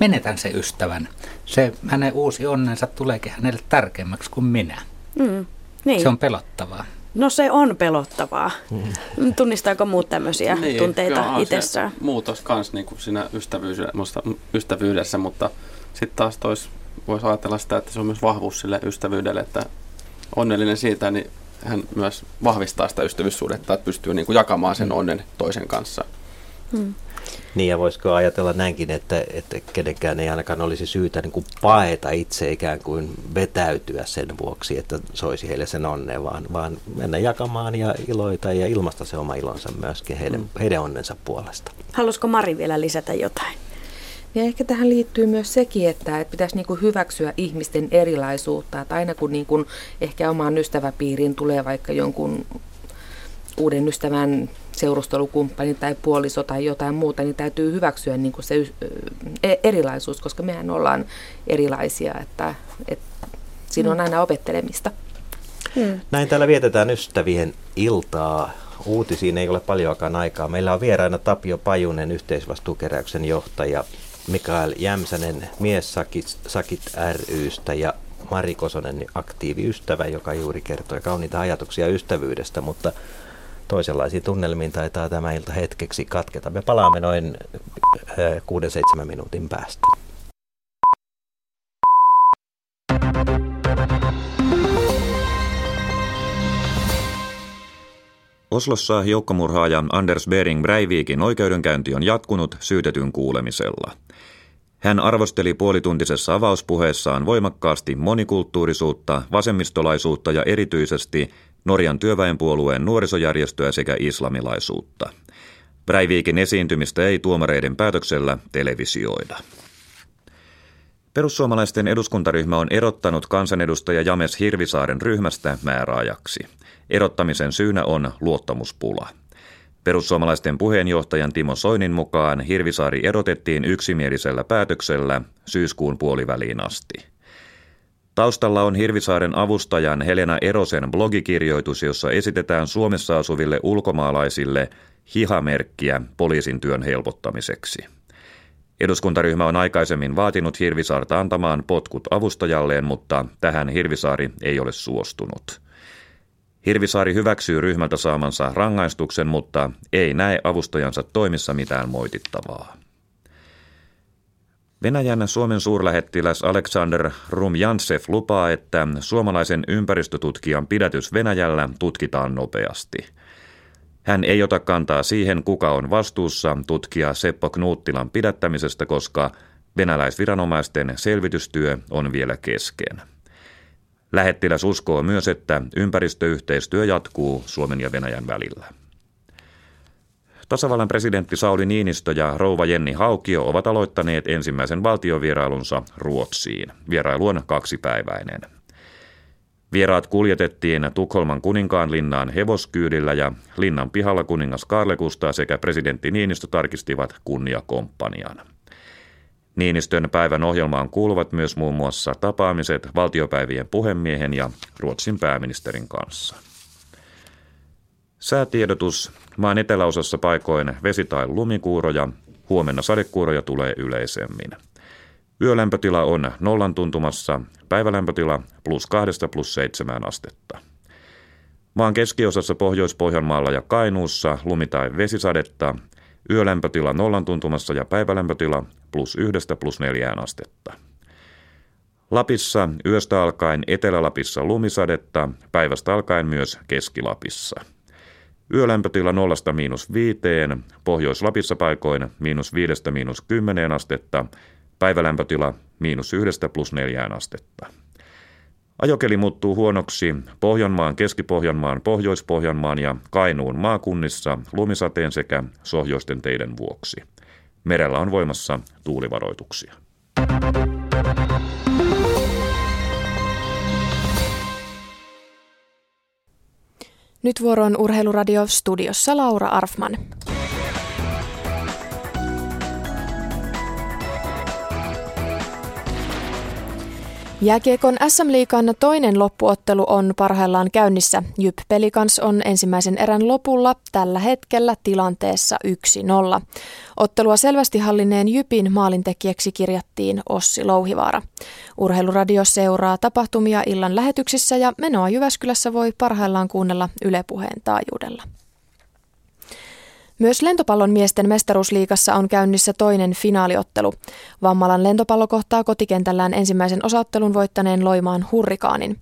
menetän se ystävän. Se hänen uusi onnensa tuleekin hänelle tärkeämmäksi kuin minä. Mm, niin. Se on pelottavaa. No se on pelottavaa. Mm. Tunnistaako muut tämmöisiä niin, tunteita itsessään? Muutos kans niin kuin siinä ystävyydessä, ystävyydessä, mutta sitten taas tois voisi ajatella sitä, että se on myös vahvuus sille ystävyydelle, että onnellinen siitä, niin hän myös vahvistaa sitä ystävyyssuhdetta, että pystyy niin kuin jakamaan sen onnen toisen kanssa. Mm. Niin ja voisiko ajatella näinkin, että, että kenenkään ei ainakaan olisi syytä niin kuin paeta itse ikään kuin vetäytyä sen vuoksi, että soisi heille sen onneen, vaan, vaan mennä jakamaan ja iloita ja ilmasta se oma ilonsa myöskin heidän, mm. heidän onnensa puolesta. Haluaisiko Mari vielä lisätä jotain? Ja ehkä tähän liittyy myös sekin, että, että pitäisi niin kuin hyväksyä ihmisten erilaisuutta. Että aina kun niin kuin ehkä omaan ystäväpiiriin tulee vaikka jonkun uuden ystävän seurustelukumppani tai puoliso tai jotain muuta, niin täytyy hyväksyä niin kuin se e, erilaisuus, koska mehän ollaan erilaisia, että, että siinä on mm. aina opettelemista. Hmm. Näin täällä vietetään ystävien iltaa. Uutisiin ei ole paljoakaan aikaa. Meillä on vieraana Tapio Pajunen, yhteisvastuukeräyksen johtaja, Mikael Jämsänen, Miessakit Sakit rystä ja Mari Kosonen, aktiiviystävä, joka juuri kertoi kauniita ajatuksia ystävyydestä, mutta toisenlaisiin tunnelmiin taitaa tämä ilta hetkeksi katketa. Me palaamme noin 6-7 äh, minuutin päästä. Oslossa joukkomurhaaja Anders Bering Breivikin oikeudenkäynti on jatkunut syytetyn kuulemisella. Hän arvosteli puolituntisessa avauspuheessaan voimakkaasti monikulttuurisuutta, vasemmistolaisuutta ja erityisesti Norjan työväenpuolueen nuorisojärjestöä sekä islamilaisuutta. Breivikin esiintymistä ei tuomareiden päätöksellä televisioida. Perussuomalaisten eduskuntaryhmä on erottanut kansanedustaja James Hirvisaaren ryhmästä määräajaksi. Erottamisen syynä on luottamuspula. Perussuomalaisten puheenjohtajan Timo Soinin mukaan Hirvisaari erotettiin yksimielisellä päätöksellä syyskuun puoliväliin asti. Taustalla on Hirvisaaren avustajan Helena Erosen blogikirjoitus, jossa esitetään Suomessa asuville ulkomaalaisille hihamerkkiä poliisin työn helpottamiseksi. Eduskuntaryhmä on aikaisemmin vaatinut Hirvisaarta antamaan potkut avustajalleen, mutta tähän Hirvisaari ei ole suostunut. Hirvisaari hyväksyy ryhmältä saamansa rangaistuksen, mutta ei näe avustajansa toimissa mitään moitittavaa. Venäjän Suomen suurlähettiläs Alexander Rumjantsev lupaa, että suomalaisen ympäristötutkijan pidätys Venäjällä tutkitaan nopeasti. Hän ei ota kantaa siihen, kuka on vastuussa tutkija Seppo Knuuttilan pidättämisestä, koska venäläisviranomaisten selvitystyö on vielä kesken. Lähettiläs uskoo myös, että ympäristöyhteistyö jatkuu Suomen ja Venäjän välillä. Tasavallan presidentti Sauli Niinistö ja rouva Jenni Haukio ovat aloittaneet ensimmäisen valtiovierailunsa Ruotsiin. Vierailu on kaksipäiväinen. Vieraat kuljetettiin Tukholman kuninkaan linnaan hevoskyydillä ja linnan pihalla kuningas Karle Kustaa sekä presidentti Niinistö tarkistivat kunniakomppanian. Niinistön päivän ohjelmaan kuuluvat myös muun muassa tapaamiset valtiopäivien puhemiehen ja Ruotsin pääministerin kanssa. Säätiedotus. Maan eteläosassa paikoin vesi- tai lumikuuroja. Huomenna sadekuuroja tulee yleisemmin. Yölämpötila on nollan tuntumassa, päivälämpötila plus 2 plus 7 astetta. Maan keskiosassa Pohjois-Pohjanmaalla ja Kainuussa lumi- tai vesisadetta, yölämpötila nollan tuntumassa ja päivälämpötila plus 1 plus 4 astetta. Lapissa yöstä alkaen Etelä-Lapissa lumisadetta, päivästä alkaen myös Keski-Lapissa. Yölämpötila 0 miinus 5, Pohjois-Lapissa paikoin miinus 5 miinus 10 astetta, päivälämpötila miinus 1 plus 4 astetta. Ajokeli muuttuu huonoksi Pohjanmaan, Keski-Pohjanmaan, Pohjois-Pohjanmaan ja Kainuun maakunnissa lumisateen sekä sohjoisten teiden vuoksi. Merellä on voimassa tuulivaroituksia. Nyt vuoroon Urheiluradio studiossa Laura Arfman. Jääkiekon SM-liikan toinen loppuottelu on parhaillaan käynnissä. Jyp Pelikans on ensimmäisen erän lopulla tällä hetkellä tilanteessa 1-0. Ottelua selvästi hallineen Jypin maalintekijäksi kirjattiin Ossi Louhivaara. Urheiluradio seuraa tapahtumia illan lähetyksissä ja menoa Jyväskylässä voi parhaillaan kuunnella Yle Puheen taajuudella. Myös lentopallon miesten mestaruusliigassa on käynnissä toinen finaaliottelu. Vammalan lentopallo kohtaa kotikentällään ensimmäisen osattelun voittaneen Loimaan hurrikaanin.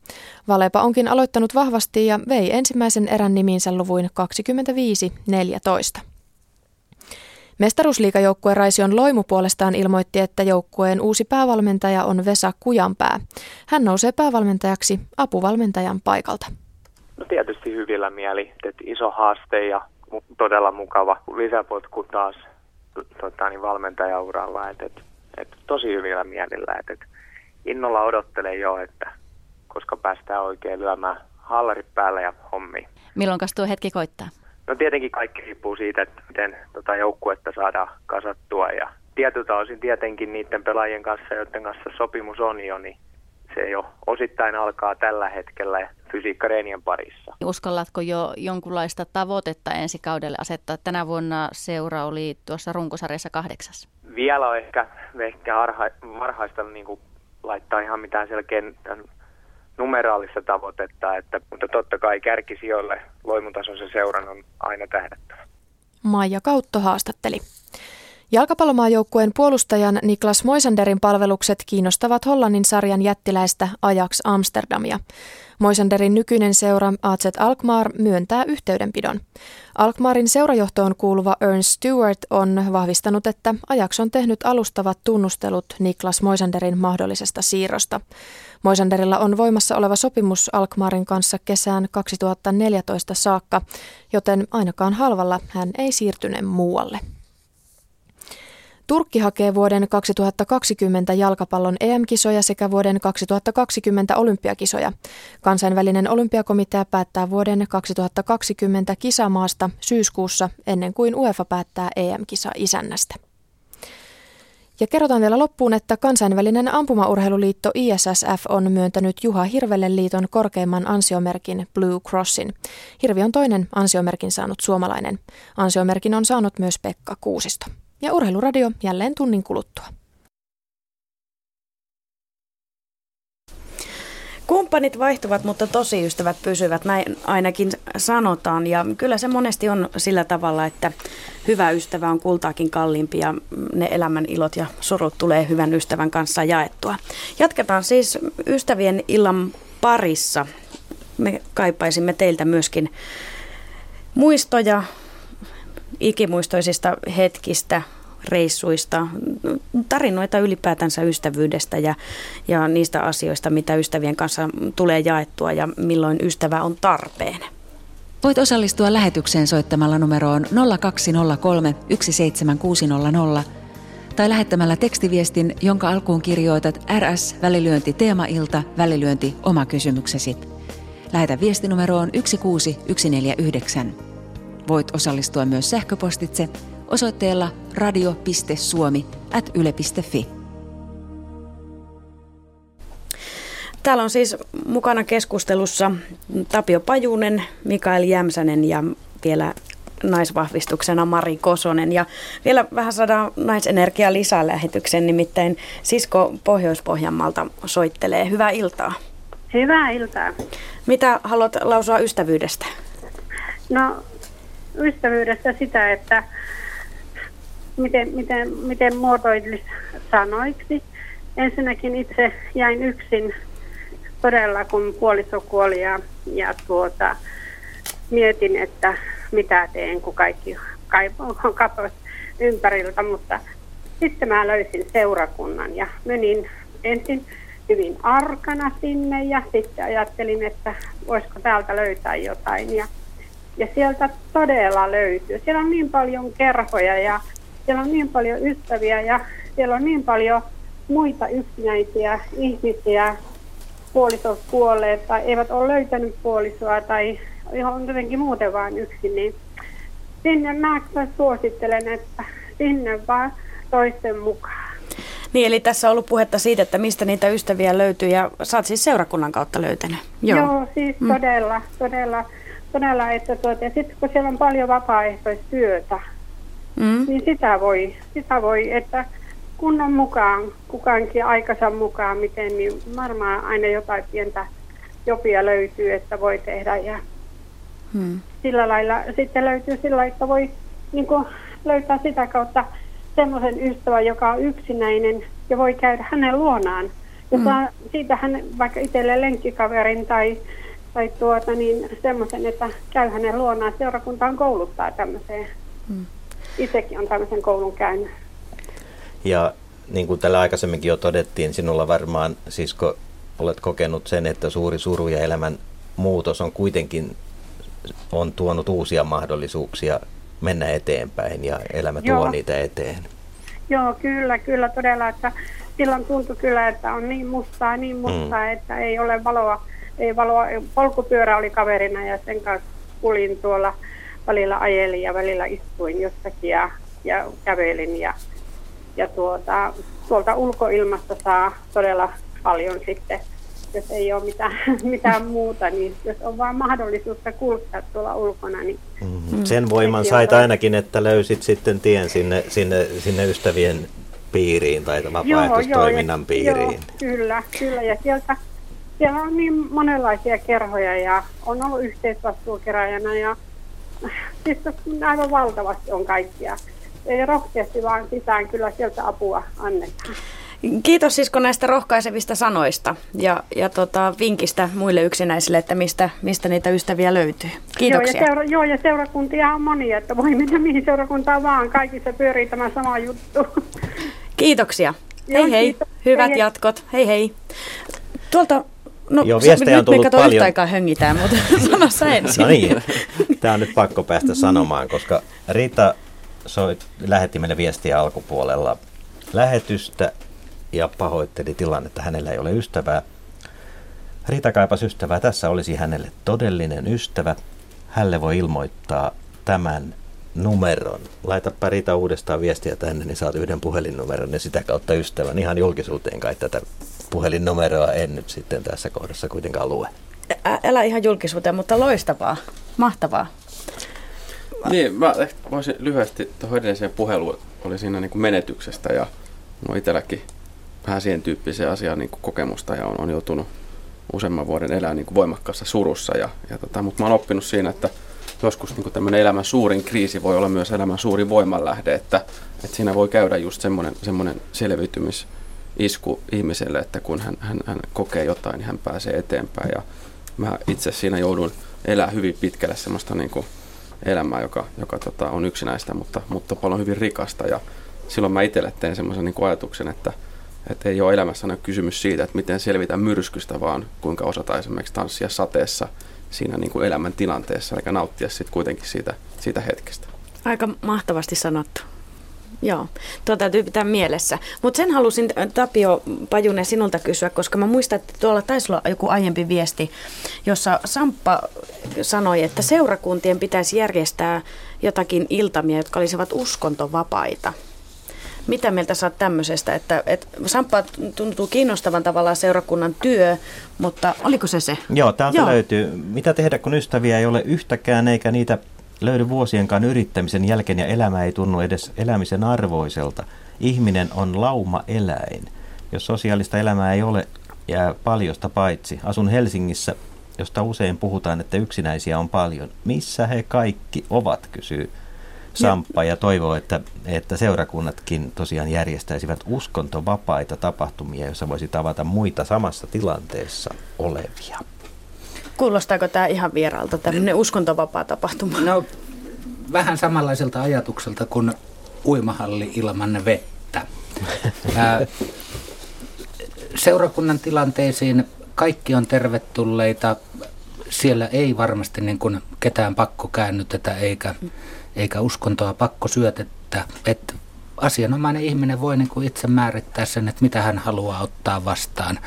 Valepa onkin aloittanut vahvasti ja vei ensimmäisen erän nimiinsä luvuin 25-14. Mestaruusliigajoukkueen Raision Loimu puolestaan ilmoitti, että joukkueen uusi päävalmentaja on Vesa Kujanpää. Hän nousee päävalmentajaksi apuvalmentajan paikalta. No tietysti hyvillä mieli, että iso haaste ja todella mukava lisäpotku taas tota, niin valmentajauralla. Et, et, et, tosi hyvillä mielillä. Et, et, innolla odottelen jo, että koska päästään oikein lyömään hallarit päälle ja hommi. Milloin tuo hetki koittaa? No tietenkin kaikki riippuu siitä, että miten tota joukkuetta saadaan kasattua ja tietyltä osin tietenkin niiden pelaajien kanssa, joiden kanssa sopimus on jo, niin se jo osittain alkaa tällä hetkellä fysiikkareenien parissa. Uskallatko jo jonkunlaista tavoitetta ensi kaudelle asettaa? Tänä vuonna seura oli tuossa runkosarjassa kahdeksas. Vielä on ehkä, ehkä arha, varhaista niin kuin laittaa ihan mitään selkeän numeraalista tavoitetta, että, mutta totta kai kärkisijoille loimutasoisen seuran on aina tähdättävä. Maija Kautto haastatteli. Jalkapallomaajoukkueen puolustajan Niklas Moisanderin palvelukset kiinnostavat Hollannin sarjan jättiläistä Ajax Amsterdamia. Moisanderin nykyinen seura AZ Alkmaar myöntää yhteydenpidon. Alkmaarin seurajohtoon kuuluva Ernst Stewart on vahvistanut, että Ajax on tehnyt alustavat tunnustelut Niklas Moisanderin mahdollisesta siirrosta. Moisanderilla on voimassa oleva sopimus Alkmaarin kanssa kesään 2014 saakka, joten ainakaan halvalla hän ei siirtyne muualle. Turkki hakee vuoden 2020 jalkapallon EM-kisoja sekä vuoden 2020 olympiakisoja. Kansainvälinen olympiakomitea päättää vuoden 2020 kisamaasta syyskuussa ennen kuin UEFA päättää EM-kisa isännästä. Ja kerrotaan vielä loppuun, että kansainvälinen ampumaurheiluliitto ISSF on myöntänyt Juha Hirvelle liiton korkeimman ansiomerkin Blue Crossin. Hirvi on toinen ansiomerkin saanut suomalainen. Ansiomerkin on saanut myös Pekka Kuusisto ja Urheiluradio jälleen tunnin kuluttua. Kumppanit vaihtuvat, mutta tosi ystävät pysyvät, näin ainakin sanotaan. Ja kyllä se monesti on sillä tavalla, että hyvä ystävä on kultaakin kalliimpi ja ne elämän ilot ja surut tulee hyvän ystävän kanssa jaettua. Jatketaan siis ystävien illan parissa. Me kaipaisimme teiltä myöskin muistoja ikimuistoisista hetkistä, reissuista, tarinoita ylipäätänsä ystävyydestä ja, ja niistä asioista, mitä ystävien kanssa tulee jaettua ja milloin ystävä on tarpeen. Voit osallistua lähetykseen soittamalla numeroon 0203 17600 tai lähettämällä tekstiviestin, jonka alkuun kirjoitat RS välilyönti teemailta välilyönti oma kysymyksesi. Lähetä viestinumeroon 16149. Voit osallistua myös sähköpostitse osoitteella radio.suomi.yle.fi. Täällä on siis mukana keskustelussa Tapio Pajunen, Mikael Jämsänen ja vielä naisvahvistuksena Mari Kosonen. Ja vielä vähän saadaan naisenergia lisää lähetyksen, nimittäin Sisko Pohjois-Pohjanmaalta soittelee. Hyvää iltaa. Hyvää iltaa. Mitä haluat lausua ystävyydestä? No ystävyydestä sitä, että miten, miten, miten muotoilisi sanoiksi, ensinnäkin itse jäin yksin todella, kun puoliso kuoli ja, ja tuota, mietin, että mitä teen, kun kaikki katosi ympäriltä, mutta sitten mä löysin seurakunnan ja menin ensin hyvin arkana sinne ja sitten ajattelin, että voisiko täältä löytää jotain. Ja, ja sieltä todella löytyy. Siellä on niin paljon kerhoja ja siellä on niin paljon ystäviä ja siellä on niin paljon muita yksinäisiä ihmisiä, puolisot kuolleet tai eivät ole löytänyt puolisoa tai on jotenkin muuten vain yksin, niin sinne mä suosittelen, että sinne vaan toisten mukaan. Niin, eli tässä on ollut puhetta siitä, että mistä niitä ystäviä löytyy ja sä oot siis seurakunnan kautta löytänyt. Joo, Joo siis mm. todella, todella, että tuota, ja sitten kun siellä on paljon vapaaehtoistyötä, mm. niin sitä voi, sitä voi, että kunnan mukaan, kukaankin aikansa mukaan, miten, niin varmaan aina jotain pientä jopia löytyy, että voi tehdä ja hmm. sillä lailla sitten löytyy sillä että voi niin kuin, löytää sitä kautta semmoisen ystävän, joka on yksinäinen ja voi käydä hänen luonaan. Mm. siitä hän vaikka itselleen lenkkikaverin tai, tai tuota, niin semmoisen, että käy hänen luonaan. Seurakuntaan kouluttaa tämmöiseen. Mm. Itsekin on tämmöisen koulun käynyt. Ja niin kuin tällä aikaisemminkin jo todettiin, sinulla varmaan, siis kun olet kokenut sen, että suuri suru ja elämän muutos on kuitenkin on tuonut uusia mahdollisuuksia mennä eteenpäin ja elämä Joo. tuo niitä eteen. Joo, kyllä, kyllä todella, että silloin tuntui kyllä, että on niin mustaa, niin mm. mustaa, mm. että ei ole valoa, ei valoa. Polkupyörä oli kaverina ja sen kanssa kulin tuolla, välillä ajelin ja välillä istuin jossakin ja, ja kävelin ja, ja tuota, tuolta ulkoilmasta saa todella paljon sitten jos ei ole mitään, mitään muuta, niin jos on vain mahdollisuutta kulkea tuolla ulkona, niin... Mm. Sen voiman sait ainakin, että löysit sitten tien sinne, sinne, sinne ystävien piiriin tai vapaaehtoistoiminnan piiriin. Joo, kyllä, kyllä. Ja sieltä, siellä on niin monenlaisia kerhoja ja on ollut yhteisvastuukeräjänä ja siis aivan valtavasti on kaikkia. Ei rohkeasti vaan sisään kyllä sieltä apua annetaan. Kiitos Sisko näistä rohkaisevista sanoista ja, ja tota, vinkistä muille yksinäisille, että mistä, mistä niitä ystäviä löytyy. Kiitoksia. Joo ja, seura, joo, ja seurakuntia on monia, että voi mennä mihin seurakuntaan vaan. Kaikissa pyörii tämä sama juttu. Kiitoksia. Hei hei. Kiitos. Hyvät hei, jatkot. Hei hei. Tuolta No, Joo, viestejä on tullut paljon. Yhtä aikaa höngitään, mutta sano sä ensin. no niin, tämä on nyt pakko päästä sanomaan, koska Riita soit, lähetti meille viestiä alkupuolella lähetystä ja pahoitteli tilannetta. Hänellä ei ole ystävää. Riita kaipasi ystävää. Tässä olisi hänelle todellinen ystävä. Hälle voi ilmoittaa tämän numeron. Laitapa Riita uudestaan viestiä tänne, niin saat yhden puhelinnumeron ja sitä kautta ystävän. Ihan julkisuuteen kai tätä puhelinnumeroa en nyt sitten tässä kohdassa kuitenkaan lue. Ä, älä ihan julkisuuteen, mutta loistavaa. Mahtavaa. Niin, mä voisin lyhyesti tuohon edelliseen puheluun, oli siinä niin kuin menetyksestä ja no itselläkin vähän siihen tyyppiseen asiaan niin kuin kokemusta ja on, on joutunut useamman vuoden elää niin kuin voimakkaassa surussa. Ja, ja tota, mutta mä oon oppinut siinä, että joskus niin tämmöinen elämän suurin kriisi voi olla myös elämän suurin voimanlähde, että, että siinä voi käydä just semmoinen, semmoinen selviytymisisku ihmiselle, että kun hän, hän, hän kokee jotain, niin hän pääsee eteenpäin. Ja mä itse siinä joudun elää hyvin pitkälle semmoista niin kuin elämää, joka, joka tota, on yksinäistä, mutta, mutta paljon hyvin rikasta. Ja silloin mä itselle teen semmoisen niin ajatuksen, että että ei ole elämässä aina kysymys siitä, että miten selvitä myrskystä, vaan kuinka osata esimerkiksi tanssia sateessa siinä niin kuin elämän tilanteessa, eikä nauttia sitten kuitenkin siitä, siitä hetkestä. Aika mahtavasti sanottu. Joo, tuo täytyy pitää mielessä. Mutta sen halusin Tapio Pajunen sinulta kysyä, koska mä muistan, että tuolla taisi olla joku aiempi viesti, jossa Samppa sanoi, että seurakuntien pitäisi järjestää jotakin iltamia, jotka olisivat uskontovapaita. Mitä mieltä saat tämmöisestä, että, että Samppa tuntuu kiinnostavan tavallaan seurakunnan työ, mutta oliko se se? Joo, täältä Joo. löytyy. Mitä tehdä, kun ystäviä ei ole yhtäkään, eikä niitä löydy vuosienkaan yrittämisen jälkeen ja elämä ei tunnu edes elämisen arvoiselta. Ihminen on lauma-eläin. Jos sosiaalista elämää ei ole, jää paljosta paitsi. Asun Helsingissä, josta usein puhutaan, että yksinäisiä on paljon. Missä he kaikki ovat, kysyy Samppa ja toivoo, että, että seurakunnatkin tosiaan järjestäisivät uskontovapaita tapahtumia, joissa voisi tavata muita samassa tilanteessa olevia. Kuulostaako tämä ihan vieraalta, tämmöinen uskontovapaa tapahtuma? No, vähän samanlaiselta ajatukselta kuin uimahalli ilman vettä. seurakunnan tilanteisiin kaikki on tervetulleita. Siellä ei varmasti niin kuin ketään pakko käännytetä eikä, eikä uskontoa pakko syötettä. Että asianomainen ihminen voi niin kuin itse määrittää sen, että mitä hän haluaa ottaa vastaan.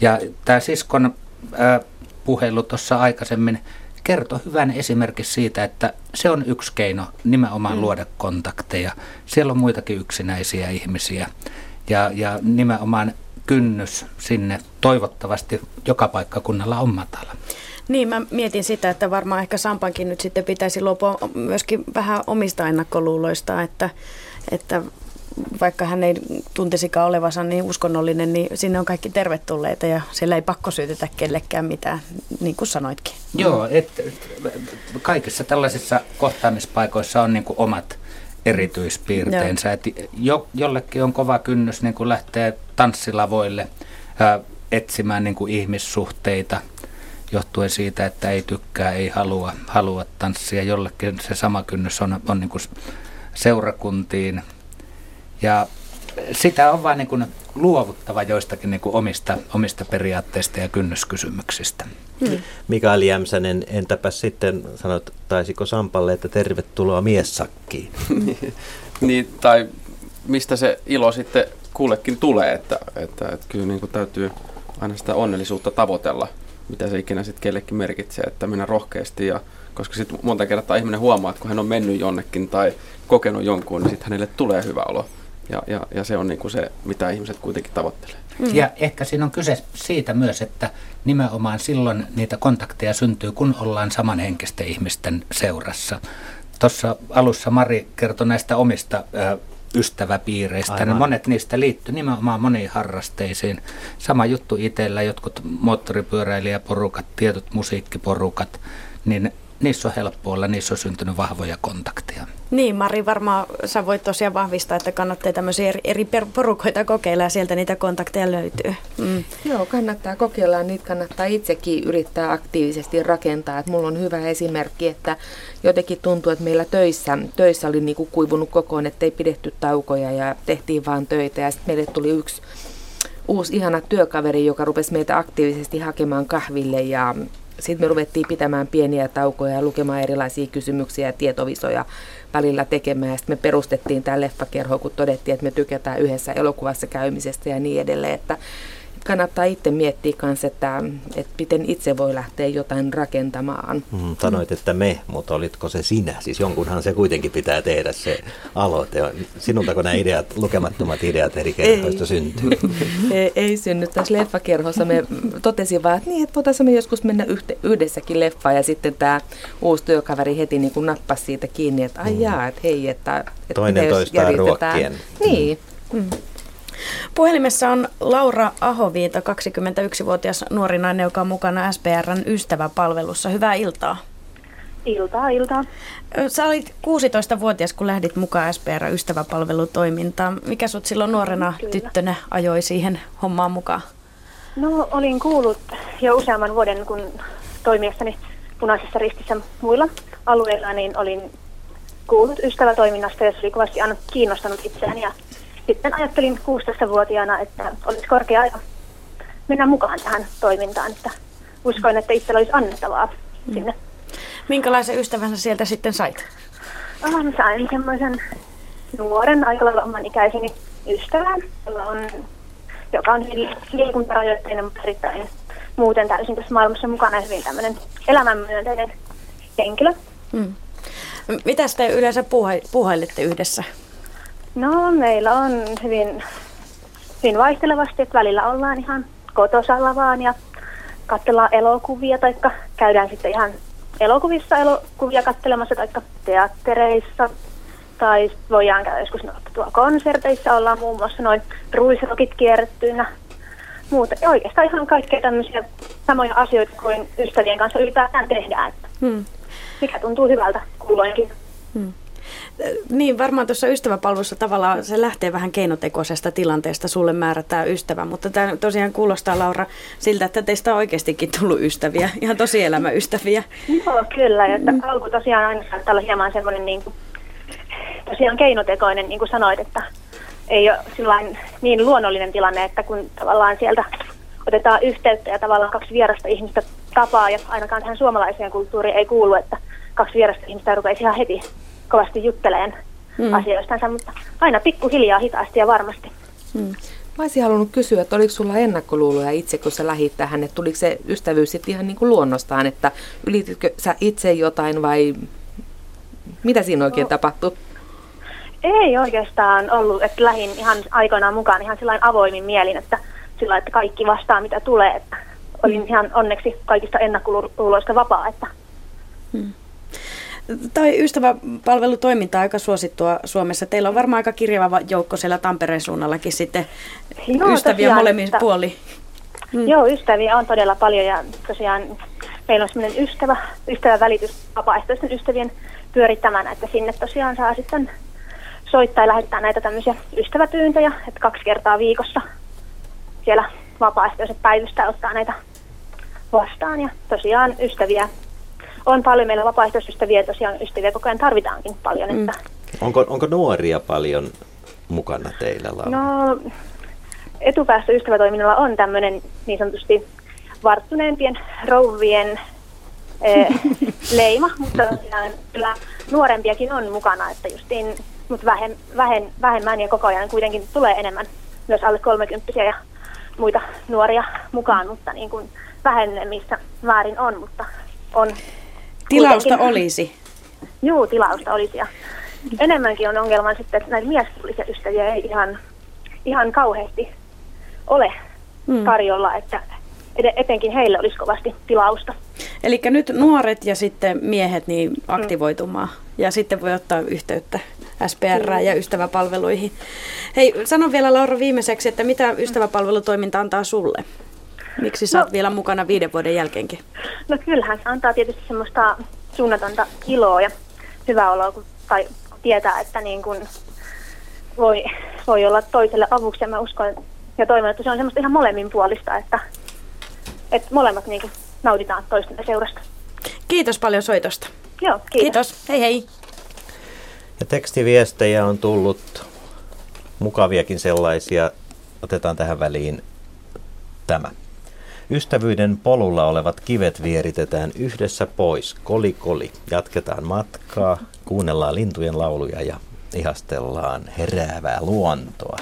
Ja tämä siskon ää, puhelu tuossa aikaisemmin kertoi hyvän esimerkin siitä, että se on yksi keino nimenomaan mm. luoda kontakteja. Siellä on muitakin yksinäisiä ihmisiä ja, ja nimenomaan kynnys sinne toivottavasti joka paikkakunnalla on matala. Niin, mä mietin sitä, että varmaan ehkä Sampankin nyt sitten pitäisi luopua myöskin vähän omista ennakkoluuloista, että, että vaikka hän ei tuntisikaan olevansa niin uskonnollinen, niin sinne on kaikki tervetulleita ja siellä ei pakko syytetä kellekään mitään, niin kuin sanoitkin. Joo, että kaikissa tällaisissa kohtaamispaikoissa on niin kuin omat erityispiirteensä. Että jo, jollekin on kova kynnys niin kuin lähteä tanssilavoille ää, etsimään niin kuin ihmissuhteita johtuen siitä, että ei tykkää, ei halua, halua tanssia. Jollekin se sama kynnys on, on niin kuin seurakuntiin. Ja sitä on vain niin kuin luovuttava joistakin niin kuin omista, omista periaatteista ja kynnyskysymyksistä. Hmm. Mikael Jämsänen, entäpä sitten sanot, taisiko Sampalle, että tervetuloa miessakkiin? niin, tai mistä se ilo sitten kullekin tulee, että, että, että kyllä niin kuin täytyy aina sitä onnellisuutta tavoitella, mitä se ikinä sitten kellekin merkitsee, että mennä rohkeasti ja koska sitten monta kertaa ihminen huomaa, että kun hän on mennyt jonnekin tai kokenut jonkun, niin sitten hänelle tulee hyvä olo. Ja, ja, ja se on niin kuin se, mitä ihmiset kuitenkin tavoittelee. Mm. Ja ehkä siinä on kyse siitä myös, että nimenomaan silloin niitä kontakteja syntyy, kun ollaan samanhenkisten ihmisten seurassa. Tuossa alussa Mari kertoi näistä omista ö, ystäväpiireistä. Aivan. Monet niistä liittyy nimenomaan moniin harrasteisiin. Sama juttu itsellä, jotkut moottoripyöräilijäporukat, tietyt musiikkiporukat, niin niissä on helppo olla, niissä on syntynyt vahvoja kontakteja. Niin, Mari, varmaan sä voit tosiaan vahvistaa, että kannattaa tämmöisiä eri, eri porukoita kokeilla ja sieltä niitä kontakteja löytyy. Mm. Joo, kannattaa kokeilla, niitä kannattaa itsekin yrittää aktiivisesti rakentaa. Et mulla on hyvä esimerkki, että jotenkin tuntuu, että meillä töissä, töissä oli niinku kuivunut kokoon, että ei pidetty taukoja ja tehtiin vaan töitä ja sitten meille tuli yksi uusi ihana työkaveri, joka rupesi meitä aktiivisesti hakemaan kahville ja sitten me ruvettiin pitämään pieniä taukoja ja lukemaan erilaisia kysymyksiä ja tietovisoja välillä tekemään. Ja sitten me perustettiin tämä leffakerho, kun todettiin, että me tykätään yhdessä elokuvassa käymisestä ja niin edelleen. Että kannattaa itse miettiä myös, että, että miten itse voi lähteä jotain rakentamaan. Mm, sanoit, että me, mutta olitko se sinä? Siis jonkunhan se kuitenkin pitää tehdä se aloite. Sinultako nämä ideat, lukemattomat ideat eri kerhoista syntyy? ei, ei synny. Tässä leffakerhossa me totesin vaan, että niin, että voitaisiin joskus mennä yhdessäkin leffaan. Ja sitten tämä uusi työkaveri heti niin kuin nappasi siitä kiinni, että ai mm. jaa, että hei, että, että Toinen toistaan ruokkien. Niin. Mm. Puhelimessa on Laura Ahoviita, 21-vuotias nuori nainen, joka on mukana SPRn ystäväpalvelussa. Hyvää iltaa. Iltaa, iltaa. Sä olit 16-vuotias, kun lähdit mukaan SPR ystäväpalvelutoimintaan. Mikä sut silloin nuorena Kyllä. tyttönä ajoi siihen hommaan mukaan? No, olin kuullut jo useamman vuoden, kun toimiessani punaisessa ristissä muilla alueilla, niin olin kuullut ystävätoiminnasta ja se oli kovasti aina kiinnostanut itseäni ja sitten ajattelin 16-vuotiaana, että olisi korkea aika mennä mukaan tähän toimintaan, että uskoin, että itsellä olisi annettavaa mm. sinne. Minkälaisen ystävänsä sieltä sitten sait? Oh, sain semmoisen nuoren, aika lailla oman ikäiseni ystävän, jolla on, joka on hyvin liikuntarajoitteinen, mutta erittäin muuten täysin tässä maailmassa mukana hyvin tämmöinen elämänmyönteinen henkilö. Hmm. Mitä te yleensä puhailette yhdessä? No meillä on hyvin, hyvin vaihtelevasti, että välillä ollaan ihan kotosalla vaan ja katsellaan elokuvia tai käydään sitten ihan elokuvissa elokuvia katselemassa tai teattereissa tai voidaan käydä joskus tuolla konserteissa, ollaan muun muassa noin ruisrokit kierrettyinä. Muuta. Oikeastaan ihan kaikkea tämmöisiä samoja asioita kuin ystävien kanssa ylipäätään tehdään. Hmm. Mikä tuntuu hyvältä kulloinkin. Hmm. Niin, varmaan tuossa ystäväpalvelussa tavallaan se lähtee vähän keinotekoisesta tilanteesta, sulle määrätään ystävä, mutta tämä tosiaan kuulostaa Laura siltä, että teistä on oikeastikin tullut ystäviä, ihan tosielämäystäviä. Joo, kyllä, että alku tosiaan aina saattaa olla hieman semmoinen niin tosiaan keinotekoinen, niin kuin sanoit, että ei ole niin luonnollinen tilanne, että kun tavallaan sieltä otetaan yhteyttä ja tavallaan kaksi vierasta ihmistä tapaa, ja ainakaan tähän suomalaiseen kulttuuriin ei kuulu, että kaksi vierasta ihmistä rupeisi ihan heti kovasti jutteleen mm. asioistansa, mutta aina pikkuhiljaa, hitaasti ja varmasti. Mm. Mä olisin halunnut kysyä, että oliko sulla ennakkoluuloja itse, kun sä lähit tähän, että tuliko se ystävyys sitten ihan niin kuin luonnostaan, että ylititkö sä itse jotain vai mitä siinä oikein no, tapahtui? Ei oikeastaan ollut, että lähin ihan aikoinaan mukaan ihan sellainen avoimin mielin, että sillä että kaikki vastaa mitä tulee, että olin mm. ihan onneksi kaikista ennakkoluuloista vapaa. Että. Hmm. Tai ystäväpalvelutoiminta aika suosittua Suomessa. Teillä on varmaan aika kirjava joukko siellä Tampereen suunnallakin sitten Joo, ystäviä tosiaan, molemmin että, puoli. Hmm. Joo, ystäviä on todella paljon ja tosiaan meillä on semmoinen ystävä, ystävävälitys vapaaehtoisten ystävien pyörittämänä, että sinne tosiaan saa sitten soittaa ja lähettää näitä tämmöisiä ystäväpyyntöjä, että kaksi kertaa viikossa siellä vapaaehtoiset päivystä ottaa näitä vastaan ja tosiaan ystäviä on paljon. Meillä vapaaehtoisystäviä tosiaan ystäviä koko ajan tarvitaankin paljon. Että mm. onko, onko nuoria paljon mukana teillä, Laura? No etupäässä ystävätoiminnalla on tämmöinen niin sanotusti varttuneempien rouvien eh, leima, mutta kyllä nuorempiakin on mukana, että justiin, mutta vähem, vähem, vähemmän ja koko ajan kuitenkin tulee enemmän myös alle 30 ja muita nuoria mukaan, mutta niin kuin vähennemissä määrin on, mutta on Tilausta kuitenkin. olisi? Joo, tilausta olisi. Ja enemmänkin on ongelma sitten, että näitä miespuolisia ystäviä ei ihan, ihan kauheasti ole hmm. tarjolla, että etenkin heille olisi kovasti tilausta. Eli nyt nuoret ja sitten miehet niin mm. aktivoitumaan mm. ja sitten voi ottaa yhteyttä SPR ja ystäväpalveluihin. Hei, sano vielä Laura viimeiseksi, että mitä ystäväpalvelutoiminta antaa sulle? Miksi sä no, oot vielä mukana viiden vuoden jälkeenkin? No kyllähän se antaa tietysti semmoista suunnatonta iloa ja hyvää oloa, kun, tai kun tietää, että niin kun voi, voi olla toiselle avuksi. Ja mä uskon ja toivon, että se on semmoista ihan molemmin puolista, että, että molemmat niin nauditaan toistemme seurasta. Kiitos paljon soitosta. Joo, kiitos. kiitos. Hei hei. Ja tekstiviestejä on tullut mukaviakin sellaisia. Otetaan tähän väliin tämä. Ystävyyden polulla olevat kivet vieritetään yhdessä pois. Koli koli. Jatketaan matkaa, kuunnellaan lintujen lauluja ja ihastellaan heräävää luontoa.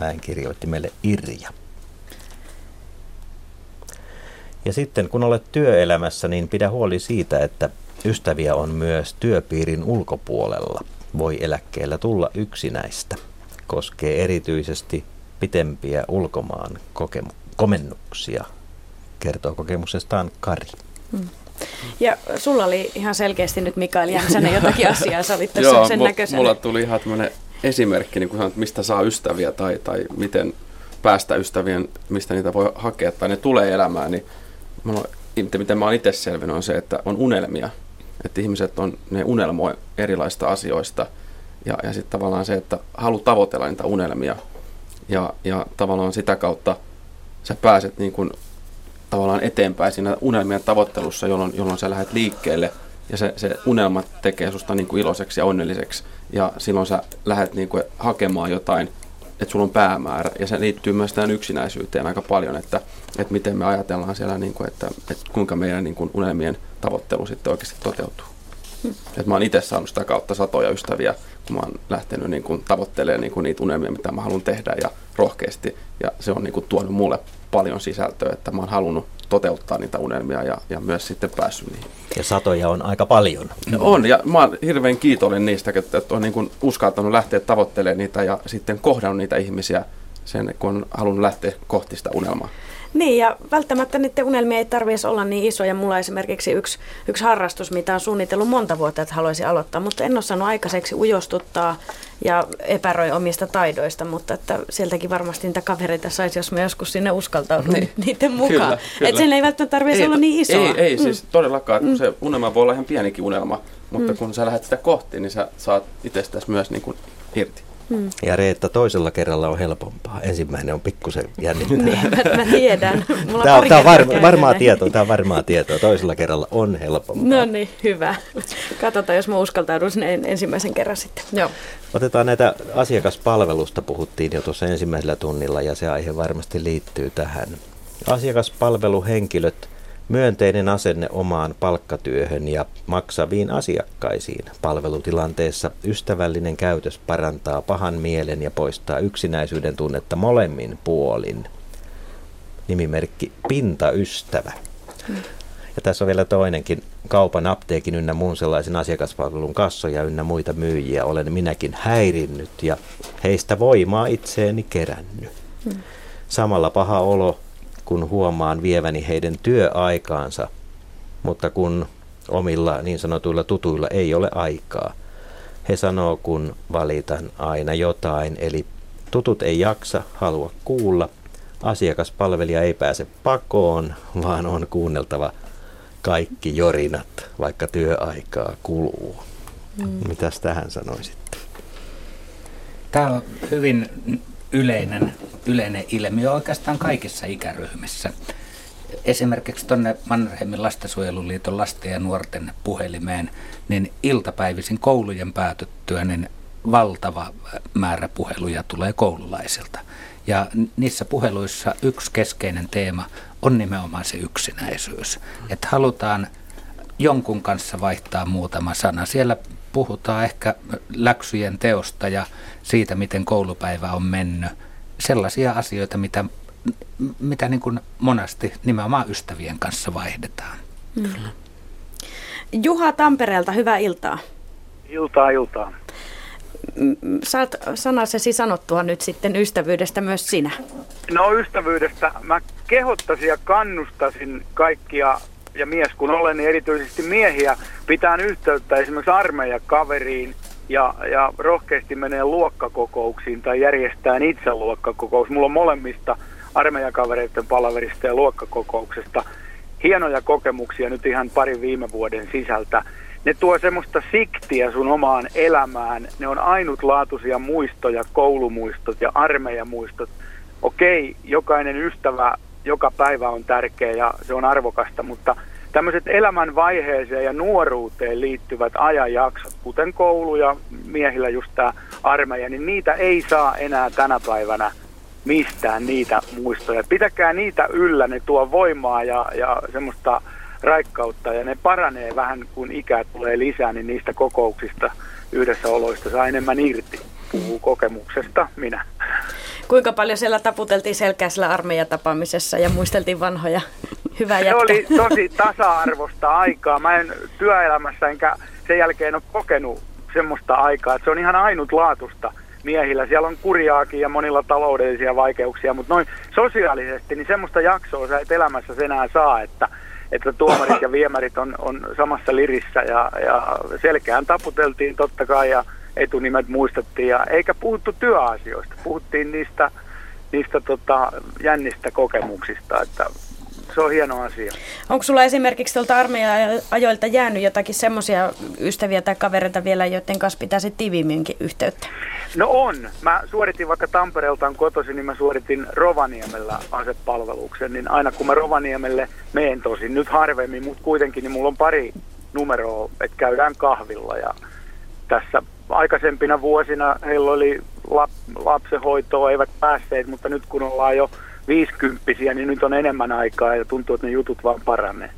Näin kirjoitti meille Irja. Ja sitten kun olet työelämässä, niin pidä huoli siitä, että ystäviä on myös työpiirin ulkopuolella. Voi eläkkeellä tulla yksinäistä. Koskee erityisesti pitempiä ulkomaan kokemu- komennuksia, kertoo kokemuksestaan Kari. Hmm. Ja sulla oli ihan selkeästi nyt Mikael Jämsänen jotakin asiaa, sä olit tässä Joo, sen näköisenä. mulla tuli ihan tämmöinen esimerkki, niin kun sanot, mistä saa ystäviä tai, tai miten päästä ystävien, mistä niitä voi hakea tai ne tulee elämään, niin mulla, miten mä oon itse selvinnyt on se, että on unelmia. Että ihmiset on, ne unelmoi erilaista asioista ja, ja sitten tavallaan se, että halu tavoitella niitä unelmia ja, ja tavallaan sitä kautta sä pääset niin kuin tavallaan eteenpäin siinä unelmien tavoittelussa, jolloin, jolloin sä lähdet liikkeelle ja se, se unelma tekee susta niin kuin iloiseksi ja onnelliseksi ja silloin sä lähdet niin kuin hakemaan jotain, että sulla on päämäärä ja se liittyy myös tähän yksinäisyyteen aika paljon, että, että miten me ajatellaan siellä, niin kuin, että, että kuinka meidän niin kuin unelmien tavoittelu sitten oikeasti toteutuu. Hmm. Et mä oon itse saanut sitä kautta satoja ystäviä, kun mä oon lähtenyt niin kuin tavoittelemaan niin kuin niitä unelmia, mitä mä haluan tehdä ja rohkeasti. Ja se on niin kuin tuonut mulle paljon sisältöä, että mä oon halunnut toteuttaa niitä unelmia ja, ja myös sitten päässyt niihin. Ja satoja on aika paljon. No on, ja mä oon hirveän kiitollinen niistä, että on niin kuin uskaltanut lähteä tavoittelemaan niitä ja sitten kohdannut niitä ihmisiä sen, kun on halunnut lähteä kohti sitä unelmaa. Niin, ja välttämättä niiden unelmia ei tarvitsisi olla niin isoja. Mulla on esimerkiksi yksi, yksi harrastus, mitä on suunnitellut monta vuotta, että haluaisin aloittaa, mutta en ole saanut aikaiseksi ujostuttaa ja epäröi omista taidoista, mutta että sieltäkin varmasti niitä kavereita saisi, jos me joskus sinne uskaltaudu niin. niiden mukaan. Kyllä, kyllä. Että sen ei välttämättä tarvitsisi olla niin isoa. Ei, ei mm. siis todellakaan. Mm. Se unelma voi olla ihan pienikin unelma, mutta mm. kun sä lähdet sitä kohti, niin sä saat itsestäsi myös niin kuin irti. Hmm. Ja Reetta toisella kerralla on helpompaa. Ensimmäinen on pikkusen jännittävää. niin, mä, mä tiedän. Mulla tämä on, tämä on varma, varmaa tietoa, tämä on varmaa tietoa. Toisella kerralla on helpompaa. No niin, hyvä. Katsotaan, jos mä uskaltaudun sinne ensimmäisen kerran sitten. Joo. Otetaan näitä asiakaspalvelusta, puhuttiin jo tuossa ensimmäisellä tunnilla ja se aihe varmasti liittyy tähän. Asiakaspalveluhenkilöt myönteinen asenne omaan palkkatyöhön ja maksaviin asiakkaisiin. Palvelutilanteessa ystävällinen käytös parantaa pahan mielen ja poistaa yksinäisyyden tunnetta molemmin puolin. Nimimerkki Pintaystävä. Ja tässä on vielä toinenkin kaupan, apteekin ynnä muun sellaisen asiakaspalvelun kassoja ynnä muita myyjiä olen minäkin häirinnyt ja heistä voimaa itseeni kerännyt. Samalla paha olo kun huomaan vieväni heidän työaikaansa, mutta kun omilla niin sanotuilla tutuilla ei ole aikaa. He sanoo, kun valitan aina jotain, eli tutut ei jaksa, halua kuulla, asiakaspalvelija ei pääse pakoon, vaan on kuunneltava kaikki jorinat, vaikka työaikaa kuluu. Mm. Mitäs tähän sanoisitte? Tämä on hyvin yleinen, yleinen ilmiö oikeastaan kaikissa ikäryhmissä. Esimerkiksi tuonne Mannerheimin lastensuojeluliiton lasten ja nuorten puhelimeen, niin iltapäivisin koulujen päätyttyä, niin valtava määrä puheluja tulee koululaisilta. Ja niissä puheluissa yksi keskeinen teema on nimenomaan se yksinäisyys. Että halutaan jonkun kanssa vaihtaa muutama sana. Siellä puhutaan ehkä läksyjen teosta ja siitä, miten koulupäivä on mennyt. Sellaisia asioita, mitä, mitä niin kuin monasti nimenomaan ystävien kanssa vaihdetaan. Mm. Juha Tampereelta, hyvää iltaa. Iltaa, iltaa. Saat sanasesi sanottua nyt sitten ystävyydestä myös sinä. No ystävyydestä mä kehottaisin ja kannustasin kaikkia ja mies kun olen, niin erityisesti miehiä pitää yhteyttä esimerkiksi armeijakaveriin ja, ja rohkeasti menee luokkakokouksiin tai järjestää itse luokkakokous. Mulla on molemmista armeijakavereiden palaverista ja luokkakokouksesta hienoja kokemuksia nyt ihan parin viime vuoden sisältä. Ne tuo semmoista siktiä sun omaan elämään. Ne on ainutlaatuisia muistoja, koulumuistot ja armeijamuistot. Okei, jokainen ystävä joka päivä on tärkeä ja se on arvokasta, mutta tämmöiset elämän vaiheeseen ja nuoruuteen liittyvät ajanjaksot, kuten koulu ja miehillä just tämä armeija, niin niitä ei saa enää tänä päivänä mistään niitä muistoja. Pitäkää niitä yllä, ne tuo voimaa ja, ja semmoista raikkautta ja ne paranee vähän kun ikää tulee lisää, niin niistä kokouksista yhdessä oloista saa enemmän irti. Puhuu kokemuksesta minä. Kuinka paljon siellä taputeltiin selkäisellä armeijatapaamisessa ja muisteltiin vanhoja hyvää Se oli tosi tasa-arvosta aikaa. Mä en työelämässä enkä sen jälkeen ole kokenut semmoista aikaa, että se on ihan ainutlaatusta miehillä. Siellä on kurjaakin ja monilla taloudellisia vaikeuksia, mutta noin sosiaalisesti, niin semmoista jaksoa sä et elämässä enää saa, että, että tuomarit ja viemärit on, on samassa lirissä ja, ja selkeään taputeltiin totta kai ja etunimet muistettiin ja eikä puhuttu työasioista, puhuttiin niistä, niistä tota, jännistä kokemuksista, että se on hieno asia. Onko sulla esimerkiksi tuolta armeijan-ajoilta jäänyt jotakin semmoisia ystäviä tai kavereita vielä, joiden kanssa pitäisi tiiviimminkin yhteyttä? No on. Mä suoritin vaikka Tampereelta on kotoisin, niin mä suoritin Rovaniemellä asepalveluksen, niin aina kun mä Rovaniemelle meen tosin, nyt harvemmin, mutta kuitenkin, niin mulla on pari numeroa, että käydään kahvilla ja tässä aikaisempina vuosina heillä oli lap, lapsenhoitoa, eivät päässeet, mutta nyt kun ollaan jo viisikymppisiä, niin nyt on enemmän aikaa ja tuntuu, että ne jutut vaan paranee.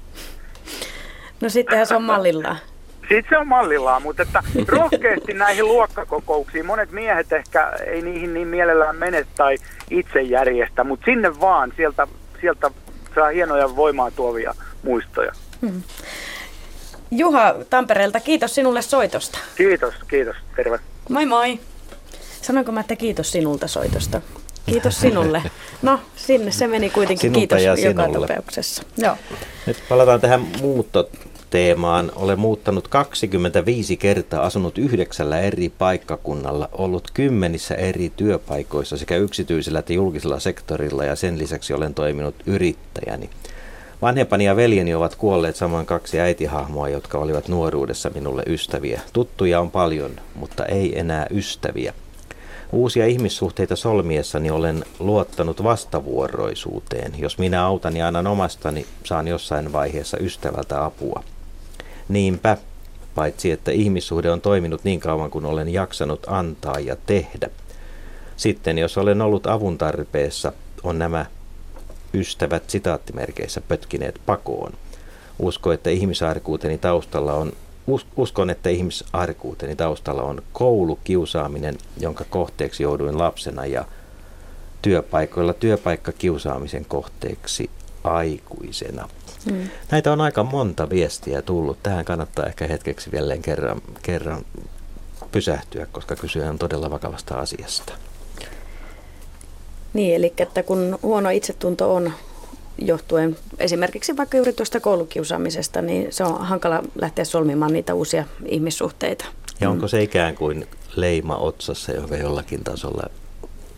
No sittenhän se on mallillaan. Sitten se on mallillaan, mutta että rohkeasti näihin luokkakokouksiin. Monet miehet ehkä ei niihin niin mielellään mene tai itse järjestä, mutta sinne vaan, sieltä, sieltä saa hienoja voimaa tuovia muistoja. Hmm. Juha Tampereelta, kiitos sinulle soitosta. Kiitos, kiitos. Terve. Moi moi. Sanoinko mä, että kiitos sinulta soitosta? Kiitos sinulle. No, sinne se meni kuitenkin. Sinulta Kiitos ja joka sinulle. tapauksessa. Joo. Nyt palataan tähän muuttoteemaan. Olen muuttanut 25 kertaa, asunut yhdeksällä eri paikkakunnalla, ollut kymmenissä eri työpaikoissa sekä yksityisellä että julkisella sektorilla ja sen lisäksi olen toiminut yrittäjäni. Vanhempani ja veljeni ovat kuolleet samoin kaksi äitihahmoa, jotka olivat nuoruudessa minulle ystäviä. Tuttuja on paljon, mutta ei enää ystäviä. Uusia ihmissuhteita solmiessani olen luottanut vastavuoroisuuteen. Jos minä autan ja annan omastani, saan jossain vaiheessa ystävältä apua. Niinpä, paitsi että ihmissuhde on toiminut niin kauan kuin olen jaksanut antaa ja tehdä. Sitten jos olen ollut avun tarpeessa, on nämä ystävät sitaattimerkeissä pötkineet pakoon. Usko, että ihmisarkuuteni taustalla on Us- Uskon, että ihmisarkuuteni taustalla on koulukiusaaminen, jonka kohteeksi jouduin lapsena ja työpaikoilla työpaikkakiusaamisen kohteeksi aikuisena. Mm. Näitä on aika monta viestiä tullut. Tähän kannattaa ehkä hetkeksi vielä kerran, kerran pysähtyä, koska kysyä on todella vakavasta asiasta. Niin, eli että kun huono itsetunto on johtuen esimerkiksi vaikka juuri tuosta koulukiusaamisesta, niin se on hankala lähteä solmimaan niitä uusia ihmissuhteita. Ja onko se ikään kuin leima otsassa, jonka jollakin tasolla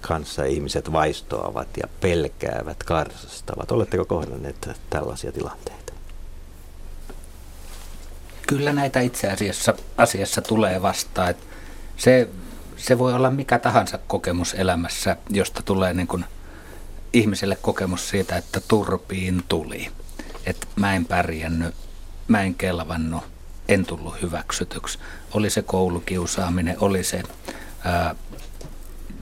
kanssa ihmiset vaistoavat ja pelkäävät, karsastavat? Oletteko kohdanneet tällaisia tilanteita? Kyllä näitä itse asiassa asiassa tulee vastaan. että Se, se voi olla mikä tahansa kokemus elämässä, josta tulee niin kuin ihmiselle kokemus siitä, että turpiin tuli. Että mä en pärjännyt, mä en kelvannut, en tullut hyväksytyksi. Oli se koulukiusaaminen, oli se ää,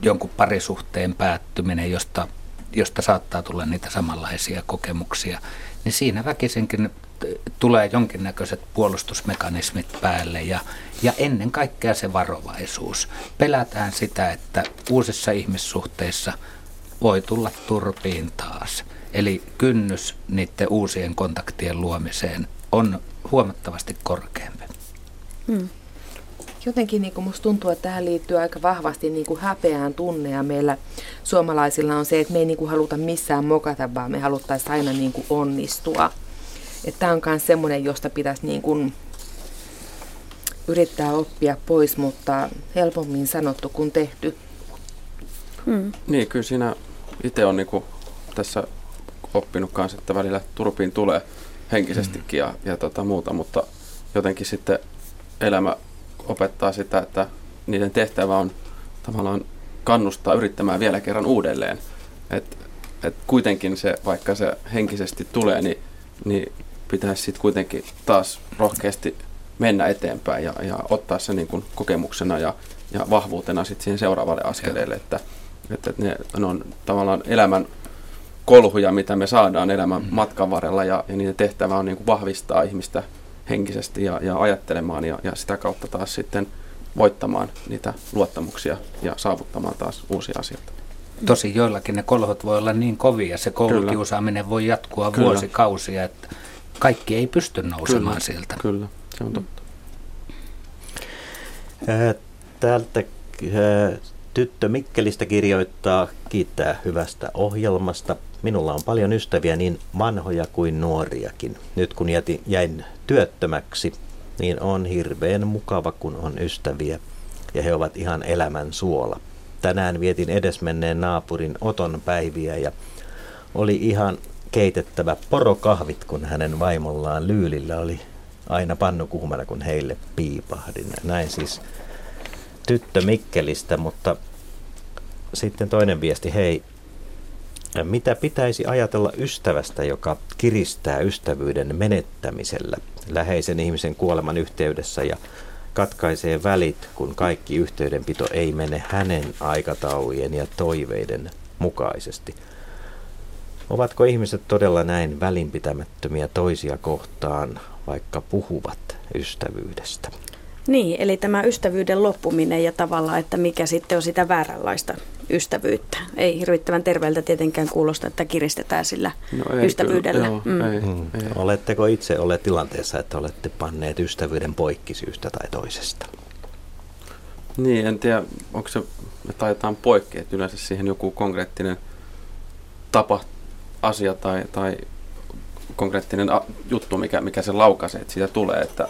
jonkun parisuhteen päättyminen, josta, josta saattaa tulla niitä samanlaisia kokemuksia. Niin siinä väkisinkin tulee jonkinnäköiset puolustusmekanismit päälle ja, ja ennen kaikkea se varovaisuus. Pelätään sitä, että uusissa ihmissuhteissa voi tulla turpiin taas. Eli kynnys niiden uusien kontaktien luomiseen on huomattavasti korkeampi. Mm. Jotenkin niin musta tuntuu, että tähän liittyy aika vahvasti niin kuin häpeään tunne ja meillä suomalaisilla on se, että me ei niin kuin haluta missään mokata, vaan me haluttaisiin aina niin kuin onnistua. Tämä on myös semmoinen, josta pitäisi niin kuin yrittää oppia pois, mutta helpommin sanottu kuin tehty. Mm. Niin, kyllä siinä itse on niin tässä oppinut kanssa, että välillä turpiin tulee henkisestikin ja, ja tota muuta, mutta jotenkin sitten elämä opettaa sitä, että niiden tehtävä on tavallaan kannustaa yrittämään vielä kerran uudelleen. Et, et kuitenkin se, vaikka se henkisesti tulee, niin, niin pitäisi sitten kuitenkin taas rohkeasti mennä eteenpäin ja, ja ottaa se niin kuin kokemuksena ja, ja vahvuutena sitten siihen seuraavalle askeleelle, että, että ne, ne on tavallaan elämän kolhuja, mitä me saadaan elämän mm. matkan varrella ja, ja niiden tehtävä on niin kuin vahvistaa ihmistä henkisesti ja, ja ajattelemaan ja, ja sitä kautta taas sitten voittamaan niitä luottamuksia ja saavuttamaan taas uusia asioita. Tosi joillakin ne kolhot voi olla niin kovia, se koulukiusaaminen Kyllä. voi jatkua Kyllä. vuosikausia, että kaikki ei pysty nousemaan Kyllä. sieltä. Kyllä, se on totta. Täältä tyttö Mikkelistä kirjoittaa, kiittää hyvästä ohjelmasta. Minulla on paljon ystäviä niin vanhoja kuin nuoriakin. Nyt kun jätin, jäin työttömäksi, niin on hirveän mukava, kun on ystäviä ja he ovat ihan elämän suola. Tänään vietin edesmenneen naapurin Oton päiviä ja oli ihan keitettävä porokahvit, kun hänen vaimollaan Lyylillä oli aina pannu kuumana, kun heille piipahdin. Näin siis tyttö Mikkelistä, mutta sitten toinen viesti, hei, mitä pitäisi ajatella ystävästä, joka kiristää ystävyyden menettämisellä läheisen ihmisen kuoleman yhteydessä ja katkaisee välit, kun kaikki yhteydenpito ei mene hänen aikataulujen ja toiveiden mukaisesti? Ovatko ihmiset todella näin välinpitämättömiä toisia kohtaan, vaikka puhuvat ystävyydestä? Niin, eli tämä ystävyyden loppuminen ja tavallaan, että mikä sitten on sitä vääränlaista ystävyyttä. Ei hirvittävän terveeltä tietenkään kuulosta, että kiristetään sillä no ei, ystävyydellä. Kyllä, joo, mm. ei, Mm. ei. Oletteko itse olleet tilanteessa, että olette panneet ystävyyden poikki syystä tai toisesta? Niin, en tiedä, onko se, me taitaan poikki, että yleensä siihen joku konkreettinen tapa, asia tai, tai konkreettinen juttu, mikä, mikä se laukaisee, että siitä tulee, että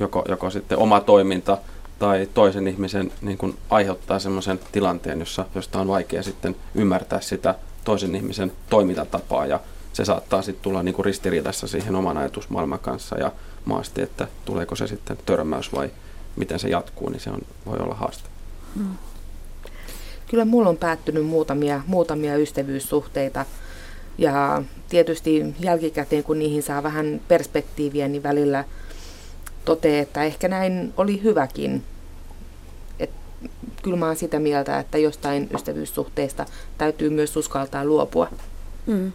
joko, joko sitten oma toiminta tai toisen ihmisen niin kuin aiheuttaa semmoisen tilanteen, jossa, josta on vaikea sitten ymmärtää sitä toisen ihmisen toimintatapaa ja se saattaa sitten tulla niin kuin ristiriidassa siihen oman ajatusmaailman kanssa ja maasti, että tuleeko se sitten törmäys vai miten se jatkuu, niin se on, voi olla haaste. Hmm. Kyllä mulla on päättynyt muutamia, muutamia ystävyyssuhteita ja tietysti jälkikäteen, kun niihin saa vähän perspektiiviä, niin välillä toteaa, että ehkä näin oli hyväkin. Et kyllä mä oon sitä mieltä, että jostain ystävyyssuhteesta täytyy myös uskaltaa luopua. Mm.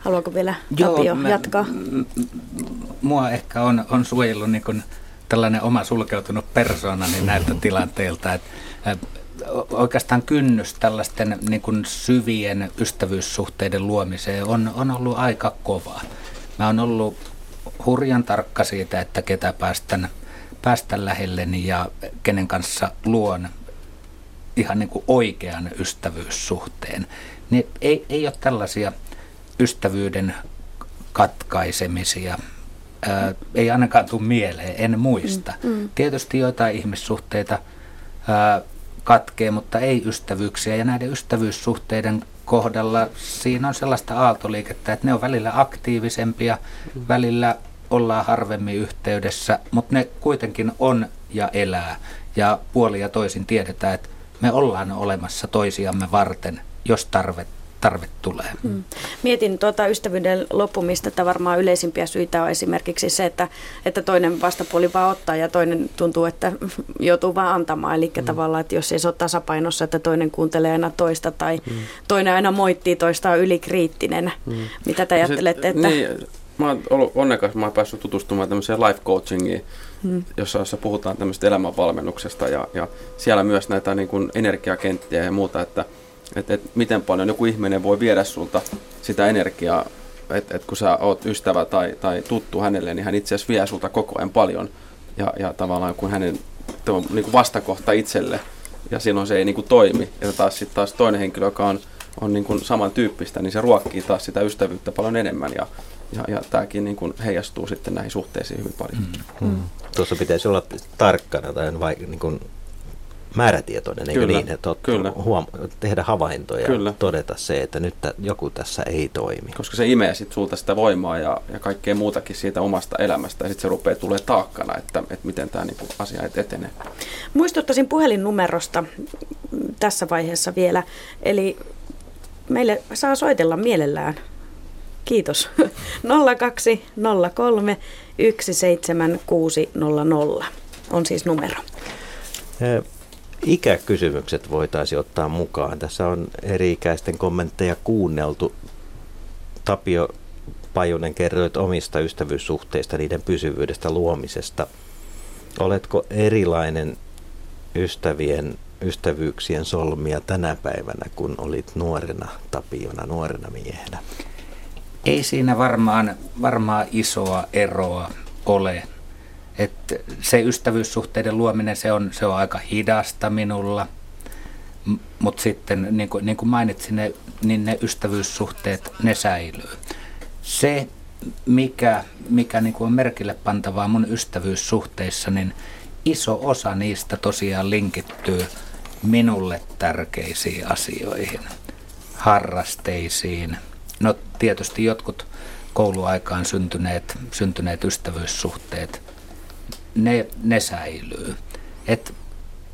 Haluaako vielä Tapio Joo, mä, jatkaa? M- mua ehkä on, on suojellut niin kun tällainen oma sulkeutunut persoona niin näiltä tilanteilta, että oikeastaan kynnys tällaisten niin kuin syvien ystävyyssuhteiden luomiseen on, on ollut aika kova. Mä oon ollut hurjan tarkka siitä, että ketä päästän, päästän lähelleni ja kenen kanssa luon ihan niin kuin oikean ystävyyssuhteen. Niin ei, ei ole tällaisia ystävyyden katkaisemisia. Ää, ei ainakaan tule mieleen, en muista. Mm, mm. Tietysti joitain ihmissuhteita ää, katkee, mutta ei ystävyyksiä. Ja näiden ystävyyssuhteiden kohdalla siinä on sellaista aaltoliikettä, että ne on välillä aktiivisempia, mm. välillä ollaan harvemmin yhteydessä, mutta ne kuitenkin on ja elää. Ja puoli ja toisin tiedetään, että me ollaan olemassa toisiamme varten, jos tarve tarve tulee. Hmm. Mietin tuota ystävyyden loppumista, että varmaan yleisimpiä syitä on esimerkiksi se, että, että toinen vastapuoli vaan ottaa ja toinen tuntuu, että joutuu vaan antamaan. Eli hmm. tavallaan, että jos ei se ole tasapainossa, että toinen kuuntelee aina toista tai hmm. toinen aina moittii toista on ylikriittinen. Hmm. Mitä te ajattelette? Että... Niin, mä oon ollut onnekas, mä oon päässyt tutustumaan tämmöiseen life coachingiin, hmm. jossa, jossa puhutaan tämmöistä elämänvalmennuksesta ja, ja siellä myös näitä niin kuin energiakenttiä ja muuta, että – että et miten paljon joku ihminen voi viedä sulta sitä energiaa, että et kun sä oot ystävä tai, tai tuttu hänelle, niin hän itse asiassa vie sulta koko ajan paljon. Ja, ja tavallaan kun hänen on niin kuin vastakohta itselle, ja silloin se ei niin kuin toimi. Ja taas sitten taas toinen henkilö, joka on, on niin kuin samantyyppistä, niin se ruokkii taas sitä ystävyyttä paljon enemmän. Ja, ja, ja tämäkin niin kuin heijastuu sitten näihin suhteisiin hyvin paljon. Mm. Mm. Tuossa pitäisi olla tarkkana tai vai, niin kuin määrätietoinen, eikö kyllä, niin, että kyllä. Huom- tehdä havaintoja kyllä. ja todeta se, että nyt t- joku tässä ei toimi. Koska se imee sitten sulta sitä voimaa ja, ja kaikkea muutakin siitä omasta elämästä ja sitten se rupeaa tulee taakkana, että, että miten tämä niinku asia etenee. Muistuttaisin puhelinnumerosta tässä vaiheessa vielä, eli meille saa soitella mielellään. Kiitos. 0203 17600 on siis numero ikäkysymykset voitaisiin ottaa mukaan. Tässä on eri-ikäisten kommentteja kuunneltu. Tapio Pajunen kerroit omista ystävyyssuhteista, niiden pysyvyydestä, luomisesta. Oletko erilainen ystävien, ystävyyksien solmia tänä päivänä, kun olit nuorena Tapiona, nuorena miehenä? Ei siinä varmaan, varmaan isoa eroa ole. Et se ystävyyssuhteiden luominen, se on, se on aika hidasta minulla. Mutta sitten, niin kuin, niin kuin mainitsin, ne, niin ne ystävyyssuhteet, ne säilyy. Se, mikä, mikä niin kuin on merkille pantavaa mun ystävyyssuhteissa, niin iso osa niistä tosiaan linkittyy minulle tärkeisiin asioihin, harrasteisiin. No tietysti jotkut kouluaikaan syntyneet, syntyneet ystävyyssuhteet ne, ne säilyy. Et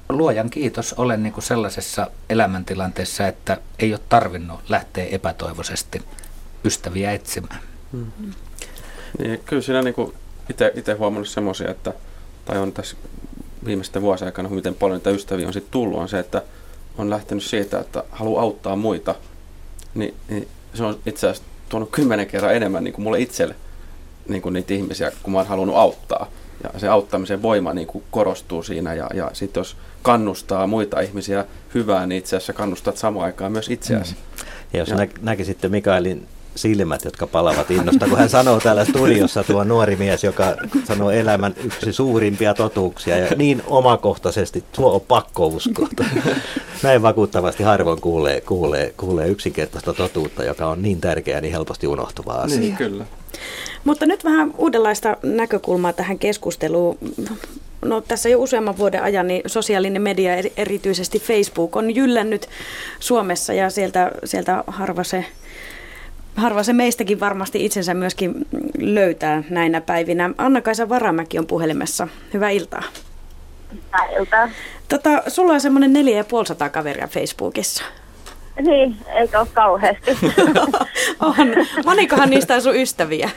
luojan kiitos, olen niin kuin sellaisessa elämäntilanteessa, että ei ole tarvinnut lähteä epätoivoisesti ystäviä etsimään. Hmm. Niin, kyllä siinä niin itse huomannut semmoisia, että, tai on tässä viimeisten vuosien aikana, miten paljon niitä ystäviä on sitten tullut, on se, että on lähtenyt siitä, että haluaa auttaa muita, niin, niin se on itse asiassa tuonut kymmenen kerran enemmän niin kuin mulle itselle niin kuin niitä ihmisiä, kun mä oon halunnut auttaa ja se auttamisen voima niin kuin korostuu siinä ja, ja sitten jos kannustaa muita ihmisiä hyvään, niin itse asiassa kannustat samaan aikaan myös itseäsi. Mm. Ja jos ja. Nä, näkisitte Mikaelin silmät, jotka palavat innosta, kun hän sanoo täällä studiossa tuo nuori mies, joka sanoo elämän yksi suurimpia totuuksia ja niin omakohtaisesti, tuo on pakko uskoa. Näin vakuuttavasti harvoin kuulee, kuulee, kuulee yksinkertaista totuutta, joka on niin tärkeä, niin helposti unohtuvaa asia. Niin, kyllä. Mutta nyt vähän uudenlaista näkökulmaa tähän keskusteluun. No, tässä jo useamman vuoden ajan niin sosiaalinen media, erityisesti Facebook, on jyllännyt Suomessa ja sieltä, sieltä harva, se, harva se meistäkin varmasti itsensä myöskin löytää näinä päivinä. Anna-Kaisa Varamäki on puhelimessa. Hyvää iltaa. Hyvää iltaa. Tota, sulla on semmoinen 4500 kaveria Facebookissa. Niin, eikä ole kauheasti. on. Monikohan niistä on sun ystäviä?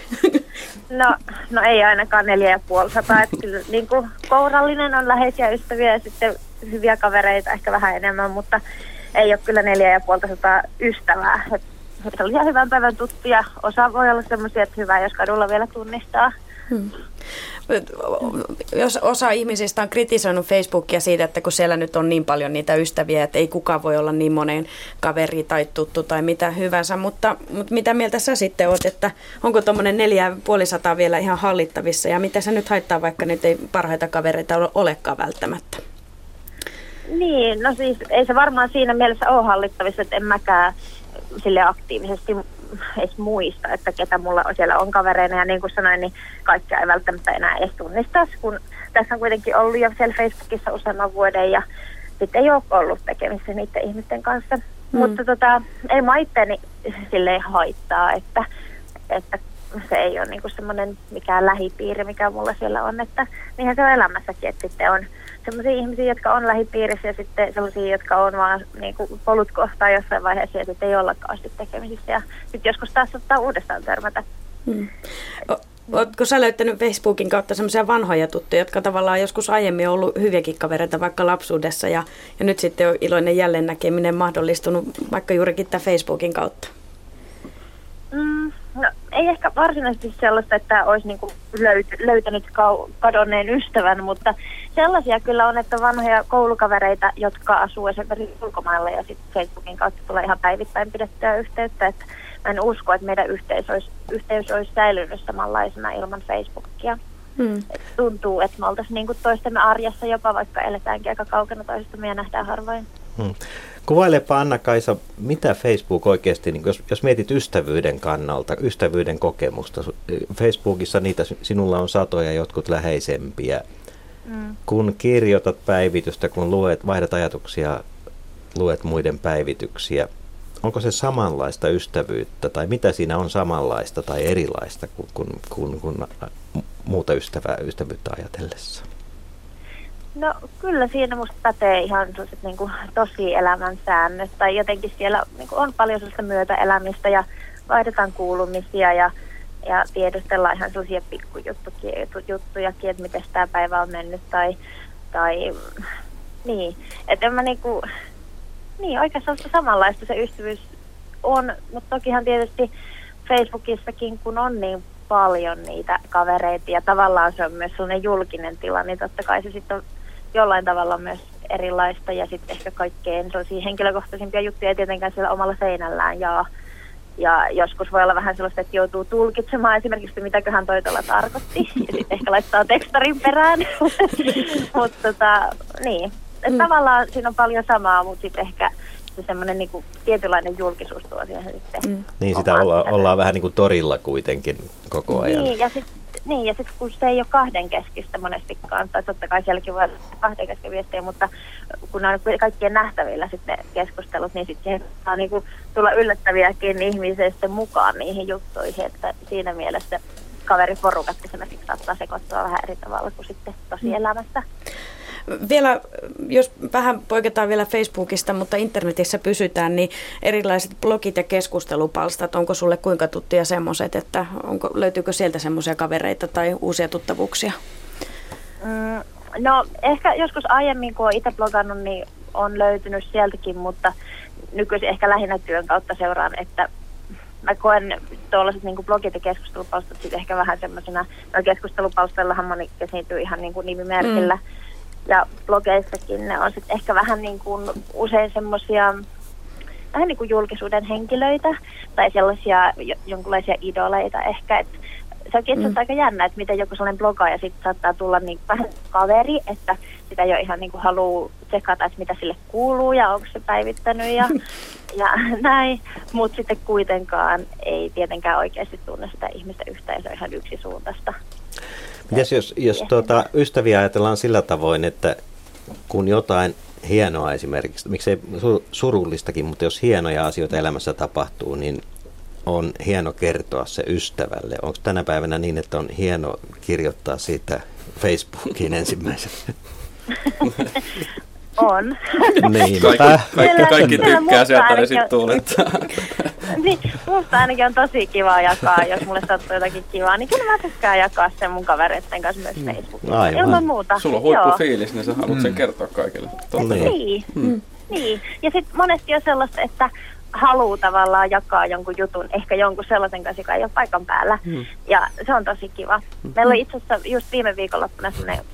no, no ei ainakaan neljä ja puoli sata. Että kyllä niin kuin kourallinen on läheisiä ystäviä ja sitten hyviä kavereita ehkä vähän enemmän, mutta ei ole kyllä neljä ja puolta sata ystävää. Että oli ihan hyvän päivän tuttuja. Osa voi olla semmoisia, että hyvä, jos kadulla vielä tunnistaa. Hmm jos osa ihmisistä on kritisoinut Facebookia siitä, että kun siellä nyt on niin paljon niitä ystäviä, että ei kukaan voi olla niin moneen kaveri tai tuttu tai mitä hyvänsä, mutta, mutta mitä mieltä sä sitten oot, että onko tuommoinen neljä puolisataa vielä ihan hallittavissa ja mitä se nyt haittaa, vaikka nyt ei parhaita kavereita olekaan välttämättä? Niin, no siis ei se varmaan siinä mielessä ole hallittavissa, että en mäkään sille aktiivisesti edes muista, että ketä mulla siellä on kavereina. Ja niin kuin sanoin, niin kaikkia ei välttämättä enää edes tunnistaisi, kun tässä on kuitenkin ollut jo siellä Facebookissa useamman vuoden ja sitten ei ole ollut tekemisissä niiden ihmisten kanssa. Mm. Mutta tota, ei mä itteeni silleen haittaa, että, että se ei ole niinku semmoinen mikään lähipiiri, mikä mulla siellä on, että niinhän se on elämässäkin, että sitten on sellaisia ihmisiä, jotka on lähipiirissä ja sitten sellaisia, jotka on vaan niin kuin polut kohtaa jossain vaiheessa ja sitten ei ollakaan sitten tekemisissä. Ja sitten joskus taas ottaa uudestaan törmätä. Hmm. Oletko sä löytänyt Facebookin kautta semmoisia vanhoja tuttuja, jotka tavallaan joskus aiemmin on ollut hyviäkin kavereita vaikka lapsuudessa ja, ja nyt sitten on iloinen jälleen näkeminen mahdollistunut vaikka juurikin tämän Facebookin kautta? Mm, no, ei ehkä varsinaisesti sellaista, että olisi niinku löyt- löytänyt kadonneen ystävän, mutta sellaisia kyllä on, että vanhoja koulukavereita, jotka asuu esimerkiksi ulkomailla ja sitten Facebookin kautta tulee ihan päivittäin pidettyä yhteyttä. Että mä en usko, että meidän yhteys olisi, yhteys olisi säilynyt samanlaisena ilman Facebookia. Hmm. Et tuntuu, että me oltaisiin niinku toistemme arjessa jopa, vaikka eletäänkin aika kaukana toisesta ja nähdään harvoin. Hmm. Kuvailepa Anna-Kaisa, mitä Facebook oikeasti, niin jos, jos mietit ystävyyden kannalta, ystävyyden kokemusta, Facebookissa niitä sinulla on satoja, jotkut läheisempiä. Mm. Kun kirjoitat päivitystä, kun luet, vaihdat ajatuksia, luet muiden päivityksiä, onko se samanlaista ystävyyttä tai mitä siinä on samanlaista tai erilaista kuin, kuin, kuin, kuin muuta ystävää, ystävyyttä ajatellessa? No kyllä siinä musta pätee ihan niin kuin, tosi elämän säännöt. Tai jotenkin siellä niin kuin, on paljon sellaista myötäelämistä ja vaihdetaan kuulumisia ja, ja tiedustellaan ihan sellaisia pikkujuttujakin, että miten tämä päivä on mennyt tai, tai niin. Että en mä niinku, niin oikeastaan samanlaista se ystävyys on, mutta tokihan tietysti Facebookissakin, kun on niin paljon niitä kavereita ja tavallaan se on myös sellainen julkinen tila, niin totta kai se sitten on jollain tavalla myös erilaista ja sitten ehkä kaikkein sellaisia henkilökohtaisimpia juttuja ei tietenkään siellä omalla seinällään ja ja joskus voi olla vähän sellaista, että joutuu tulkitsemaan esimerkiksi, mitäköhän toi tuolla tarkoitti. Ja sitten ehkä laittaa tekstarin perään. mutta tota, niin. Et mm. Tavallaan siinä on paljon samaa, mutta sitten ehkä se semmoinen niin tietynlainen julkisuus tuo siihen sitten. Mm. Niin, sitä olla, ollaan vähän niin kuin torilla kuitenkin koko ajan. Niin, ja sitten niin, ja sitten kun se ei ole kahden keskistä monestikaan, tai totta kai sielläkin voi olla kahden kesken viestiä, mutta kun on kaikkien nähtävillä sitten ne keskustelut, niin sitten saa niinku tulla yllättäviäkin ihmisiä mukaan niihin juttuihin, että siinä mielessä kaveriporukat esimerkiksi saattaa sekoittua vähän eri tavalla kuin sitten tosielämässä. Mm. Vielä, jos vähän poiketaan vielä Facebookista, mutta internetissä pysytään, niin erilaiset blogit ja keskustelupalstat, onko sulle kuinka tuttuja semmoiset, että onko, löytyykö sieltä semmoisia kavereita tai uusia tuttavuuksia? Mm, no ehkä joskus aiemmin, kun olen itse blogannut, niin on löytynyt sieltäkin, mutta nykyisin ehkä lähinnä työn kautta seuraan, että mä koen tuollaiset niin blogit ja keskustelupalstat sitten ehkä vähän semmoisena, no keskustelupalstallahan moni esiintyy ihan niin kuin nimimerkillä, mm ja blogeissakin ne on sitten ehkä vähän niin kuin usein semmoisia vähän niin kuin julkisuuden henkilöitä tai sellaisia jonkinlaisia idoleita ehkä. Et se itse mm. aika jännä, että miten joku sellainen blogaaja sitten saattaa tulla niin vähän kaveri, että sitä jo ihan niin kuin haluaa tsekata, että mitä sille kuuluu ja onko se päivittänyt ja, ja näin. Mutta sitten kuitenkaan ei tietenkään oikeasti tunne sitä ihmistä yhtään ja se on ihan yksisuuntaista. Mites jos, jos tuota, ystäviä ajatellaan sillä tavoin, että kun jotain hienoa esimerkiksi, miksei surullistakin, mutta jos hienoja asioita elämässä tapahtuu, niin on hieno kertoa se ystävälle. Onko tänä päivänä niin, että on hieno kirjoittaa siitä Facebookiin ensimmäisenä? On. Niin, kaikki, kaikki, kaikki tykkää sieltä, ne sitten tuulettaa. niin, musta ainakin on tosi kiva jakaa, jos mulle sattuu jotakin kivaa, niin kyllä mä tykkään jakaa sen mun kavereiden kanssa myös mm. Facebookissa. Aivan. Ilman muuta. Sulla on huippufiilis, niin sä haluat mm. sen kertoa kaikille. Totta. Niin. Mm. niin. Ja sitten monesti on sellaista, että haluaa tavallaan jakaa jonkun jutun, ehkä jonkun sellaisen kanssa, joka ei ole paikan päällä. Mm. Ja se on tosi kiva. Meillä oli itse asiassa just viime viikonloppuna sellainen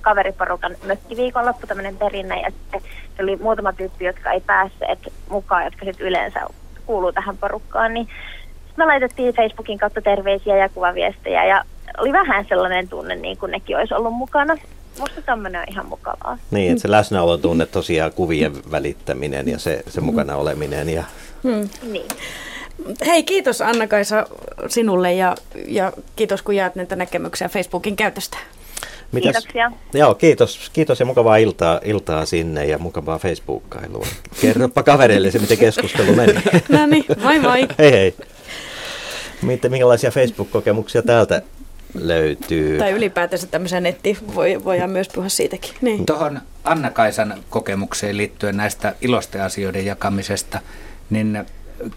kaveriporukan mökkiviikonloppu, tämmöinen perinne, ja sitten se oli muutama tyyppi, jotka ei päässeet mukaan, jotka sitten yleensä kuuluu tähän porukkaan, niin me laitettiin Facebookin kautta terveisiä ja kuvaviestejä, ja oli vähän sellainen tunne, niin kuin nekin olisi ollut mukana. Musta tämmöinen on ihan mukavaa. Niin, että se läsnäolon tunne tosiaan kuvien välittäminen ja se, se mukana oleminen. Ja... Hmm. Niin. Hei, kiitos Anna-Kaisa sinulle ja, ja kiitos kun jaat näitä näkemyksiä Facebookin käytöstä. Mitäs? Kiitoksia. Joo, kiitos, kiitos ja mukavaa iltaa, iltaa sinne ja mukavaa Facebookkailua. Kerropa kavereille se, miten keskustelu meni. no niin, moi moi. hei hei. Miten, minkälaisia Facebook-kokemuksia täältä löytyy? Tai ylipäätänsä tämmöisen netti, voi, voidaan myös puhua siitäkin. Niin. Tuohon Anna-Kaisan kokemukseen liittyen näistä ilosten asioiden jakamisesta, niin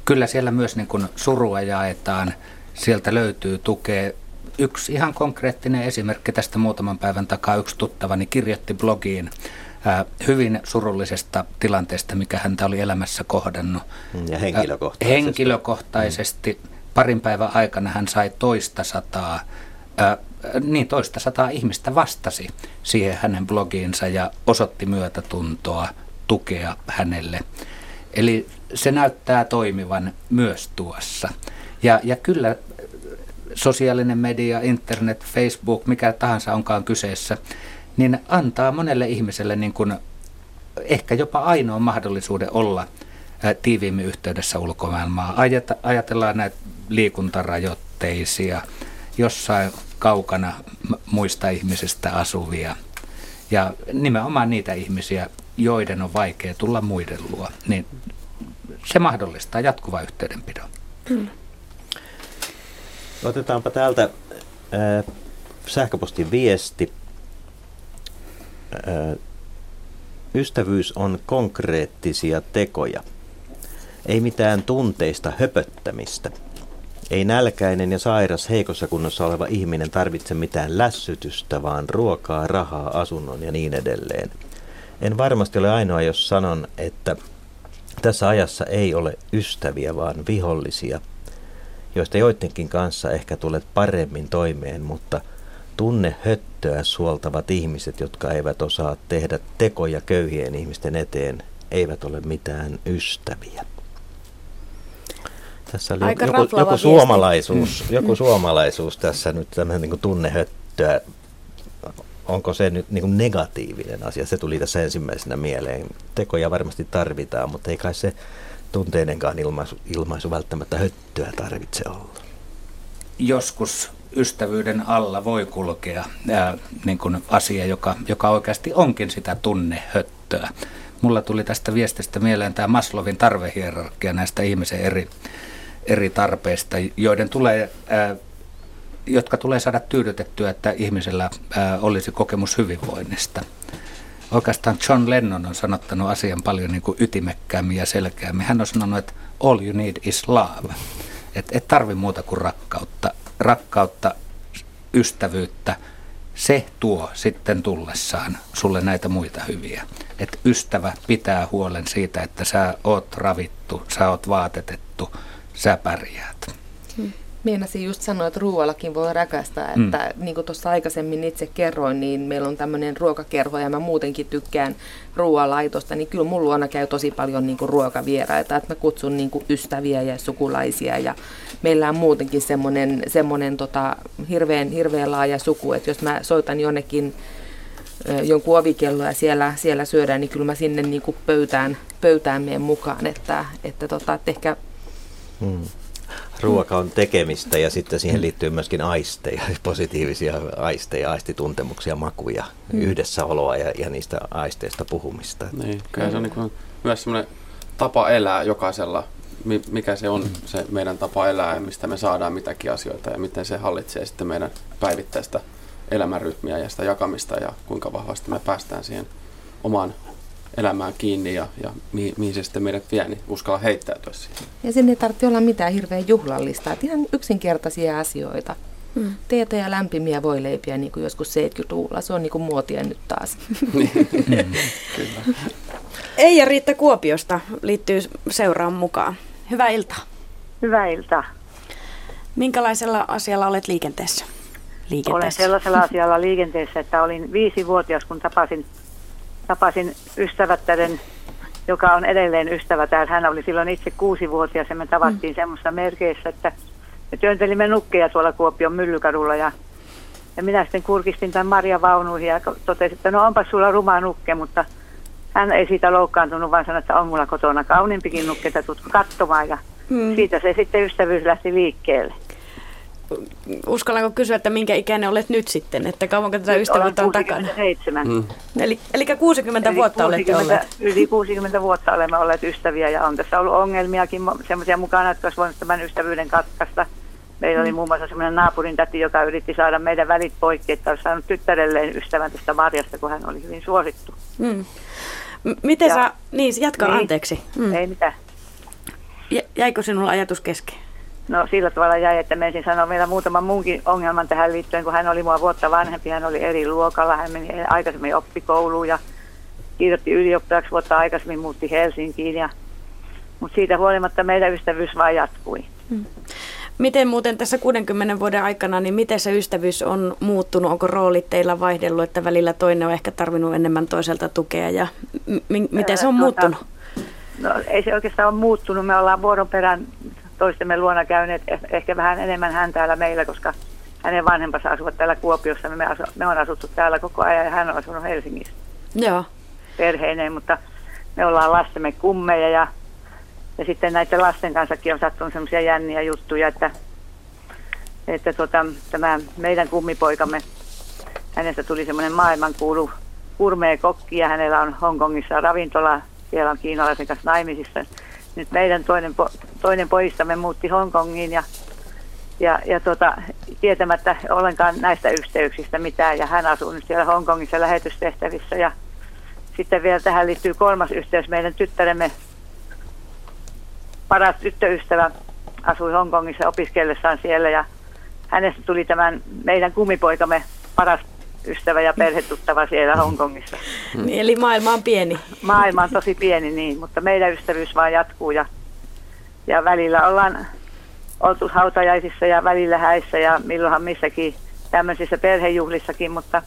kyllä siellä myös niin kuin surua jaetaan. Sieltä löytyy tukea yksi ihan konkreettinen esimerkki tästä muutaman päivän takaa. Yksi tuttavani kirjoitti blogiin hyvin surullisesta tilanteesta, mikä häntä oli elämässä kohdannut. Mm, ja henkilökohtaisesti. henkilökohtaisesti. Parin päivän aikana hän sai toista sataa, niin toista sataa ihmistä vastasi siihen hänen blogiinsa ja osoitti myötätuntoa, tukea hänelle. Eli se näyttää toimivan myös tuossa. Ja, ja kyllä sosiaalinen media, internet, Facebook, mikä tahansa onkaan kyseessä, niin antaa monelle ihmiselle niin kuin ehkä jopa ainoa mahdollisuuden olla tiiviimmin yhteydessä ulkomaailmaa. Ajatellaan näitä liikuntarajoitteisia, jossain kaukana muista ihmisistä asuvia ja nimenomaan niitä ihmisiä, joiden on vaikea tulla muiden luo, niin se mahdollistaa jatkuva yhteydenpidon. Kyllä. Otetaanpa täältä äh, sähköpostin viesti. Äh, ystävyys on konkreettisia tekoja. Ei mitään tunteista höpöttämistä. Ei nälkäinen ja sairas heikossa kunnossa oleva ihminen tarvitse mitään lässytystä, vaan ruokaa, rahaa, asunnon ja niin edelleen. En varmasti ole ainoa, jos sanon, että tässä ajassa ei ole ystäviä, vaan vihollisia – joista joidenkin kanssa ehkä tulet paremmin toimeen, mutta tunne höttöä suoltavat ihmiset, jotka eivät osaa tehdä tekoja köyhien ihmisten eteen, eivät ole mitään ystäviä. Tässä oli Aika joku, joku suomalaisuus, mm. joku suomalaisuus tässä nyt tämmöinen niin tunnehöttöä. Onko se nyt niin negatiivinen asia? Se tuli tässä ensimmäisenä mieleen. Tekoja varmasti tarvitaan, mutta ei kai se tunteidenkaan ilmaisu, ilmaisu välttämättä höttöä tarvitse olla. Joskus ystävyyden alla voi kulkea ää, niin kuin asia, joka, joka oikeasti onkin sitä tunnehöttöä. Mulla tuli tästä viestistä mieleen tämä Maslovin tarvehierarkia näistä ihmisen eri, eri tarpeista, joiden tulee, ää, jotka tulee saada tyydytettyä, että ihmisellä ää, olisi kokemus hyvinvoinnista. Oikeastaan John Lennon on sanottanut asian paljon niin kuin ytimekkäämmin ja selkeämmin. Hän on sanonut, että all you need is love. Että et tarvi muuta kuin rakkautta. Rakkautta, ystävyyttä, se tuo sitten tullessaan sulle näitä muita hyviä. Että ystävä pitää huolen siitä, että sä oot ravittu, sä oot vaatetettu, sä pärjäät. Meinasin just sanoa, että ruoallakin voi rakastaa, mm. että niin kuin tuossa aikaisemmin itse kerroin, niin meillä on tämmöinen ruokakerho ja mä muutenkin tykkään ruoalaitosta, niin kyllä mun luona käy tosi paljon niin kuin ruokavieraita, että mä kutsun niin kuin ystäviä ja sukulaisia ja meillä on muutenkin semmoinen, semmoinen tota, hirveän, hirveän laaja suku, että jos mä soitan jonnekin jonkun ovikello ja siellä, siellä syödään, niin kyllä mä sinne niin kuin pöytään, pöytään meen mukaan, että, että, tota, että ehkä hmm ruoka on tekemistä ja sitten siihen liittyy myöskin aisteja, positiivisia aisteja, aistituntemuksia, makuja, mm. yhdessäoloa ja, ja niistä aisteista puhumista. Niin, kyllä se on niin myös semmoinen tapa elää jokaisella, mikä se on mm. se meidän tapa elää ja mistä me saadaan mitäkin asioita ja miten se hallitsee sitten meidän päivittäistä elämänrytmiä ja sitä jakamista ja kuinka vahvasti me päästään siihen omaan elämään kiinni ja, ja mihin, mihin se sitten meidät vie, niin uskalla heittäytyä siihen. Ja sinne ei tarvitse olla mitään hirveän juhlallista, että ihan yksinkertaisia asioita. Hmm. Teetä ja lämpimiä voileipiä niin kuin joskus 70-luvulla. Se on niin kuin muotia nyt taas. Kyllä. Eija Riitta Kuopiosta liittyy seuraan mukaan. Hyvää iltaa. Hyvää iltaa. Minkälaisella asialla olet liikenteessä? liikenteessä? Olen sellaisella asialla liikenteessä, että olin viisi vuotias, kun tapasin tapasin ystävättären, joka on edelleen ystävä täällä. Hän oli silloin itse kuusi-vuotias ja me tavattiin mm. semmoista merkeissä, että me työntelimme nukkeja tuolla Kuopion myllykadulla ja, ja minä sitten kurkistin tämän Maria vaunuihin ja totesin, että no onpa sulla ruma nukke, mutta hän ei siitä loukkaantunut, vaan sanoi, että on mulla kotona kauniimpikin nukke, että tutko katsomaan ja mm. siitä se sitten ystävyys lähti liikkeelle uskallanko kysyä, että minkä ikäinen olet nyt sitten, että kauanko tätä ystävyyttä on takana? 67. Mm. Eli, eli 60 eli vuotta 60, olette olleet? Yli 60 vuotta olemme olleet ystäviä ja on tässä ollut ongelmiakin semmoisia mukana, että olisi voinut tämän ystävyyden katkaista. Meillä oli mm. muun muassa semmoinen naapurin täti, joka yritti saada meidän välit poikki, että olisi saanut tyttärelleen ystävän tästä Marjasta, kun hän oli hyvin suosittu. Mm. Miten ja, sä, niin jatka niin, anteeksi. Mm. Ei mitään. Jäikö sinulla ajatus kesken? No sillä tavalla jäi, että me ensin sanoa vielä muutaman muunkin ongelman tähän liittyen, kun hän oli mua vuotta vanhempi, hän oli eri luokalla, hän meni aikaisemmin oppikouluun ja kirjoitti ylioppilaksi vuotta aikaisemmin, muutti Helsinkiin, ja, mutta siitä huolimatta meidän ystävyys vain jatkui. Hmm. Miten muuten tässä 60 vuoden aikana, niin miten se ystävyys on muuttunut? Onko roolit teillä vaihdellut, että välillä toinen on ehkä tarvinnut enemmän toiselta tukea ja m- miten se on muuttunut? No ei se oikeastaan ole muuttunut. Me ollaan vuoron perään toistemme luona käyneet eh, ehkä vähän enemmän hän täällä meillä, koska hänen vanhempansa asuvat täällä Kuopiossa. Me, asu, me on asuttu täällä koko ajan ja hän on asunut Helsingissä. Joo. Perheineen, mutta me ollaan lastemme kummeja ja, ja sitten näiden lasten kanssakin on sattunut sellaisia jänniä juttuja, että, että tota, tämä meidän kummipoikamme, hänestä tuli semmoinen maailmankuulu kurmee kokki ja hänellä on Hongkongissa ravintola, siellä on kiinalaisen kanssa naimisissa nyt meidän toinen, po, toinen poistamme muutti Hongkongiin ja, ja, ja tota, tietämättä ollenkaan näistä yhteyksistä mitään. Ja hän asuu nyt siellä Hongkongissa lähetystehtävissä. Ja sitten vielä tähän liittyy kolmas yhteys. Meidän tyttäremme paras tyttöystävä asui Hongkongissa opiskellessaan siellä ja hänestä tuli tämän meidän kumipoikamme paras ystävä ja perhetuttava siellä Hongkongissa. Mm. Eli maailma on pieni. Maailma on tosi pieni, niin, mutta meidän ystävyys vaan jatkuu ja, ja välillä ollaan oltu hautajaisissa ja välillä häissä ja milloinhan missäkin tämmöisissä perhejuhlissakin, mutta,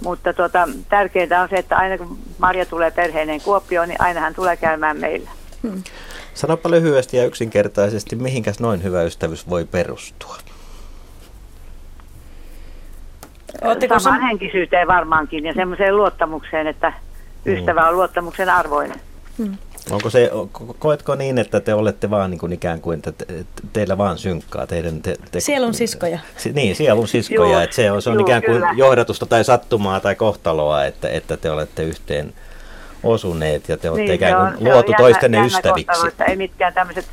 mutta tota, tärkeintä on se, että aina kun Marja tulee perheineen Kuopioon, niin aina hän tulee käymään meillä. Hmm. Sanopa lyhyesti ja yksinkertaisesti, mihinkäs noin hyvä ystävyys voi perustua? Ootteko Samaan sam- henkisyyteen varmaankin ja semmoiseen luottamukseen, että ystävä on luottamuksen arvoinen. Hmm. Onko se, koetko niin, että te olette vaan niin kuin ikään kuin, että te, teillä vaan synkkaa teidän... Te, te, sielun siskoja. Si, niin, sielun siskoja, Joo, että se on, se on Joo, ikään kuin kyllä. johdatusta tai sattumaa tai kohtaloa, että, että te olette yhteen osuneet ja te olette niin, ikään kuin luotu toistenne jännä, ystäviksi. Kohtalo, että ei mitkään tämmöiset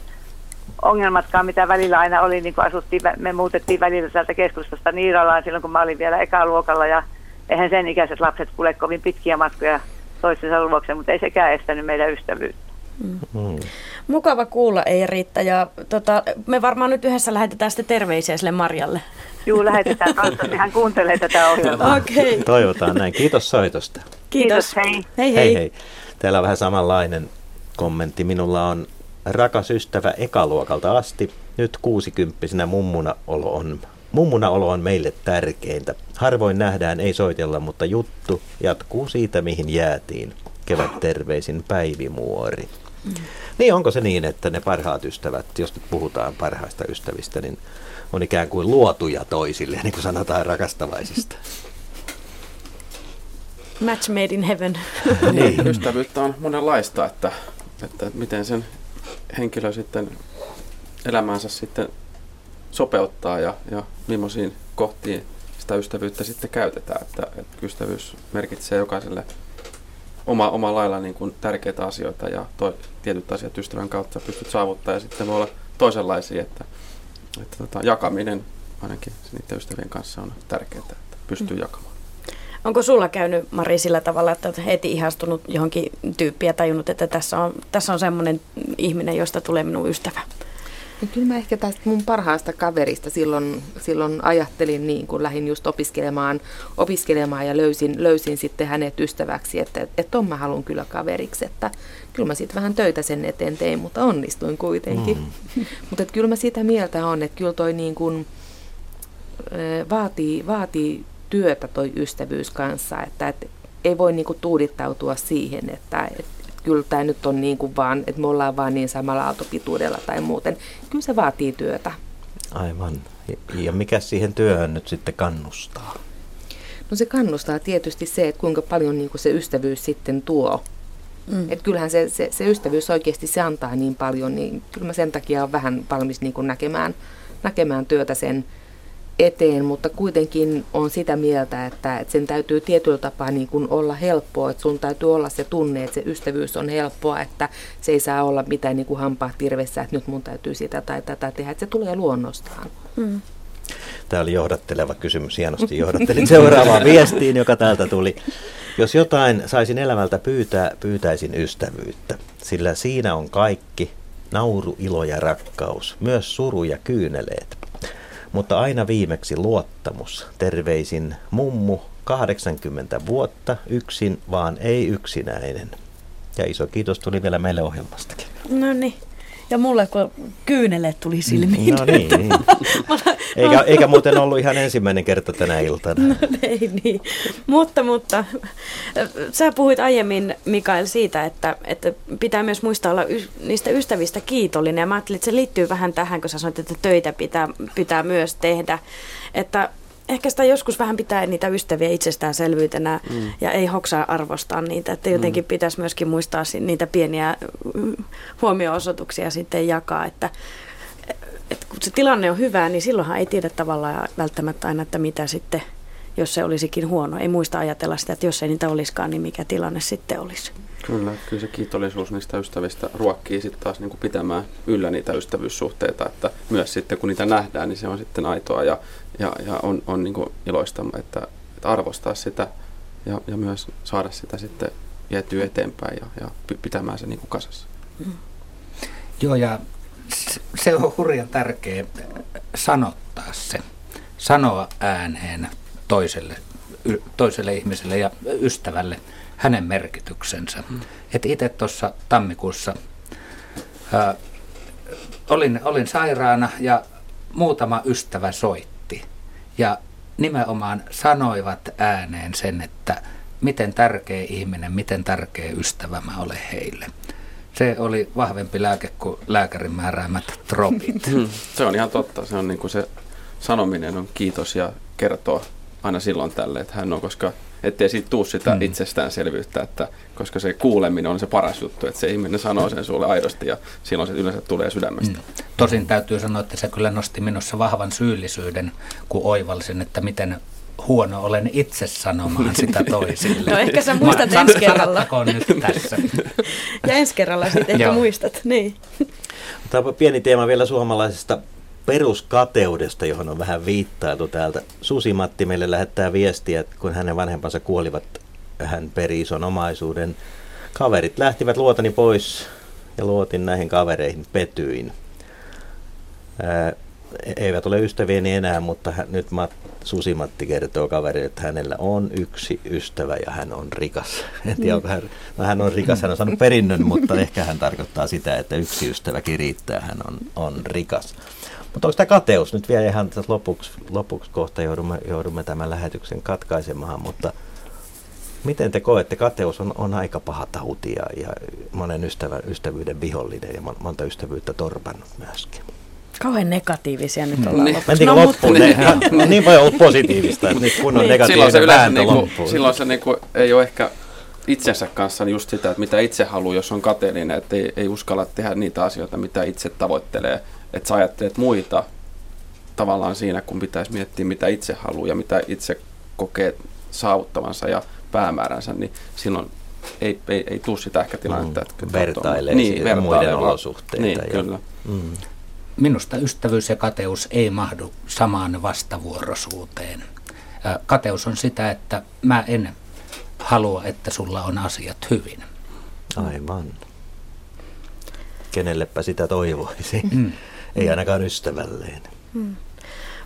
ongelmatkaan, mitä välillä aina oli, niin kun asuttiin, me muutettiin välillä sieltä keskustasta Niiralaan silloin, kun mä olin vielä ekaluokalla ja eihän sen ikäiset lapset kulje kovin pitkiä matkoja toistensa luokse, mutta ei sekään estänyt meidän ystävyyttä. Mm. Mm. Mukava kuulla, ei Riitta. Ja, tota, me varmaan nyt yhdessä lähetetään sitten terveisiä sille Marjalle. Juu, lähetetään. Toivottavasti hän kuuntelee tätä ohjelmaa. Okay. Toivotaan näin. Kiitos soitosta. Kiitos. Kiitos hei. Hei hei. hei, hei. Täällä on vähän samanlainen kommentti. Minulla on rakas ystävä ekaluokalta asti. Nyt kuusikymppisenä mummuna olo on, mummuna olo on meille tärkeintä. Harvoin nähdään, ei soitella, mutta juttu jatkuu siitä, mihin jäätiin. Kevät terveisin Päivi Muori. Mm. Niin onko se niin, että ne parhaat ystävät, jos nyt puhutaan parhaista ystävistä, niin on ikään kuin luotuja toisille, niin kuin sanotaan rakastavaisista? Match made in heaven. niin. Ystävyyttä on monenlaista, että, että miten sen henkilö sitten elämäänsä sitten sopeuttaa ja, ja millaisiin kohtiin sitä ystävyyttä sitten käytetään. Että, että ystävyys merkitsee jokaiselle oma, oma lailla niin kuin tärkeitä asioita ja toi, tietyt asiat ystävän kautta pystyt saavuttaa ja sitten voi olla toisenlaisia, että, että tota, jakaminen ainakin niiden ystävien kanssa on tärkeää, että pystyy mm. jakamaan. Onko sulla käynyt, Mari, sillä tavalla, että olet heti ihastunut johonkin tyyppiä ja tajunnut, että tässä on, tässä on semmoinen ihminen, josta tulee minun ystävä? No kyllä mä ehkä tästä mun parhaasta kaverista silloin, silloin ajattelin niin, kun lähdin just opiskelemaan, opiskelemaan ja löysin, löysin sitten hänet ystäväksi, että, että on mä haluan kyllä kaveriksi, että kyllä mä sitten vähän töitä sen eteen tein, mutta onnistuin kuitenkin. Mm. mutta kyllä mä sitä mieltä on, että kyllä toi niin kuin, vaatii, vaatii työtä toi ystävyys kanssa, että, että ei voi niin kuin tuudittautua siihen, että, että kyllä tämä nyt on niin kuin vaan, että me ollaan vaan niin samalla aaltopituudella tai muuten. Kyllä se vaatii työtä. Aivan. Ja mikä siihen työhön nyt sitten kannustaa? No se kannustaa tietysti se, että kuinka paljon niin kuin se ystävyys sitten tuo. Mm. Että kyllähän se, se, se ystävyys oikeasti se antaa niin paljon, niin kyllä mä sen takia olen vähän valmis niin kuin näkemään, näkemään työtä sen, eteen, mutta kuitenkin on sitä mieltä, että, että sen täytyy tietyllä tapaa niin kuin olla helppoa, että sun täytyy olla se tunne, että se ystävyys on helppoa, että se ei saa olla mitään niin kuin hampaa tirvessä, että nyt mun täytyy sitä tai tätä tehdä, että se tulee luonnostaan. Mm. Tämä oli johdatteleva kysymys, hienosti johdattelin seuraavaan viestiin, joka täältä tuli. Jos jotain saisin elämältä pyytää, pyytäisin ystävyyttä, sillä siinä on kaikki, nauru, ilo ja rakkaus, myös suru ja kyyneleet mutta aina viimeksi luottamus. Terveisin mummu 80 vuotta, yksin vaan ei yksinäinen. Ja iso kiitos tuli vielä meille ohjelmastakin. No niin. Ja mulle kun kyyneleet tuli silmiin. No niin. niin. eikä, eikä muuten ollut ihan ensimmäinen kerta tänä iltana. No ei niin. Mutta, mutta sä puhuit aiemmin Mikael siitä, että, että pitää myös muistaa olla y- niistä ystävistä kiitollinen. Ja mä ajattelin, että se liittyy vähän tähän, kun sä sanoit, että töitä pitää, pitää myös tehdä. Että ehkä sitä joskus vähän pitää niitä ystäviä itsestäänselvyytenä mm. ja ei hoksaa arvostaa niitä. Että jotenkin mm. pitäisi myöskin muistaa niitä pieniä huomioosoituksia sitten jakaa, että, että kun se tilanne on hyvä, niin silloinhan ei tiedä tavallaan välttämättä aina, että mitä sitten, jos se olisikin huono. Ei muista ajatella sitä, että jos ei niitä olisikaan, niin mikä tilanne sitten olisi. Kyllä, kyllä se kiitollisuus niistä ystävistä ruokkii sitten taas niin kuin pitämään yllä niitä ystävyyssuhteita, että myös sitten kun niitä nähdään, niin se on sitten aitoa ja, ja, ja on, on niin kuin iloista, että, että arvostaa sitä ja, ja myös saada sitä sitten vietyä eteenpäin ja, ja pitämään se niin kuin kasassa. Mm. Joo, ja se on hurjan tärkeä sanottaa se, sanoa ääneen toiselle, toiselle ihmiselle ja ystävälle – hänen merkityksensä. Mm. Et itse tuossa tammikuussa ää, olin, olin sairaana ja muutama ystävä soitti. Ja nimenomaan sanoivat ääneen sen, että miten tärkeä ihminen, miten tärkeä ystävä mä olen heille. Se oli vahvempi lääke kuin lääkärin määräämät tropit. Hmm. Se on ihan totta. Se on niin kuin se sanominen on kiitos ja kertoo aina silloin tälle, että hän on, koska ettei siitä tuu sitä mm. itsestäänselvyyttä, että, koska se kuuleminen on se paras juttu, että se ihminen sanoo sen sulle aidosti ja silloin se yleensä tulee sydämestä. Mm. Tosin täytyy sanoa, että se kyllä nosti minussa vahvan syyllisyyden, kun oivalsin, että miten huono olen itse sanomaan sitä toisille. No ehkä sä muistat ensi kerralla. nyt tässä. ja ensi kerralla sitten ehkä muistat. Niin. Tämä on pieni teema vielä suomalaisesta peruskateudesta, johon on vähän viittailtu täältä. Susi-Matti meille lähettää viestiä, että kun hänen vanhempansa kuolivat, hän peri ison omaisuuden. Kaverit lähtivät luotani pois ja luotin näihin kavereihin, petyin. Ää, eivät ole ystävieni enää, mutta nyt Susimatti kertoo kaverille, että hänellä on yksi ystävä ja hän on rikas. En tiedä, onko hän, no hän on rikas, hän on saanut perinnön, mutta ehkä hän tarkoittaa sitä, että yksi ystäväkin riittää, hän on, on rikas. Mutta onko tämä kateus? Nyt vielä ihan lopuksi, lopuksi kohta joudumme, joudumme tämän lähetyksen katkaisemaan, mutta miten te koette? Kateus on, on aika paha tauti ja, ja monen ystävä, ystävyyden vihollinen ja monta ystävyyttä torpannut myöskin. Kauhean negatiivisia nyt ollaan niin. lopuksi. no, loppuun? Ne, niin voi olla positiivista, että nyt kun on niin. negatiivinen silloin se niinku, Silloin se niinku, ei ole ehkä itsensä kanssa just sitä, että mitä itse haluaa, jos on kateellinen, että ei, ei uskalla tehdä niitä asioita, mitä itse tavoittelee. Että sä ajattelet muita tavallaan siinä, kun pitäisi miettiä, mitä itse haluaa ja mitä itse kokee saavuttavansa ja päämääränsä, niin silloin ei, ei, ei tule sitä ehkä tilannetta. Mm, että vertailee niin, vertailee muiden olosuhteita. Niin, ja, kyllä. Mm. Minusta ystävyys ja kateus ei mahdu samaan vastavuoroisuuteen. Kateus on sitä, että mä en halua, että sulla on asiat hyvin. Aivan. Kenellepä sitä toivoisi? Mm. ei ainakaan ystävälleen. Mm.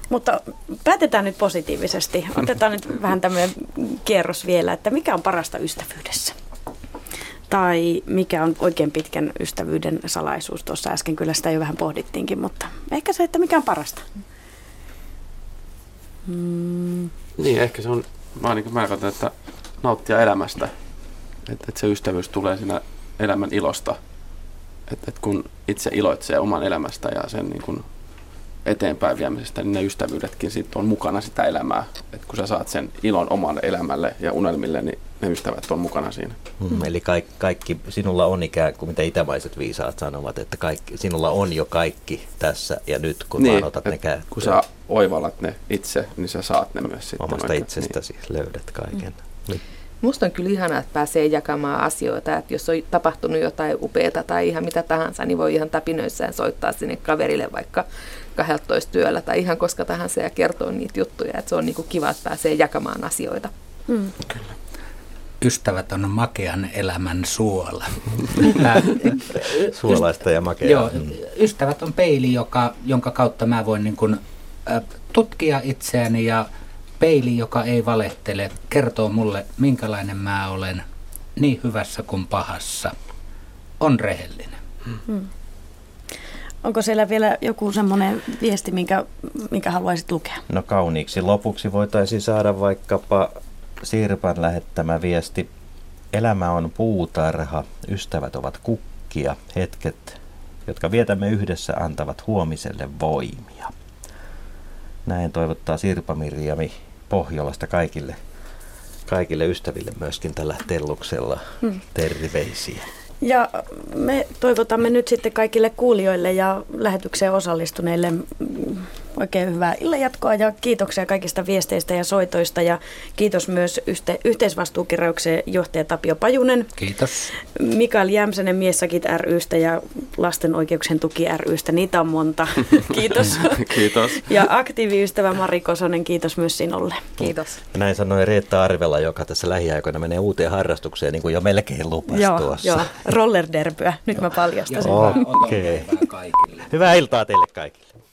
Mutta päätetään nyt positiivisesti. Otetaan nyt vähän tämmöinen kierros vielä, että mikä on parasta ystävyydessä? Tai mikä on oikein pitkän ystävyyden salaisuus? Tuossa äsken kyllä sitä jo vähän pohdittiinkin, mutta ehkä se, että mikä on parasta. Mm. Niin, ehkä se on, mä, niin mä katson, että nauttia elämästä. Että, että se ystävyys tulee siinä elämän ilosta. Että, että kun itse iloitsee oman elämästä ja sen niin kuin eteenpäin viemisestä, niin ne ystävyydetkin sit on mukana sitä elämää. Et kun sä saat sen ilon omalle elämälle ja unelmille, niin ne ystävät on mukana siinä. Mm, eli kaikki, kaikki, sinulla on ikään kuin, mitä itämaiset viisaat sanovat, että kaikki, sinulla on jo kaikki tässä ja nyt, kun niin, vaan otat ne käyttöön. Kun sä oivallat ne itse, niin sä saat ne myös sitten. Omasta oikein. itsestäsi niin. löydät kaiken. Mm. Musta on kyllä ihanaa, että pääsee jakamaan asioita, että jos on tapahtunut jotain upeata tai ihan mitä tahansa, niin voi ihan tapinöissään soittaa sinne kaverille vaikka 12 työllä tai ihan koska tahansa ja kertoa niitä juttuja, että se on niin kuin kiva, että pääsee jakamaan asioita. Mm. Kyllä. Ystävät on makean elämän suola. Suolaista ja makeaa. Joo, mm. ystävät on peili, joka, jonka kautta mä voin niin kuin, äh, tutkia itseäni ja peili, joka ei valehtele, kertoo mulle, minkälainen mä olen niin hyvässä kuin pahassa. On rehellinen. Hmm. Onko siellä vielä joku semmoinen viesti, minkä, minkä haluaisit lukea? No kauniiksi lopuksi voitaisiin saada vaikkapa Sirpan lähettämä viesti. Elämä on puutarha, ystävät ovat kukkia, hetket, jotka vietämme yhdessä, antavat huomiselle voimia. Näin toivottaa Sirpa Mirjami Pohjolasta kaikille, kaikille ystäville myöskin tällä telluksella hmm. terveisiä. Ja me toivotamme nyt sitten kaikille kuulijoille ja lähetykseen osallistuneille oikein hyvää illanjatkoa ja kiitoksia kaikista viesteistä ja soitoista ja kiitos myös yhte, yhteisvastuukirjauksen johtaja Tapio Pajunen. Kiitos. Mikael Jämsänen Miessakit rystä ja Lasten oikeuksien tuki rystä. Niitä on monta. Kiitos. kiitos. Ja aktiiviystävä Mari Kosonen, kiitos myös sinulle. Kiitos. Ja näin sanoi Reetta Arvela, joka tässä lähiaikoina menee uuteen harrastukseen, niin kuin jo melkein lupasi joo, tuossa. Joo, rollerderbyä. Nyt mä paljastan sen. Okei. Okay. Hyvää iltaa teille kaikille.